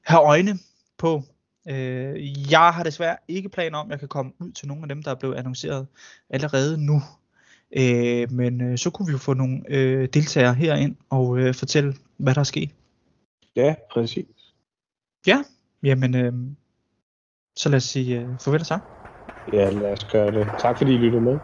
have øjne på. Øh, jeg har desværre ikke planer om, at jeg kan komme ud til nogle af dem, der er blevet annonceret allerede nu. Øh, men øh, så kunne vi jo få nogle øh, deltagere herind og øh, fortælle, hvad der er sket.
Ja, præcis.
Ja, jamen, øh, så lad os sige øh, farvel og tak.
Ja, lad os gøre det. Tak fordi I lyttede med.